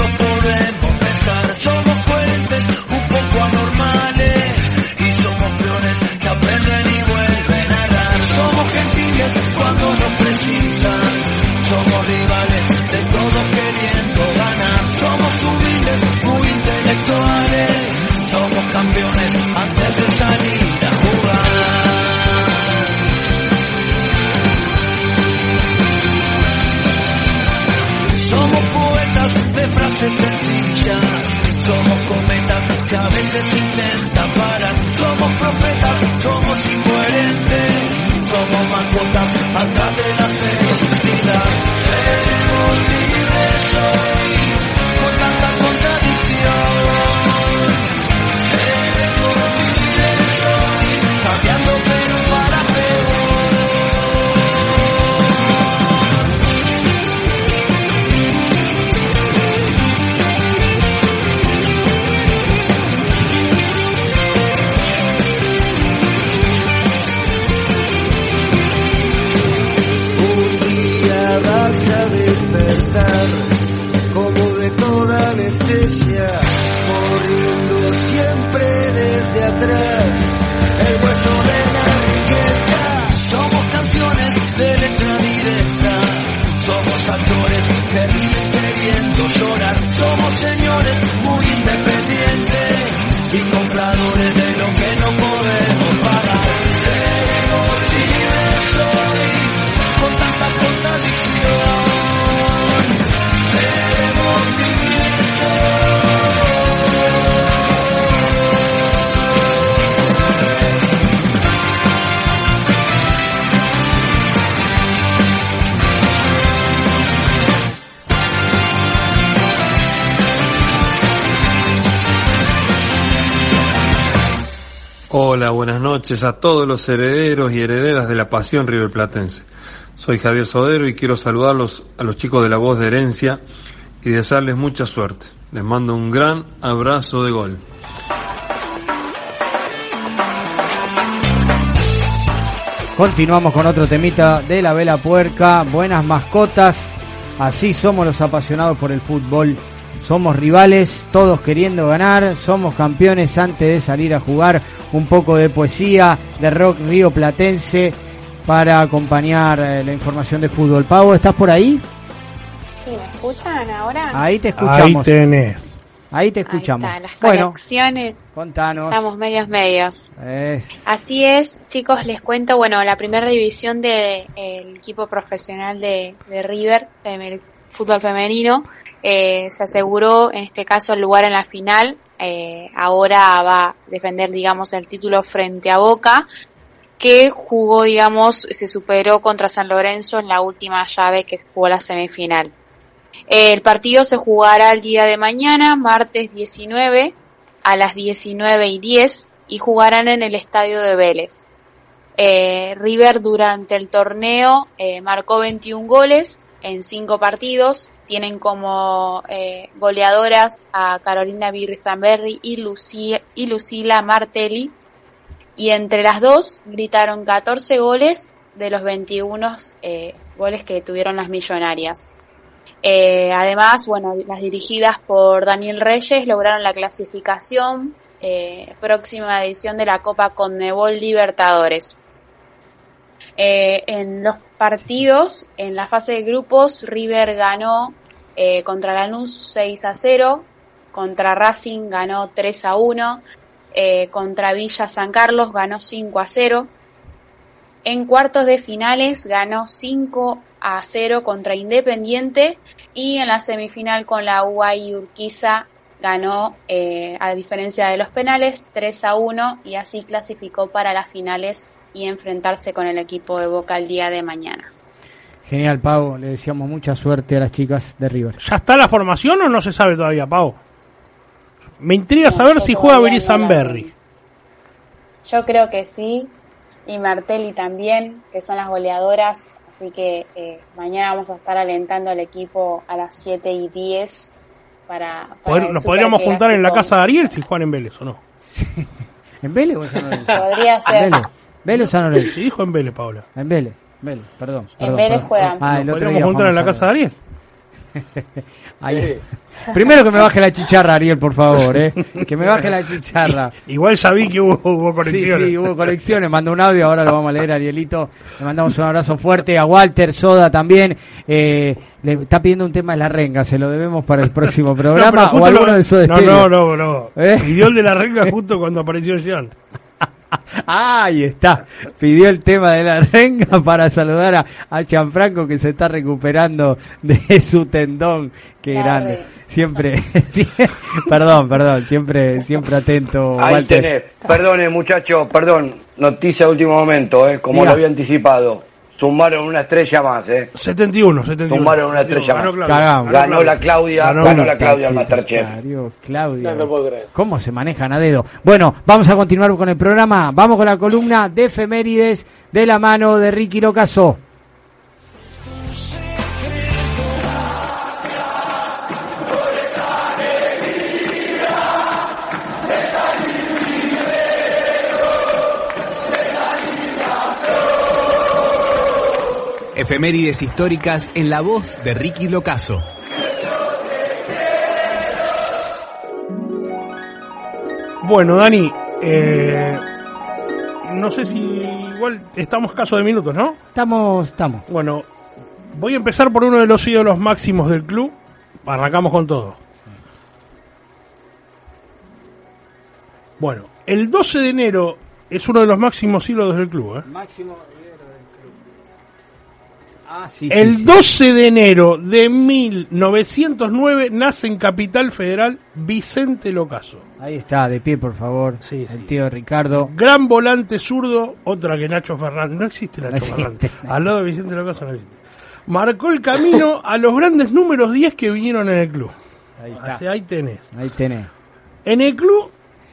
somos cometas que a veces intentan parar, somos profetas, somos incoherentes, somos mascotas atrás de buenas noches a todos los herederos y herederas de la pasión riverplatense. Soy Javier Sodero y quiero saludarlos a los chicos de la voz de herencia y desearles mucha suerte. Les mando un gran abrazo de gol. Continuamos con otro temita de la vela puerca. Buenas mascotas. Así somos los apasionados por el fútbol. Somos rivales, todos queriendo ganar. Somos campeones antes de salir a jugar. Un poco de poesía, de rock río platense para acompañar eh, la información de fútbol. Pavo, ¿estás por ahí? Sí, ¿me escuchan ahora? Ahí te escuchamos. Ahí tenés. Ahí te escuchamos. Está, las bueno, conexiones. contanos. Estamos medios medios. Es- Así es, chicos, les cuento, bueno, la primera división del equipo profesional de, de River, fútbol femenino, eh, se aseguró en este caso el lugar en la final. Eh, ahora va a defender, digamos, el título frente a Boca, que jugó, digamos, se superó contra San Lorenzo en la última llave que jugó la semifinal. El partido se jugará el día de mañana, martes 19, a las 19 y 10, y jugarán en el estadio de Vélez. Eh, River durante el torneo marcó 21 goles en 5 partidos. Tienen como eh, goleadoras a Carolina Birri y, y Lucila Martelli. Y entre las dos gritaron 14 goles de los 21 eh, goles que tuvieron las millonarias. Eh, además, bueno, las dirigidas por Daniel Reyes lograron la clasificación eh, próxima edición de la Copa Conmebol Libertadores. En los partidos, en la fase de grupos, River ganó eh, contra Lanús 6 a 0, contra Racing ganó 3 a 1, eh, contra Villa San Carlos ganó 5 a 0, En cuartos de finales ganó 5 a 0 contra Independiente y en la semifinal con la UAI Urquiza ganó, eh, a diferencia de los penales, 3 a 1 y así clasificó para las finales y enfrentarse con el equipo de Boca el día de mañana. Genial, Pau. Le deseamos mucha suerte a las chicas de River. ¿Ya está la formación o no se sabe todavía, Pau? Me intriga No, saber si juega todavía Beri no la Sanberry. Yo creo que sí, y Martelli también, que son las goleadoras, así que eh, mañana vamos a estar alentando al equipo a las 7 y 10 para... para Poder- el nos podríamos juntar en la casa de Ariel si juegan en Vélez o no. ¿En Vélez o en San Lorenzo? Podría ¿En ser. Vélez? ¿Vélez o San Lorenzo? Sí, dijo en Vélez, Paula. En Vélez. Vélez, perdón. En perdón, Vélez perdón. juegan. Ah, el otro día juntar en la casa de Ariel. Ahí. Primero que me baje la chicharra, Ariel, por favor, ¿eh? Que me baje la chicharra. Igual sabí que hubo, hubo Sí, conexiones. sí, hubo conexiones. Mandó un audio, ahora lo vamos a leer, Arielito. Le mandamos un abrazo fuerte a Walter Soda también. Eh, le está pidiendo un tema de la renga, se lo debemos para el próximo No, programa pero o alguno lo- de esos No, no, no, no. ¿Eh? Pidió el de la renga justo cuando apareció Jean. Ahí está. Pidió el tema de la renga para saludar a, a Gianfranco que se está recuperando de su tendón. Qué grande. re. Siempre, perdón, perdón, siempre, siempre atento. Ahí Walter. tenés. Perdone, muchachos, perdón. Noticia de último momento, ¿eh? como lo había anticipado. Sumaron una estrella más, ¿eh? 71, 71. Sumaron una estrella Ganó más. Cagamos. Ganó la Claudia, Ganó ganó, la la Claudia al Masterchef. Claudia. No puedo creer. ¿Cómo se manejan a dedo? Bueno, vamos a continuar con el programa. Vamos con la columna de efemérides de la mano de Ricky Locaso. Efemérides históricas en la voz de Ricky Locaso. Bueno, Dani, eh, no sé si igual estamos caso de minutos, ¿no? Estamos, estamos. Bueno, voy a empezar por uno de los ídolos máximos del club. Arrancamos con todo. Bueno, el 12 de enero es uno de los máximos ídolos del club. ¿eh? Máximo Ah, sí, el sí, sí. 12 de enero de 1909 nace en Capital Federal Vicente Locaso. Ahí está, de pie, por favor. Sí, el tío Ricardo. Gran volante zurdo, otra que Nacho Fernández. No existe Nacho No existe, Fernández. no Al lado de Vicente Locaso no existe. Marcó el camino a los grandes números 10 que vinieron en el club. Ahí está. Así, ahí tenés. Ahí tenés. En el club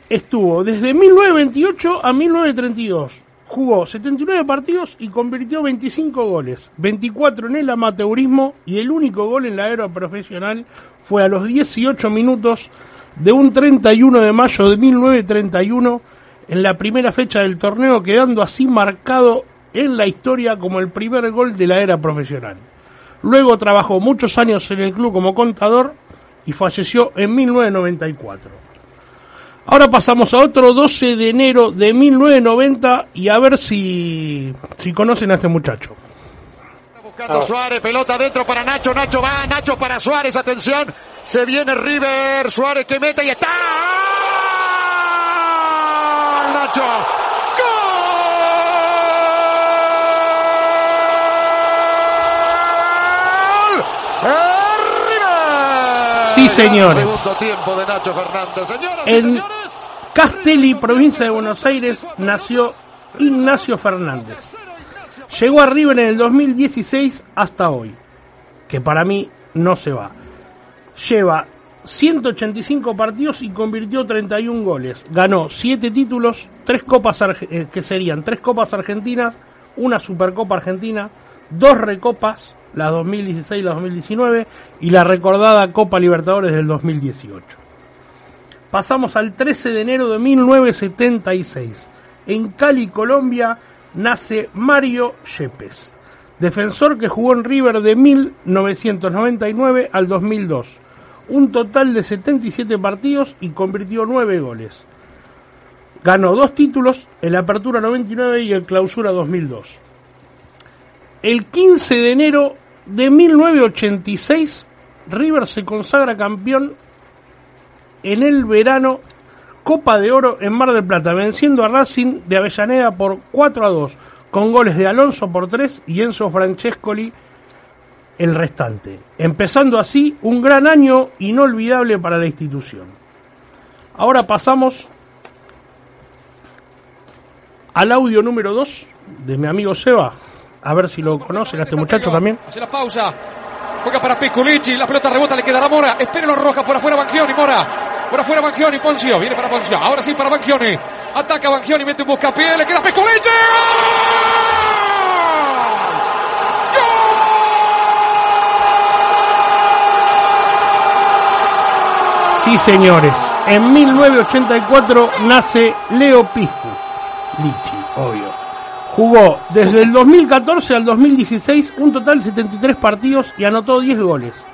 estuvo desde 1928 a 1932. Jugó 79 partidos y convirtió 25 goles, 24 en el amateurismo y el único gol en la era profesional fue a los 18 minutos de un 31 de mayo de 1931 en la primera fecha del torneo, quedando así marcado en la historia como el primer gol de la era profesional. Luego trabajó muchos años en el club como contador y falleció en 1994. Ahora pasamos a otro 12 de enero de 1990 y a ver si, si conocen a este muchacho. Buscando Suárez, pelota adentro para Nacho, Nacho va, Nacho para Suárez, atención, se viene River, Suárez que mete y está. ¡Gol, Nacho! ¡Gol! ¡Eh, River! Sí, señores. Segundo tiempo de Nacho Fernández, señoras y En señores. Castelli, provincia de Buenos Aires, nació Ignacio Fernández. Llegó a River en el 2016 hasta hoy, que para mí no se va. Lleva 185 partidos y convirtió 31 goles. Ganó 7 títulos, tres copas arge- eh, que serían tres copas argentinas, una Supercopa Argentina, dos recopas, la 2016 y la 2019, y la recordada Copa Libertadores del 2018. Pasamos al 13 de enero de 1976. En Cali, Colombia, nace Mario Yepes, defensor que jugó en River de 1999 al 2002. Un total de 77 partidos y convirtió 9 goles. Ganó dos títulos, el Apertura 99 y el Clausura 2002. El 15 de enero de 1986, River se consagra campeón en el verano Copa de Oro en Mar del Plata, venciendo a Racing de Avellaneda por 4 a 2, con goles de Alonso por tres y Enzo Francescoli el restante. Empezando así un gran año inolvidable para la institución. Ahora pasamos al audio número 2 de mi amigo Seba. A ver si lo conocen a este muchacho también. Hace la pausa. Juega para Pisculici. La pelota rebota, le quedará Mora. Espérenlo Roja por afuera Banchioni. Mora. Por afuera Banchioni. Poncio. Viene para Poncio. Ahora sí para Banchioni. Ataca Banchioni. Mete un buscapié. Le queda Pisculici. Sí, señores. En 1984 nace Leo Piscu. Lichi, obvio. Jugó desde el 2014 al 2016 un total de 73 partidos y anotó 10 goles.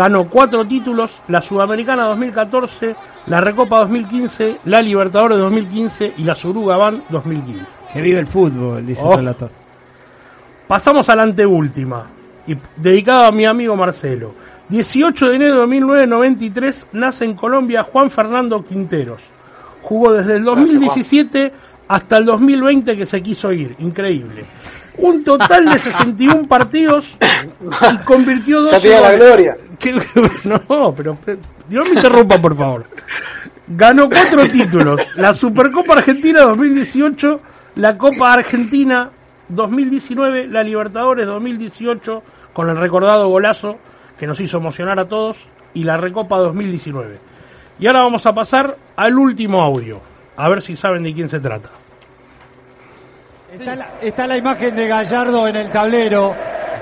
Ganó 4 títulos, la Sudamericana 2014, la Recopa 2015, la Libertadores 2015 y la Surugaban 2015. Que vive el fútbol, dice Oh. el relator. Pasamos a la anteúltima, y dedicado a mi amigo Marcelo. 18 de enero de 1993 nace en Colombia Juan Fernando Quinteros. Jugó desde el 2017 hasta el 2020 que se quiso ir. Increíble. Un total de 61 partidos y convirtió dos Ya la gloria. No, pero pero, no me interrumpa, por favor. Ganó cuatro títulos. La Supercopa Argentina 2018, la Copa Argentina 2019, la Libertadores 2018, con el recordado golazo que nos hizo emocionar a todos, y la Recopa 2019. Y ahora vamos a pasar al último audio. A ver si saben de quién se trata. Está la, imagen de Gallardo en el tablero.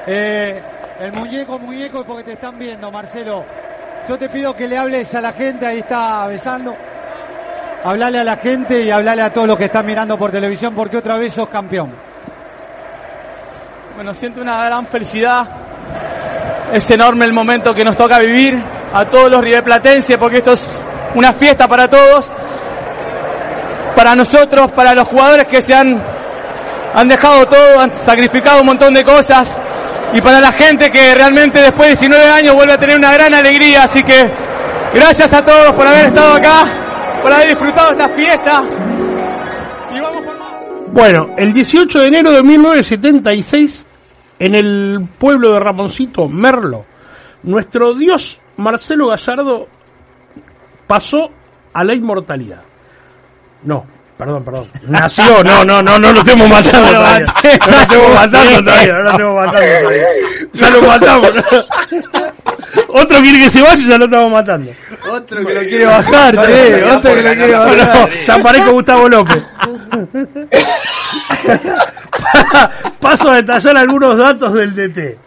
Eh, el muñeco, muñeco, porque te están viendo, Marcelo. Yo te pido que le hables a la gente, ahí está besando. Hablale a la gente y hablale a todos los que están mirando por televisión, porque otra vez sos campeón. Bueno, siento una gran felicidad. Es enorme el momento que nos toca vivir a todos los riverplatenses porque esto es una fiesta para todos. Para nosotros, para los jugadores que se han, han dejado todo, han sacrificado un montón de cosas. Y para la gente que realmente después de 19 años vuelve a tener una gran alegría. Así que gracias a todos por haber estado acá, por haber disfrutado esta fiesta. Y vamos por más. Bueno, el 18 de enero de 1976, en el pueblo de Ramoncito, Merlo, nuestro dios Marcelo Gallardo pasó a la inmortalidad. No, perdón, perdón. Nació, no, no, no, no lo estemos matando todavía. No lo estemos matando todavía, no lo estemos matando todavía. Ya lo matamos. Otro quiere que se vaya y ya lo estamos matando. Otro que lo quiere bajar, che, otro que lo quiere No, bajar. ya parezco Gustavo López. Paso a detallar algunos datos del DT.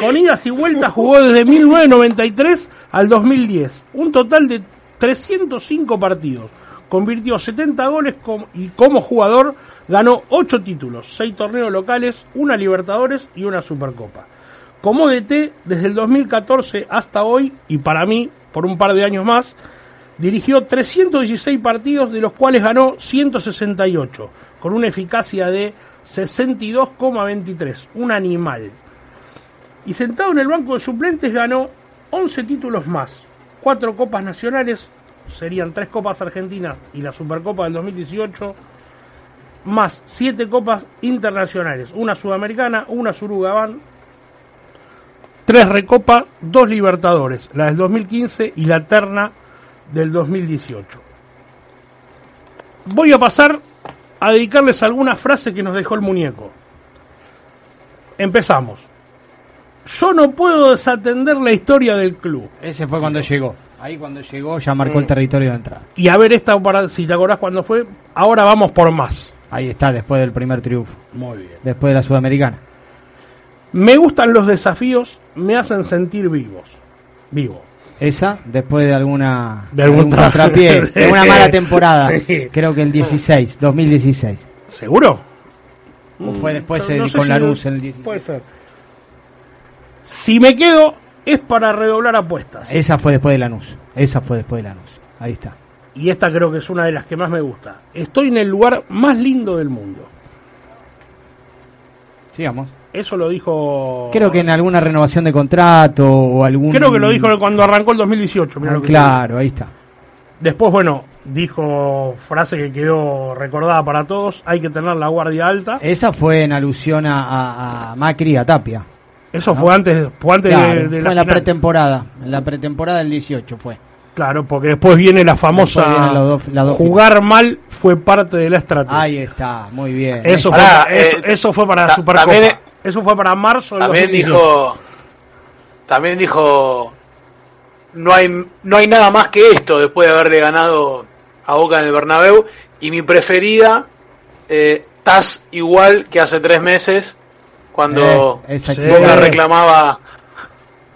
Con idas y vueltas jugó desde 1993 al 2010. Un total de 305 partidos. Convirtió 70 goles y como jugador ganó 8 títulos, 6 torneos locales, una Libertadores y una Supercopa. Como DT, desde el 2014 hasta hoy, y para mí, por un par de años más, dirigió 316 partidos, de los cuales ganó 168, con una eficacia de 62,23, un animal. Y sentado en el banco de suplentes ganó 11 títulos más, 4 copas nacionales, serían 3 copas argentinas y la Supercopa del 2018, más 7 copas internacionales, una sudamericana, una surugabán, 3 recopa, 2 libertadores, la del 2015 y la terna del 2018. Voy a pasar a dedicarles algunas frases que nos dejó el muñeco. Empezamos. Yo no puedo desatender la historia del club. Ese fue cuando llegó. Ahí cuando llegó ya marcó el territorio de entrada. Y a ver esta, para, si te acordás cuándo fue, ahora vamos por más. Ahí está, después del primer triunfo. Muy bien. Después de la Sudamericana. Me gustan los desafíos, me hacen sentir vivos. Vivo. Esa, después de alguna. De algún tra- traspié, de una mala temporada. Sí. Creo que el 16, 2016. ¿Seguro? ¿O fue después el- no con si- Lanús en el 16? Puede ser. Si me quedo, es para redoblar apuestas. Esa fue después de Lanús. Esa fue después de Lanús. Ahí está. Y esta creo que es una de las que más me gusta. Estoy en el lugar más lindo del mundo. Sigamos. Eso lo dijo. Creo que en alguna renovación de contrato o algún. Creo que lo dijo cuando arrancó el 2018. mirá Ah, lo que claro, ahí está. Después, bueno, dijo frase que quedó recordada para todos, hay que tener la guardia alta. Esa fue en alusión a, a, a Macri y a Tapia. Eso fue antes, fue antes Claro, de, de fue en la pretemporada, en la pretemporada del 18 fue. Claro, porque después viene la famosa jugar mal fue parte de la estrategia. Ahí está, muy bien. Eso, fue, eso, eh, eso fue para la ta- Supercopa. también- eso fue para marzo También 2018. dijo, también dijo, no hay, no hay nada más que esto después de haberle ganado a Boca en el Bernabéu. Y mi preferida, eh, estás igual que hace tres meses cuando Eh, Boca reclamaba.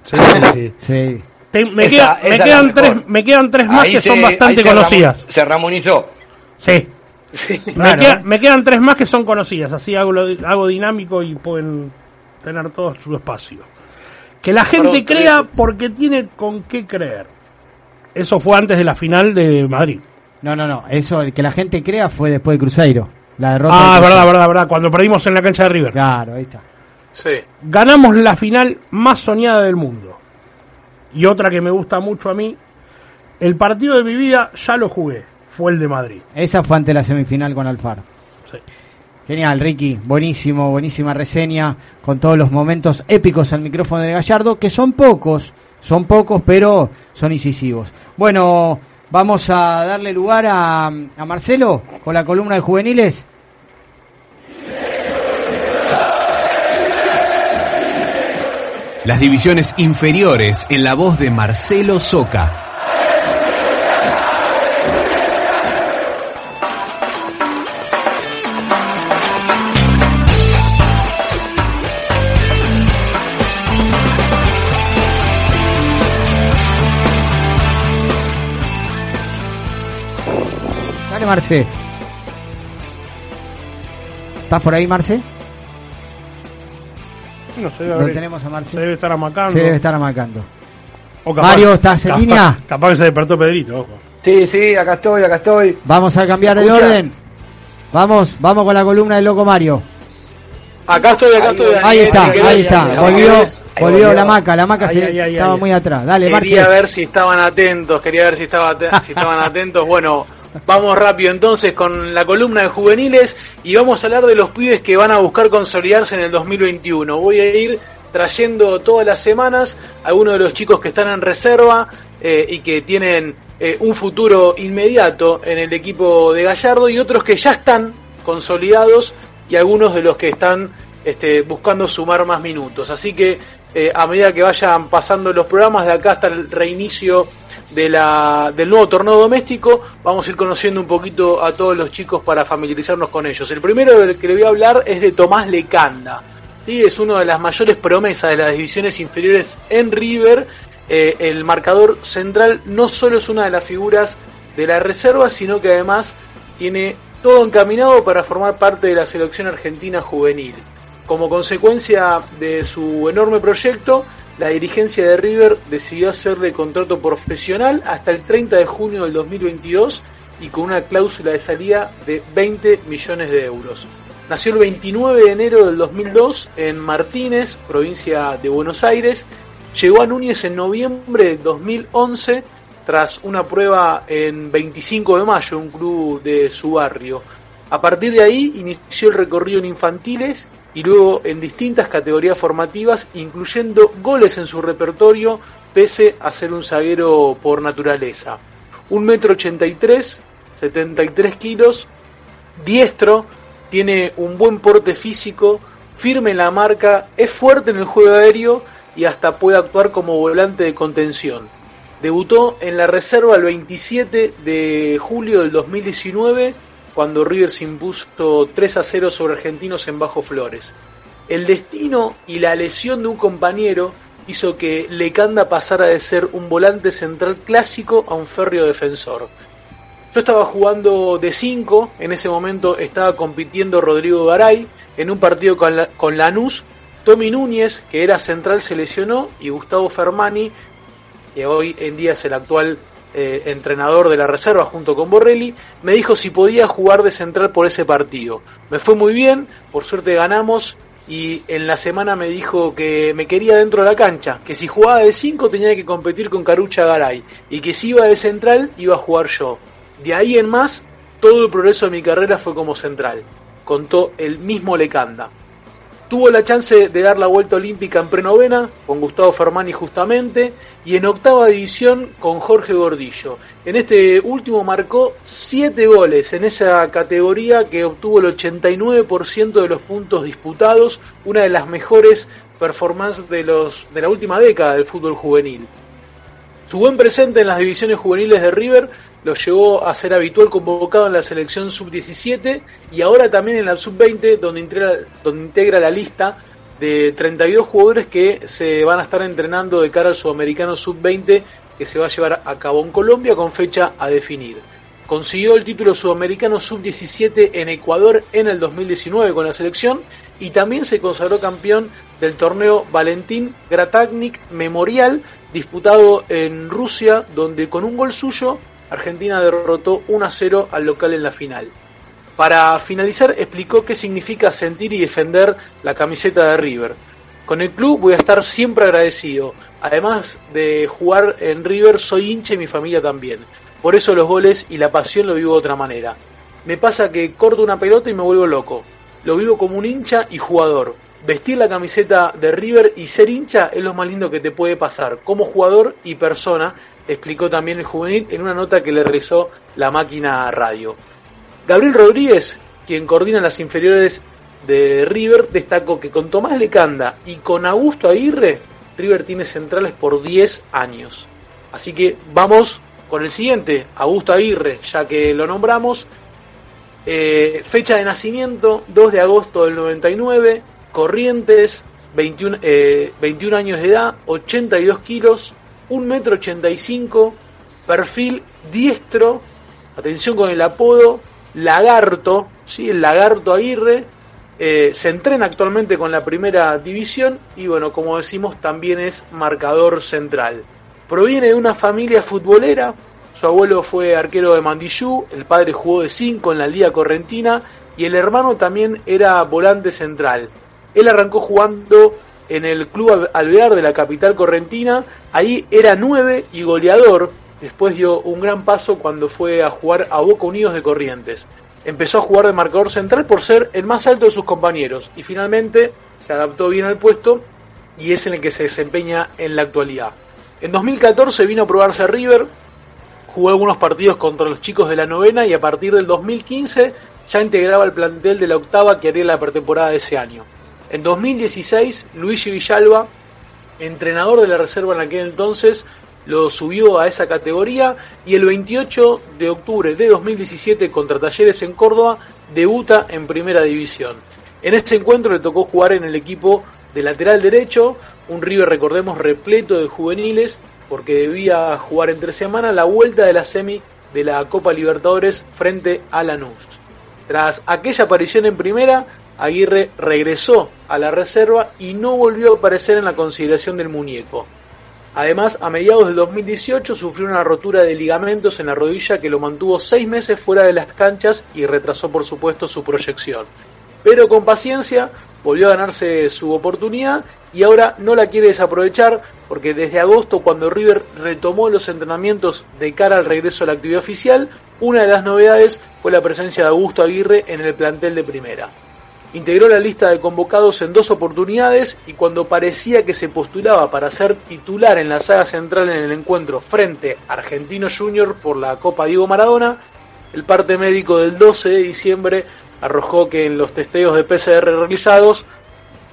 Sí, sí, sí. Te- me, Esa- queda- me esa es quedan tres, me quedan tres más Ahí que se- son ahí bastante conocidas. se ramonizó. Sí. Me, Claro. queda- me quedan tres más que son conocidas, así hago, lo- hago dinámico y pueden tener todo su espacio. Que la gente crea tres. porque tiene con qué creer. Eso fue antes de la final de Madrid. No, no, no, eso que la gente crea fue después de Cruzeiro. La derrota. Ah, de verdad, verdad, verdad. Cuando perdimos en la cancha de River. Claro, ahí está. Sí. Ganamos la final más soñada del mundo. Y otra que me gusta mucho a mí, el partido de mi vida ya lo jugué, fue el de Madrid. Esa fue ante la semifinal con Alfaro. Sí. Genial, Ricky. Buenísimo, buenísima reseña con todos los momentos épicos al micrófono de Gallardo, que son pocos, son pocos, pero son incisivos. Bueno, vamos a darle lugar a, Marcelo con la columna de juveniles. Las divisiones inferiores en la voz de Marcelo Soca. Marce. ¿Estás por ahí, Marce? No sé, Lo tenemos a Marce. Se debe estar amacando. Se debe estar amacando. Mario, ¿estás en capaz- línea? Capaz que se despertó Pedrito, ojo. Sí, sí, acá estoy, acá estoy. Vamos a cambiar el orden. Vamos, vamos con la columna del loco Mario. Acá estoy, acá estoy. Ahí está, ahí está. Volvió, volvió la maca, la maca Ahí, se estaba ahí. muy atrás. Dale, Quería Marce. ver si estaban atentos, quería ver si, estaba ate- si estaban atentos. Bueno, vamos rápido entonces con la columna de juveniles y vamos a hablar de los pibes que van a buscar consolidarse en el 2021. Voy a ir trayendo todas las semanas a algunos de los chicos que están en reserva eh, y que tienen eh, un futuro inmediato en el equipo de Gallardo y otros que ya están consolidados y algunos de los que están este, buscando sumar más minutos. Así que eh, a medida que vayan pasando los programas de acá hasta el reinicio de la, del nuevo torneo doméstico, vamos a ir conociendo un poquito a todos los chicos para familiarizarnos con ellos. El primero del que le voy a hablar es de Tomás Lecanda. ¿sí? Es una de las mayores promesas de las divisiones inferiores en River. Eh, el marcador central no solo es una de las figuras de la reserva, sino que además tiene todo encaminado para formar parte de la selección argentina juvenil. Como consecuencia de su enorme proyecto, la dirigencia de River decidió hacerle contrato profesional hasta el 30 de junio del 2022 y con una cláusula de salida de 20 millones de euros. Nació el 29 de enero del 2002 en Martínez, provincia de Buenos Aires. Llegó a Núñez en noviembre del 2011 tras una prueba en 25 de mayo, un club de su barrio. A partir de ahí inició el recorrido en infantiles y luego en distintas categorías formativas, incluyendo goles en su repertorio, pese a ser un zaguero por naturaleza. Un metro ochenta y tres, 73 kilos, diestro, tiene un buen porte físico, firme en la marca, es fuerte en el juego aéreo y hasta puede actuar como volante de contención. Debutó en la reserva el 27 de julio del 2019 cuando River se impuso 3 a 0 sobre Argentinos en Bajo Flores. El destino y la lesión de un compañero hizo que Lecanda pasara de ser un volante central clásico a un férreo defensor. Yo estaba jugando de 5, en ese momento estaba compitiendo Rodrigo Garay en un partido con, con Lanús. Tommy Núñez, que era central, se lesionó y Gustavo Fermani, que hoy en día es el actual eh, entrenador de la reserva junto con Borrelli, me dijo si podía jugar de central por ese partido. Me fue muy bien, por suerte ganamos y en la semana me dijo que me quería dentro de la cancha, que si jugaba de 5 tenía que competir con Carucha Garay y que si iba de central iba a jugar yo. De ahí en más, todo el progreso de mi carrera fue como central, contó el mismo Lecanda. Tuvo la chance de dar la vuelta olímpica en prenovena, con Gustavo Fermani justamente, y en octava división con Jorge Gordillo. En este último marcó 7 goles en esa categoría que obtuvo el 89% de los puntos disputados, una de las mejores performances de, los, de la última década del fútbol juvenil. Su buen presente en las divisiones juveniles de River lo llevó a ser habitual convocado en la selección sub-17 y ahora también en la sub-20 donde integra, donde integra la lista de 32 jugadores que se van a estar entrenando de cara al sudamericano sub-20 que se va a llevar a cabo en Colombia con fecha a definir. Consiguió el título sudamericano sub-17 en Ecuador en el 2019 con la selección y también se consagró campeón del torneo Valentín Gratagnik Memorial disputado en Rusia donde con un gol suyo Argentina derrotó 1 a 0 al local en la final. Para finalizar, explicó qué significa sentir y defender la camiseta de River. Con el club voy a estar siempre agradecido. Además de jugar en River, soy hincha y mi familia también. Por eso los goles y la pasión lo vivo de otra manera. Me pasa que corto una pelota y me vuelvo loco. Lo vivo como un hincha y jugador. Vestir la camiseta de River y ser hincha es lo más lindo que te puede pasar, como jugador y persona, explicó también el juvenil en una nota que le realizó la máquina radio. Gabriel Rodríguez, quien coordina las inferiores de River, destacó que con Tomás Lecanda y con Augusto Aguirre, River tiene centrales por 10 años. Así que vamos con el siguiente, Augusto Aguirre, ya que lo nombramos. Eh, fecha de nacimiento, 2 de agosto del 99, Corrientes, 21, 21 eh, años de edad, 82 kilos, 1,85 metro 85, perfil diestro, atención con el apodo, Lagarto, ¿sí? el Lagarto Aguirre, eh, se entrena actualmente con la primera división y bueno, como decimos, también es marcador central. Proviene de una familia futbolera, su abuelo fue arquero de Mandillú, el padre jugó de 5 en la Liga Correntina y el hermano también era volante central. Él arrancó jugando en el Club Alvear de la capital correntina. Ahí era 9 y goleador. Después dio un gran paso cuando fue a jugar a Boca Unidos de Corrientes. Empezó a jugar de marcador central por ser el más alto de sus compañeros y finalmente se adaptó bien al puesto y es en el que se desempeña en la actualidad. En 2014 vino a probarse a River, jugó algunos partidos contra los chicos de la novena y a partir del 2015 ya integraba el plantel de la octava que haría la pretemporada de ese año. En 2016, Luigi Villalba, entrenador de la reserva en aquel entonces, lo subió a esa categoría y el 28 de octubre de 2017 contra Talleres en Córdoba debuta en primera división. En este encuentro le tocó jugar en el equipo de lateral derecho, un River recordemos repleto de juveniles porque debía jugar entre semana la vuelta de la semi de la Copa Libertadores frente a Lanús. Tras aquella aparición en primera, Aguirre regresó a la reserva y no volvió a aparecer en la consideración del muñeco. Además, a mediados del 2018 sufrió una rotura de ligamentos en la rodilla que lo mantuvo seis meses fuera de las canchas y retrasó por supuesto su proyección. Pero con paciencia volvió a ganarse su oportunidad y ahora no la quiere desaprovechar porque desde agosto cuando River retomó los entrenamientos de cara al regreso a la actividad oficial, una de las novedades fue la presencia de Augusto Aguirre en el plantel de primera. Integró la lista de convocados en dos oportunidades y cuando parecía que se postulaba para ser titular en la saga central en el encuentro frente a Argentino Junior por la Copa Diego Maradona, el parte médico del 12 de diciembre arrojó que en los testeos de PCR realizados,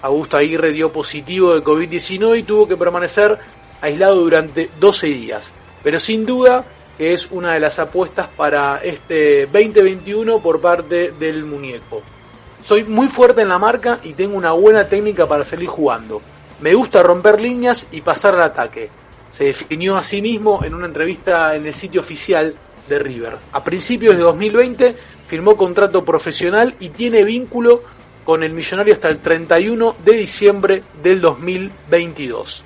Augusto Aguirre dio positivo de COVID-19 y tuvo que permanecer aislado durante 12 días. Pero sin duda que es una de las apuestas para este 2021 por parte del muñeco. Soy muy fuerte en la marca y tengo una buena técnica para salir jugando. Me gusta romper líneas y pasar al ataque. Se definió a sí mismo en una entrevista en el sitio oficial de River. A principios de 2020 firmó contrato profesional y tiene vínculo con el millonario hasta el 31 de diciembre del 2022.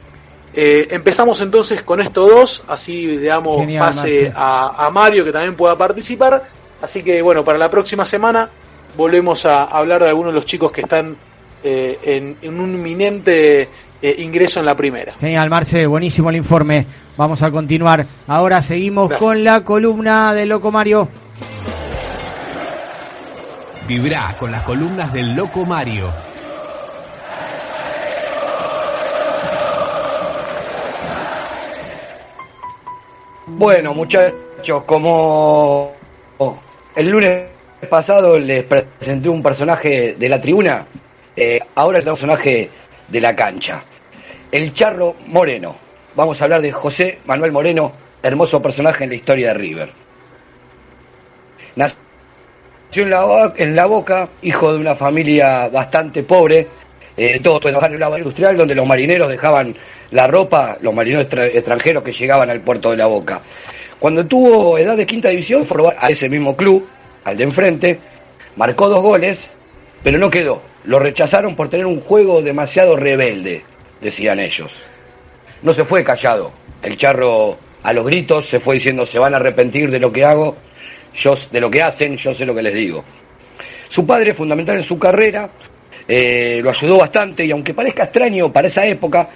Eh, empezamos entonces con estos dos, así digamos pase a, a Mario que también pueda participar. Así que bueno, para la próxima semana volvemos a hablar de algunos de los chicos que están eh, en, un inminente eh, ingreso en la primera. Genial, Marce, buenísimo el informe. Vamos a continuar. Ahora seguimos con la columna de Loco Mario. Vibrá con las columnas del Loco Mario. Bueno, muchachos, como el lunes pasado les presenté un personaje de la tribuna, eh, ahora es el personaje de la cancha. El Charro Moreno. Vamos a hablar de José Manuel Moreno, hermoso personaje en la historia de River. Nació en la, Boca, hijo de una familia bastante pobre, eh, todo en un barrio industrial donde los marineros dejaban la ropa, los marineros extra- extranjeros que llegaban al puerto de la Boca. Cuando tuvo edad de quinta división, fue a ese mismo club, al de enfrente, marcó dos goles, pero no quedó. Lo rechazaron por tener un juego demasiado rebelde, decían ellos. No se fue callado. El charro a los gritos se fue diciendo se van a arrepentir de lo que hago, yo de lo que hacen, yo sé lo que les digo. Su padre, fundamental en su carrera, eh, lo ayudó bastante y aunque parezca extraño para esa época,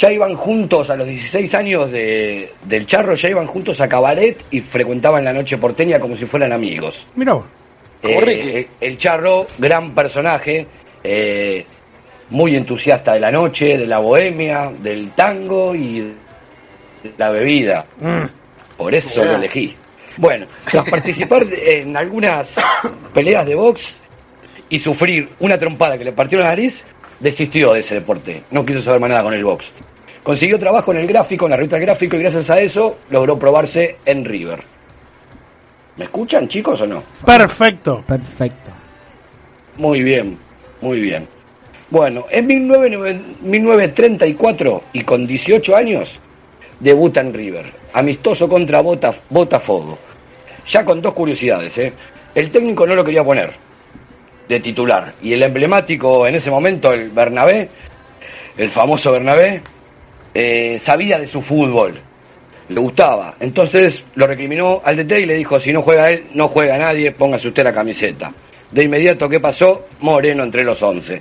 ya iban juntos a los 16 años de- del charro, ya iban juntos a cabaret y frecuentaban la noche porteña como si fueran amigos. Mira, Eh, el Charro, gran personaje, eh, muy entusiasta de la noche, de la bohemia, del tango y de la bebida. Por eso lo elegí. Bueno, tras participar en algunas peleas de box y sufrir una trompada que le partió la nariz, desistió de ese deporte. No quiso saber más nada con el box. Consiguió trabajo en el gráfico, en la ruta del gráfico, y gracias a eso logró probarse en River. ¿Me escuchan, chicos, o no? Perfecto. Perfecto. Muy bien, muy bien. Bueno, en 19, 1934 y con 18 años debuta en River, amistoso contra Bota- Botafogo. Ya con dos curiosidades, ¿eh? El técnico no lo quería poner de titular y el emblemático en ese momento, el Bernabé, el famoso Bernabé, eh, sabía de su fútbol, le gustaba. Entonces lo recriminó al DT y le dijo, si no juega él, no juega nadie, póngase usted la camiseta. De inmediato, ¿qué pasó? Moreno entre los 11.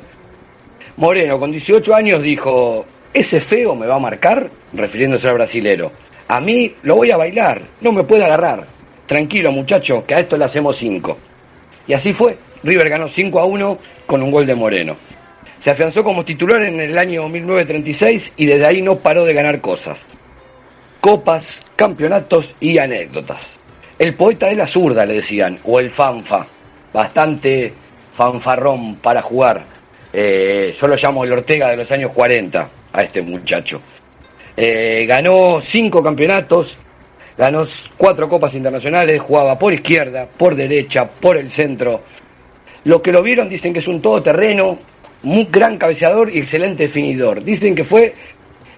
Moreno, con 18 años, dijo, ese feo me va a marcar, refiriéndose al brasilero. A mí lo voy a bailar, no me puede agarrar. Tranquilo, muchacho, que a esto le hacemos 5. Y así fue. River ganó 5 a 1 con un gol de Moreno. Se afianzó como titular en el año 1936 y desde ahí no paró de ganar cosas. Copas, campeonatos y anécdotas. El poeta de la zurda, le decían, o el fanfa. Bastante fanfarrón para jugar. Eh, yo lo llamo el Ortega de los años 40 a este muchacho. Eh, ganó cinco campeonatos, ganó cuatro copas internacionales, jugaba por izquierda, por derecha, por el centro. Los que lo vieron dicen que es un todoterreno, muy gran cabeceador y excelente definidor. Dicen que fue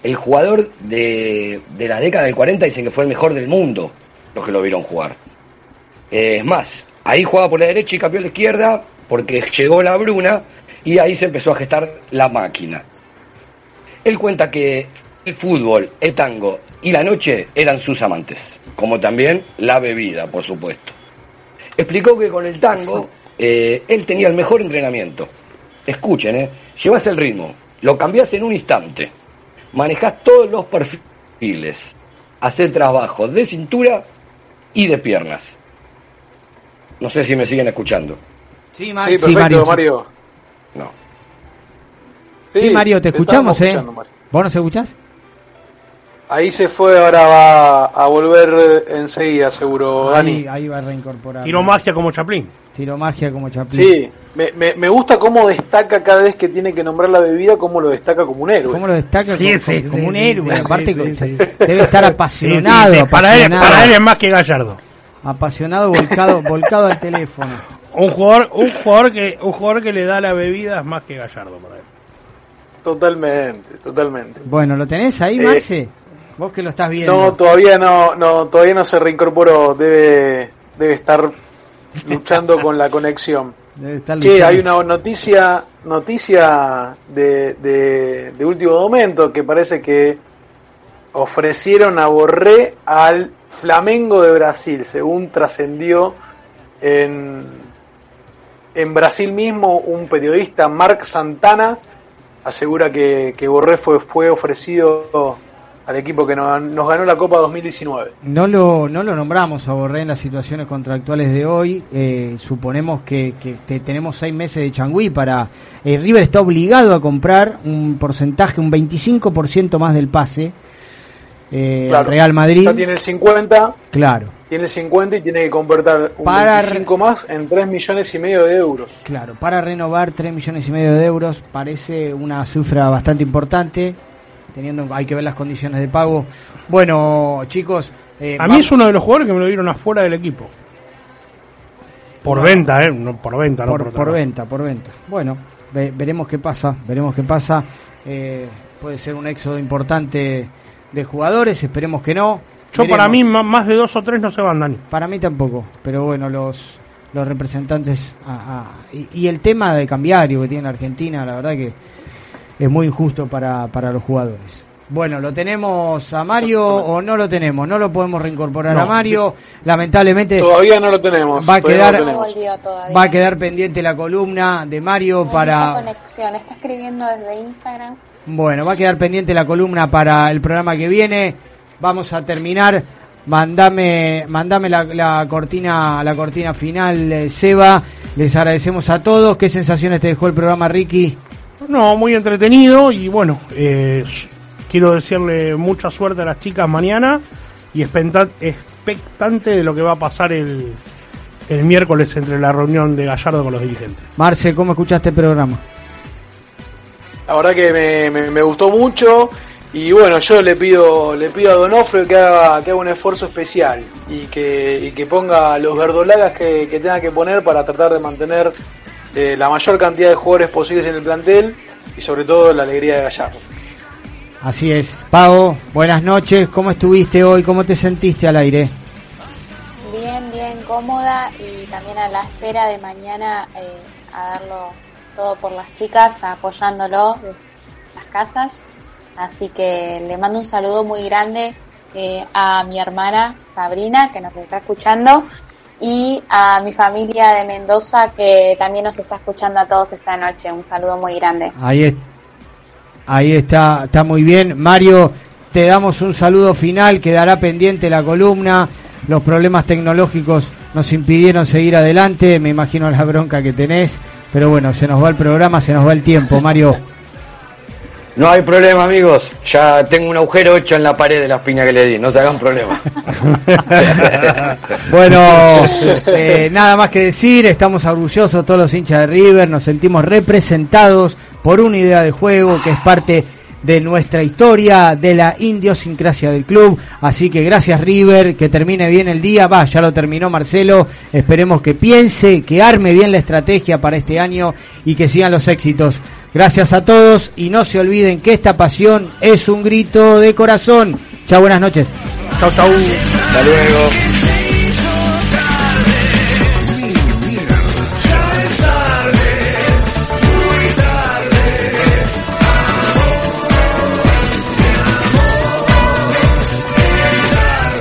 el jugador de, de la década del 40, dicen que fue el mejor del mundo, los que lo vieron jugar. Eh, es más, ahí jugaba por la derecha y cambió a la izquierda porque llegó la Bruna y ahí se empezó a gestar la máquina. Él cuenta que el fútbol, el tango y la noche eran sus amantes, como también la bebida, por supuesto. Explicó que con el tango eh, él tenía el mejor entrenamiento. Escuchen, eh, llevas el ritmo, lo cambiás en un instante, manejás todos los perfiles, hacer trabajo de cintura y de piernas. No sé si me siguen escuchando. Sí, Sí, Mar- perfecto, sí, Mario. Mario. No. Sí, Mario, te escuchamos, ¿eh? Mario. ¿Vos nos escuchás? Ahí se fue, ahora va a volver enseguida, seguro, Ahí, Dani. ahí va a reincorporar. Tiro magia como Chaplin. Tiro magia como Chaplin. Sí, me, me, me gusta cómo destaca cada vez que tiene que nombrar la bebida, cómo lo destaca como un héroe. ¿Cómo lo destaca Sí, como, sí, como sí, un sí, héroe? sí, Aparte, sí, con- sí, debe estar apasionado. Sí, sí, sí. Para, él, para él es más que Gallardo. Apasionado, volcado, volcado al teléfono. Un jugador, un jugador que, un jugador que le da la bebida es más que Gallardo para él. Totalmente, totalmente. Bueno, ¿lo tenés ahí, Eh, Marce? Vos que lo estás viendo. No, todavía no, no, todavía no se reincorporó, debe, debe estar luchando con la conexión. Debe estar Che, hay una noticia, noticia de, de, de último momento que parece que ofrecieron a Borré al Flamengo de Brasil, según trascendió en, en Brasil mismo un periodista, Marc Santana, asegura que, que Borré fue, fue ofrecido al equipo que nos, nos, ganó la Copa 2019. No lo, no lo nombramos a Borré en las situaciones contractuales de hoy. Eh, suponemos que, que, tenemos seis meses de changüí para... Eh, River está obligado a comprar un porcentaje, un 25% más del pase. Eh, Real Madrid. Ya tiene el 50. Claro. Tiene el 50 y tiene que convertir un para 25 más en 3 millones y medio de euros. Claro, para renovar 3 millones y medio de euros parece una cifra bastante importante teniendo hay que ver las condiciones de pago. Bueno, chicos, eh, a mí es uno de los jugadores que me lo dieron afuera del equipo. Por venta, eh, no por venta, por, por, venta, por venta. Bueno, veremos qué pasa, veremos qué pasa. Eh, puede ser un éxodo importante de jugadores, esperemos que no. Yo para mí más de dos o tres no se van, Dani. Para mí tampoco, pero bueno, los los representantes y, y, el tema de cambiario que tiene Argentina, la verdad que es muy injusto para, para los jugadores. Bueno, ¿lo tenemos a Mario o no lo tenemos? No lo podemos reincorporar a Mario. Lamentablemente. Todavía no lo tenemos. Va a, quedar, va a quedar pendiente la columna de Mario para. conexión, está escribiendo desde Instagram. Bueno, va a quedar pendiente la columna para el programa que viene. Vamos a terminar. Mandame, mandame la, la cortina, la cortina final, eh, Seba. Les agradecemos a todos. ¿Qué sensaciones te dejó el programa, Ricky? No, muy entretenido y bueno, eh, quiero decirle mucha suerte a las chicas mañana y expectante de lo que va a pasar el, el miércoles entre la reunión de Gallardo con los dirigentes. Marce, ¿cómo escuchaste el programa? La verdad que me, gustó mucho y bueno, yo le pido le pido a Donofrio que haga, que haga un esfuerzo especial y que, y que ponga los verdolagas que, que tenga que poner para tratar de mantener eh, la mayor cantidad de jugadores posibles en el plantel y sobre todo la alegría de Gallardo. Así es. Pau, buenas noches. ¿Cómo estuviste hoy? ¿Cómo te sentiste al aire? Bien, bien cómoda y también a la espera de mañana eh, a darlo todo por las chicas, apoyándolo en las casas. Así que le mando un saludo muy grande eh, a mi hermana Sabrina, que nos está escuchando, y a mi familia de Mendoza que también nos está escuchando a todos esta noche. Un saludo muy grande. Ahí, ahí está, está muy bien. Mario, te damos un saludo final, quedará pendiente la columna. Los problemas tecnológicos nos impidieron seguir adelante, me imagino la bronca que tenés, pero bueno, se nos va el programa, se nos va el tiempo, Mario. No hay problema, amigos. Ya tengo un agujero hecho en la pared de la piña que le di. No se hagan problema. bueno, eh, nada más que decir. Estamos orgullosos todos los hinchas de River. Nos sentimos representados por una idea de juego que es parte de nuestra historia, de la idiosincrasia del club. Así que gracias River, que termine bien el día. Va, ya lo terminó Marcelo. Esperemos que piense, que arme bien la estrategia para este año y que sigan los éxitos. Gracias a todos y no se olviden que esta pasión es un grito de corazón. Chao, buenas noches. Chao, chao. Hasta luego.